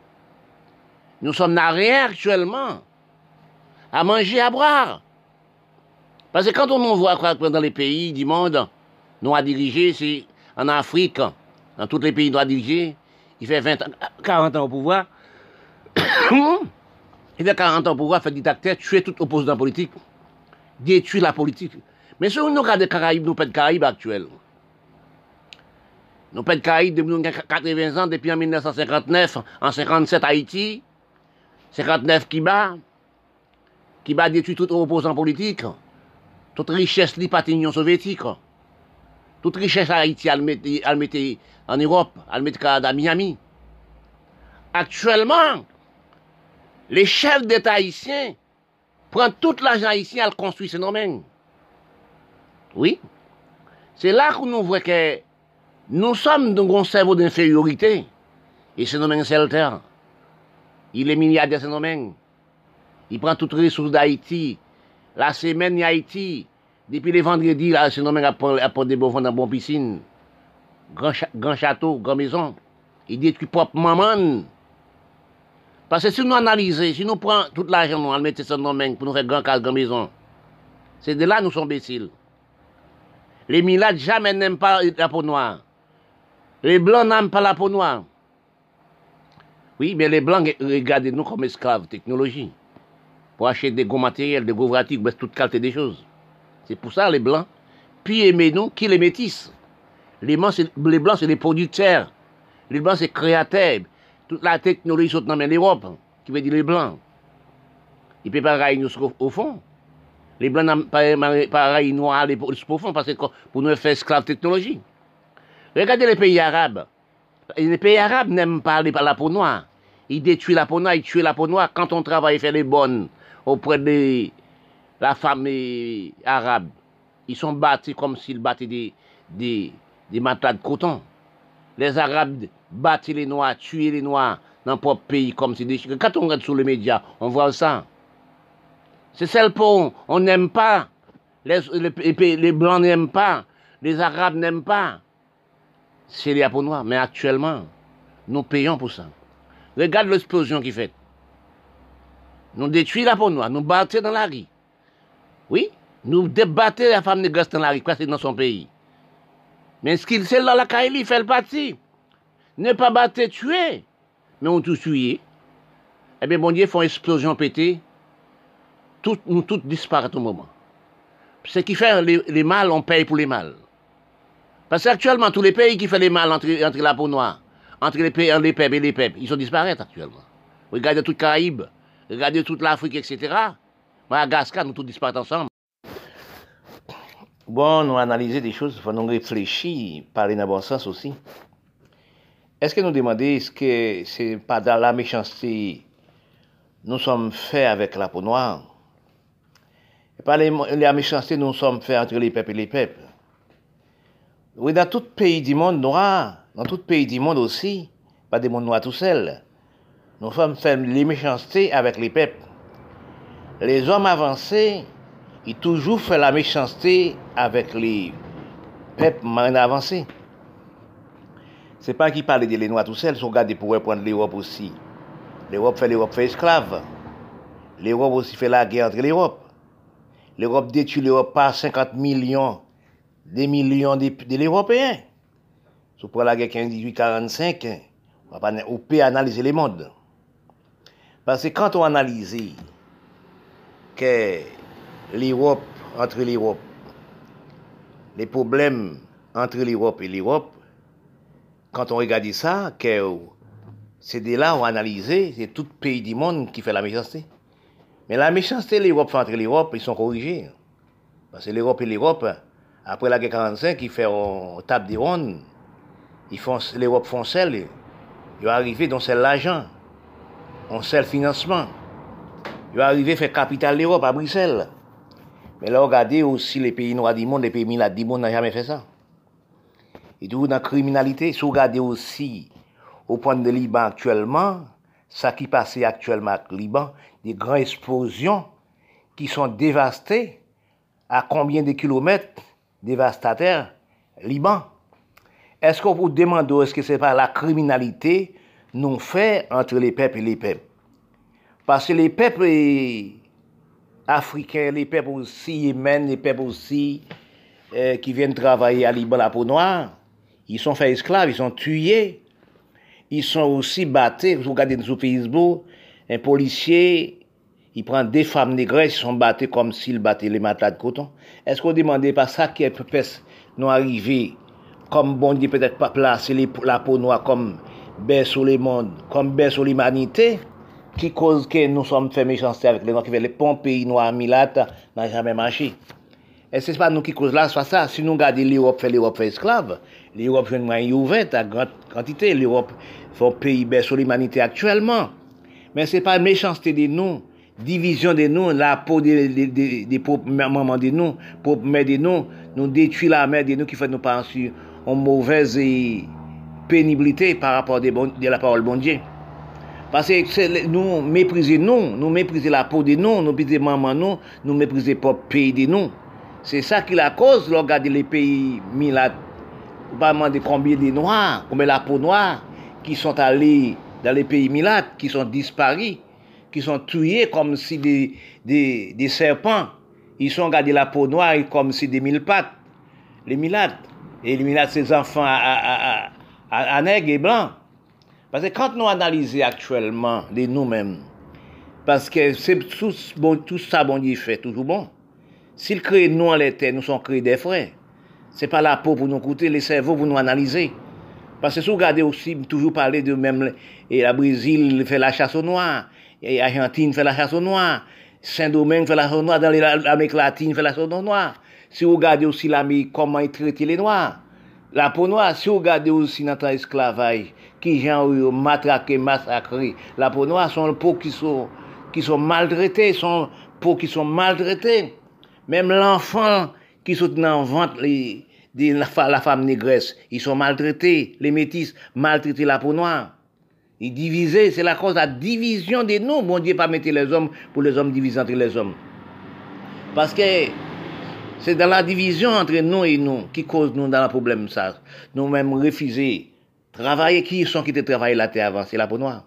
Speaker 1: Nous sommes n'a rien actuellement à manger, à boire. Parce que quand on voit dans les pays du monde, nous à diriger, c'est en Afrique, dans tous les pays nous à diriger, il fait 20 40 ans au pouvoir. il fait 40 ans au pouvoir, fait dictateur, tuer tout opposant politique détruire la politique. Mais si nous regardons les Caraïbes, nous pas de Caraïbes actuels. Nous pas de depuis 80 ans, depuis en 1959, en 57 Haïti, 59 Kiba, Kiba détruit tout opposant politique, toute richesse li l'Union soviétique, toute richesse Haïti, elle mettait en Europe, elle mettait Canada, Miami. Actuellement, les chefs d'État haïtiens prend tout l'argent ici, elle construit ce domaine. Oui. C'est là que nous voyons que Nous sommes donc un cerveau d'infériorité. Et ce nommé c'est le terre. Il est milliardaire, ce nommé. Il prend toutes les ressources d'Haïti. La semaine, Haïti. Depuis les vendredis, là, ce nommé apprend des bovins dans bon piscine. Grand, ch grand, château, grand maison. Il détruit propre maman. Parce que si nous analysons, si nous prenons toute l'argent, nous allons mettre ce nommé pour nous faire grand casse, grand maison. C'est de là nous sommes imbéciles. Les milliards jamais n'aiment pas la peau noire. Les blancs n'aiment pas la peau noire. Oui, mais les blancs regardent nous comme esclaves, technologie. Pour acheter des gros matériels, des gros vratis, toute qualité des choses. C'est pour ça les blancs, puis aimez nous qui les métissent. Les blancs, c'est les producteurs. Les blancs, c'est créateurs toute la technologie saute dans l'Europe, qui veut dire les Blancs. Ils ne peuvent pas nous au fond. Les Blancs n'ont pas railler noirs au fond, parce que pour nous faire esclaves technologie. Regardez les pays arabes. Les pays arabes n'aiment pas la peau noire. Ils détruisent la peau noire, ils tuent la peau noire. Quand on travaille fait les bonnes auprès de la femme arabe, ils sont battus comme s'ils battaient des, matelas de coton. Les Arabes battre les Noirs, tuer les Noirs dans le propre pays comme c'est des Quand on regarde sur les médias, on voit ça. C'est celle pour on n'aime pas. Les, les, Blancs n'aiment pas. Les Arabes n'aiment pas. C'est peau noire. Mais actuellement, nous payons pour ça. Regarde l'explosion qui fait. Nous détruisons la peau noire, nous battons dans la rue. Oui, nous débattons la femme de dans la rue, que c'est dans son pays. Mais ce qu'il sait dans la Kaili, il fait le parti. Ne pas battre, tuer. mais on tous tué. Eh bien, bon Dieu, font explosion pété. Tout, nous tous disparaître au moment. Ce qui fait les, les mal, on paye pour les mal. Parce qu'actuellement, tous les pays qui font les mal entre, la peau noire, entre les, pays, les peuples et les peuples, ils sont disparaître actuellement. Regardez toute Caraïbes, regardez toute l'Afrique, etc. Madagascar, nous tous disparaître ensemble.
Speaker 2: Bon, nous analyser des choses, il nous réfléchir, parler dans le bon sens aussi. Est-ce que nous demander, est-ce que c'est pas dans la méchanceté nous sommes faits avec la peau noire? Et pas les- la méchanceté nous sommes faits entre les peuples et les peuples. Oui, dans tout pays du monde noir, dans tout pays du monde aussi, pas des mondes noirs tout seuls, nous sommes faits les méchancetés avec les peuples. Les hommes avancés, ils toujours fait la méchanceté avec les peuples avancés. C'est pas qu'ils parlent de les noirs tout seuls, ils sont gardés pour prendre l'Europe aussi. L'Europe fait l'Europe fait esclave. L'Europe aussi fait la guerre entre l'Europe. L'Europe détruit l'Europe par 50 millions, des millions de, de l'Européen. Si pour la guerre 15-18-45, on va peut analyser les mondes. Parce que quand on analyse que l'Europe, entre l'Europe, les problèmes entre l'Europe et l'Europe, quand on regarde ça, que c'est de là où on analyse, c'est tout pays du monde qui fait la méchanceté. Mais la méchanceté, l'Europe fait entre l'Europe, ils sont corrigés. Parce que l'Europe et l'Europe, après la guerre 45, ils font table des rondes, ils font, l'Europe font celle, ils arrivent dans celle l'argent, on sait le financement. Ils arrivent à faire capitale l'Europe à Bruxelles. Mais là, regardez aussi les pays noirs du monde, les pays milades du monde n'ont jamais fait ça. Et toujours dans la criminalité, si vous regardez aussi au point de Liban actuellement, ça qui passe actuellement avec Liban, des grandes explosions qui sont dévastées à combien de kilomètres dévastateurs Liban. Est-ce qu'on vous demande est-ce que c'est pas la criminalité non fait entre les peuples et les peuples? Parce que les peuples eh, africains, les peuples aussi yémen, les peuples aussi euh, qui viennent travailler à Liban la peau noire, ils sont faits esclaves, ils sont tués, ils sont aussi battus. Vous regardez sur Facebook, un policier, il prend des femmes négresses, ils sont battus comme s'ils battaient les matelas de coton. Esko demande pa sa ki epepes nou arrive, kom bon di petet pa plase la pou nou a kom bè sou le moun, kom bè sou l'imanite, ki koz ke nou som fè mechansè avèk le nan ki vè le pon peyi nou a milat nan jamè manchi. E se se pa nou ki kouz la, se pa sa, si nou gade l'Europe fè l'Europe fè esklav, l'Europe jwen mwen youvet a grant kantite, l'Europe fè peyi bè sou l'imanite aktuellement. Men se pa mechanstè de nou, division de nous, la peau des de, de, des propres mamans de nous, propres mères de nous, nous détruit la mère de nous qui fait nous penser en mauvaise eh, pénibilité par rapport de, de la parole bon Dieu. Parce que nous mépriser nous, nous mépriser la peau de nous, nous mépriser maman nous, nous mépriser le pays de nous. C'est ça qui la cause, là, regardez les pays mis là, pas demander combien de noirs, combien la peau noire, qui sont allés dans les pays milates, qui sont disparus, qui sont tués comme si des, des, serpents. Ils sont gardés la peau noire comme si des mille pattes. Les milates. Et les milates, ces enfants à, à, nègres et blancs. Parce que quand nous analysons actuellement de nous-mêmes, parce que c'est tout, bon, tout ça, bon Dieu fait, toujours bon. S'il crée nous en l'été, nous sommes créés des frères. C'est pas la peau pour nous coûter, les cerveaux pour nous analyser. Parce que si vous regardez aussi, toujours parler de même, et la Brésil fait la chasse aux noirs, et Argentine fait la chasse aux noirs, Saint-Domingue fait la chasse aux noirs, dans l'Amérique latine fait la chasse aux noirs. Si vous regardez aussi l'Amérique, comment ils traitent les noirs, la peau noire, si vous regardez aussi l'esclavage, esclavage, qui gens matraqué, massacré, la peau noire sont les peaux qui sont, qui sont maltraités, sont peaux qui sont maltraités. Même l'enfant qui sont dans le ventre les, la femme négresse, ils sont maltraités. Les métis maltraités la peau noire. Ils divisés, c'est la cause de la division de nous. Bon Dieu pas mettre les hommes pour les hommes diviser entre les hommes. Parce que c'est dans la division entre nous et nous qui cause nous dans le problème ça. Nous-mêmes refuser travailler qui sont qui te travaillent la terre avant, c'est la peau noire.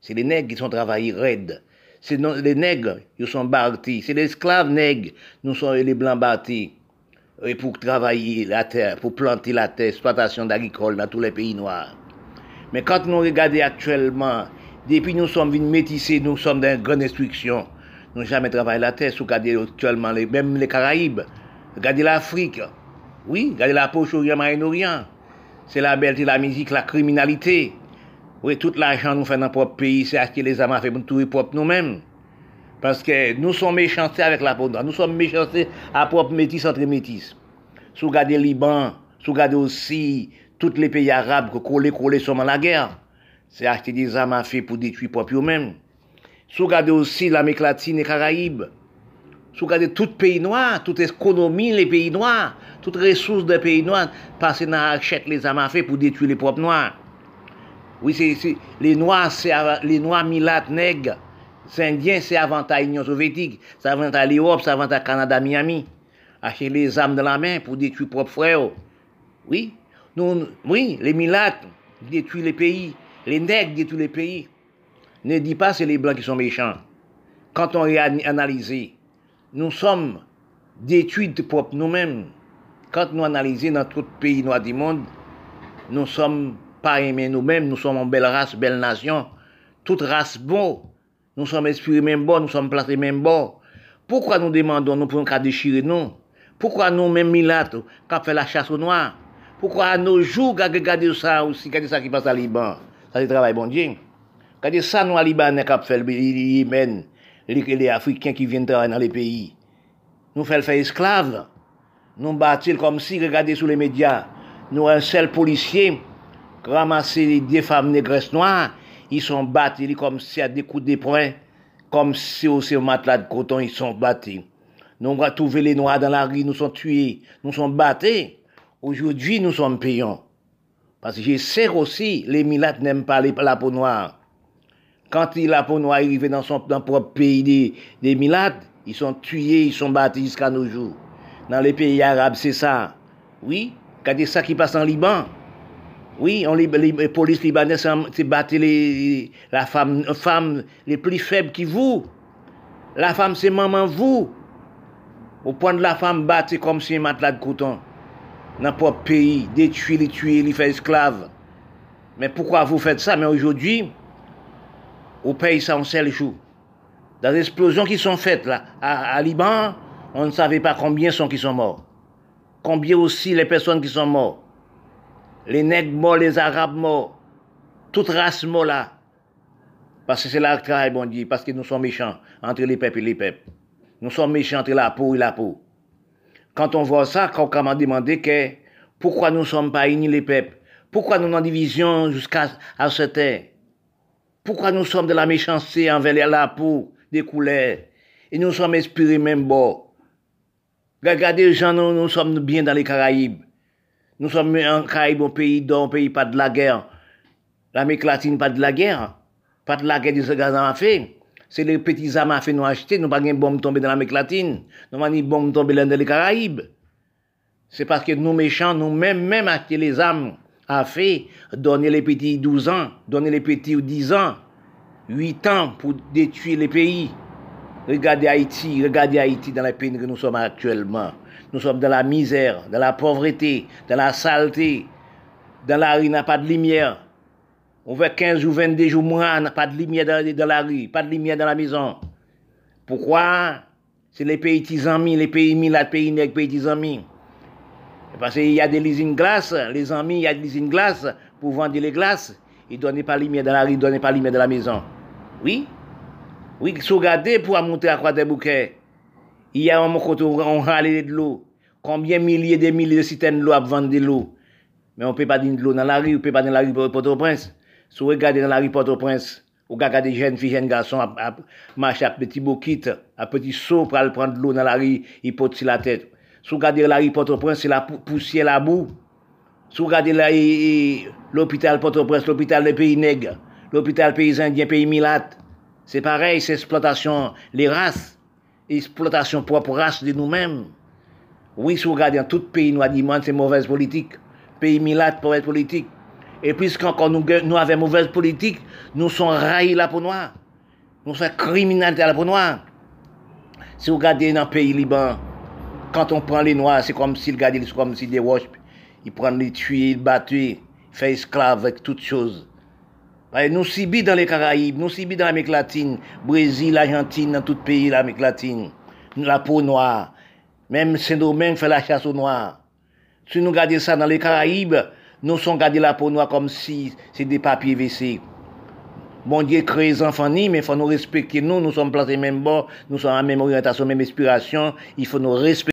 Speaker 2: C'est les nègres qui sont travaillés raides. C'est les nègres, ils sont bâtis. C'est les esclaves nègres, nous sommes les blancs bâtis. Et pour travailler la terre, pour planter la terre, exploitation agricole dans tous les pays noirs. Mais quand nous regardons actuellement, depuis nous sommes venus métissés, nous sommes dans une grande instruction. Nous n'avons jamais travaillé la terre, sous regardez actuellement, les, même les Caraïbes, regardez l'Afrique, oui, regardez la poche Orient, Moyen-Orient. C'est la belleté, la musique, la criminalité. Oui, tout l'argent nous fait dans notre propre pays, c'est acheter les armes à faire pour propre nous-mêmes. Parce que nous sommes méchantés avec la peau Nous sommes méchantés à propre métis entre métis. Si vous regardez Liban, si vous regardez aussi tous les pays arabes qui collés, collés sont dans la guerre, c'est acheter des armes à faire pour détruire propre eux-mêmes. Si regardez aussi l'Amérique latine et Caraïbes, si regardez tout pays noir, toute économie les pays noirs, toutes ressources des pays noirs, parce qu'on achète les armes à faire pour détruire les propres noirs. Oui, les noirs, c'est les noirs milates nègres. C'est indien, c'est avant l'Union soviétique, c'est avant l'Europe, c'est avant le Canada, Miami. Acheter les armes dans la main pour détruire propres frères. Oui, oui, les milates détruisent les pays, les nègres détruisent les pays. Ne dis pas c'est les blancs qui sont méchants. Quand on réanalyse, nous sommes détruits de propre nous-mêmes. Quand nous analysons dans tout pays noir du monde, nous sommes pas aimés nous-mêmes, nous sommes en belle race, belle nation. Toute race bon, nous sommes inspirés même bon, nous sommes placés même bon. Pourquoi nous demandons, nous pouvons qu'à déchirer nous? Pourquoi nous, même milates, qu'à faire la chasse au noir Pourquoi à nos jours, qu'à regarder ça aussi, qu'à ça qui passe à Liban? Ça, c'est travail bon Dieu. Qu'à ça, nous, à Liban, qu'à faire le Yémen, les Africains qui viennent travailler dans les pays. Nous faisons faire esclaves. Nous battons comme si, regardez sur les médias, nous, un seul policier, ramasser des femmes négresses noires, ils sont battus comme si à des coups de poing, comme si au matelas de coton, ils sont battus. Nous avons trouvé les noirs dans la rue, nous sommes tués, nous sommes battus. Aujourd'hui, nous sommes payants. Parce que je sais aussi, les milates n'aiment pas la peau noire. Quand la peau noire arrive dans son propre pays des, des milates, ils sont tués, ils sont battus jusqu'à nos jours. Dans les pays arabes, c'est ça. Oui, regardez ça qui passe en Liban. Oui, on, les, les, polices libanaises battre les, la femme, femme les plus faibles qui vous. La femme, c'est maman vous. Au point de la femme battre comme si un matelas de coton. Dans notre pays, détruire, les tuer, les faire esclaves. Mais pourquoi vous faites ça? Mais aujourd'hui, au pays, ça en seul jour. Dans les explosions qui sont faites là, à, Liban, on ne savait pas combien sont qui sont morts. Combien aussi les personnes qui sont mortes les nègres morts, les arabes morts, toute race morte là. Parce que c'est là que travail, bon parce que nous sommes méchants entre les peuples et les peuples. Nous sommes méchants entre la peau et la peau. Quand on voit ça, quand on m'a demandé que pourquoi nous ne sommes pas unis les peuples, pourquoi nous en division jusqu'à à cette terre, pourquoi nous sommes de la méchanceté envers la peau, des couleurs, et nous sommes inspirés même bon. Regardez nous sommes bien dans les Caraïbes. Nous sommes un Caraïbe, un pays un pays pas de la guerre. L'Amérique latine, pas de la guerre. Pas de la guerre de ce gaz à fait. C'est les petits armes à fait nous acheter. Nous pas de bombe tomber dans l'Amérique latine. Nous pas de bombe tomber dans les Caraïbes. C'est parce que nous méchants, nous même, acheter les armes à fait, donner les petits 12 ans, donner les petits 10 ans, 8 ans pour détruire les pays. Regardez Haïti, regardez Haïti dans les pays que nous sommes actuellement. Nous sommes dans la misère, dans la pauvreté, dans la saleté. Dans la rue, il n'y a pas de lumière. On fait 15 ou 22 jours moins, pas de lumière dans, la rue, pas de lumière dans la maison. Pourquoi? C'est les pays amis, les pays mis, les pays nègres, les pays amis. Parce qu'il y a des usines glaces, les amis, il y a des usines glaces pour vendre les glaces. Ils ne donnent pas de lumière dans la rue, ils ne donnent pas de lumière dans la maison. Oui? Oui, si vous regardez pour monter à quoi des bouquets, il y a un côté on râle de l'eau. Combien de milliers de milliers de citernes d'eau à vendre de l'eau? Mais on ne peut pas dire de l'eau dans la rue, on ne peut pas dans la rue Port-au-Prince. Si vous regardez dans la rue Port-au-Prince, vous regardez jeunes filles, jeunes garçons à, marcher à petit bouquet, à petit saut pour aller prendre de l'eau dans la rue, ils portent sur la tête. Si vous regardez la rue Port-au-Prince, c'est la poussière, la boue. Si vous regardez l'hôpital Port-au-Prince, l'hôpital des pays nègres, l'hôpital pays indien, pays milate, c'est pareil, c'est exploitation, les races exploitation propre race de nous-mêmes. Oui, si vous regardez dans tout pays noir c'est mauvaise politique. Pays milate, mauvaise politique. Et puisqu'encore nous, nous avons mauvaise politique, nous sommes raillés la peau noire. Nous sommes criminalité à la peau noire. Si vous regardez dans le pays Liban, quand on prend les noirs, c'est comme s'ils regardaient, c'est comme si des roches, ils prennent les tuer, ils battent, ils font esclaves avec toutes choses. Nous subis dans les Caraïbes, nous subis dans l'Amérique latine, Brésil, Argentine, dans tout pays de l'Amérique latine. La peau noire. Même Saint-Domingue fait la chasse aux noirs. Si nous regardons ça dans les Caraïbes, nous sommes gardés la peau noire comme si c'est des papiers WC. Bon Dieu crée les enfants mais il faut nous respecter nous, nous sommes placés même bord, nous sommes en même orientation, même inspiration, il faut nous respecter.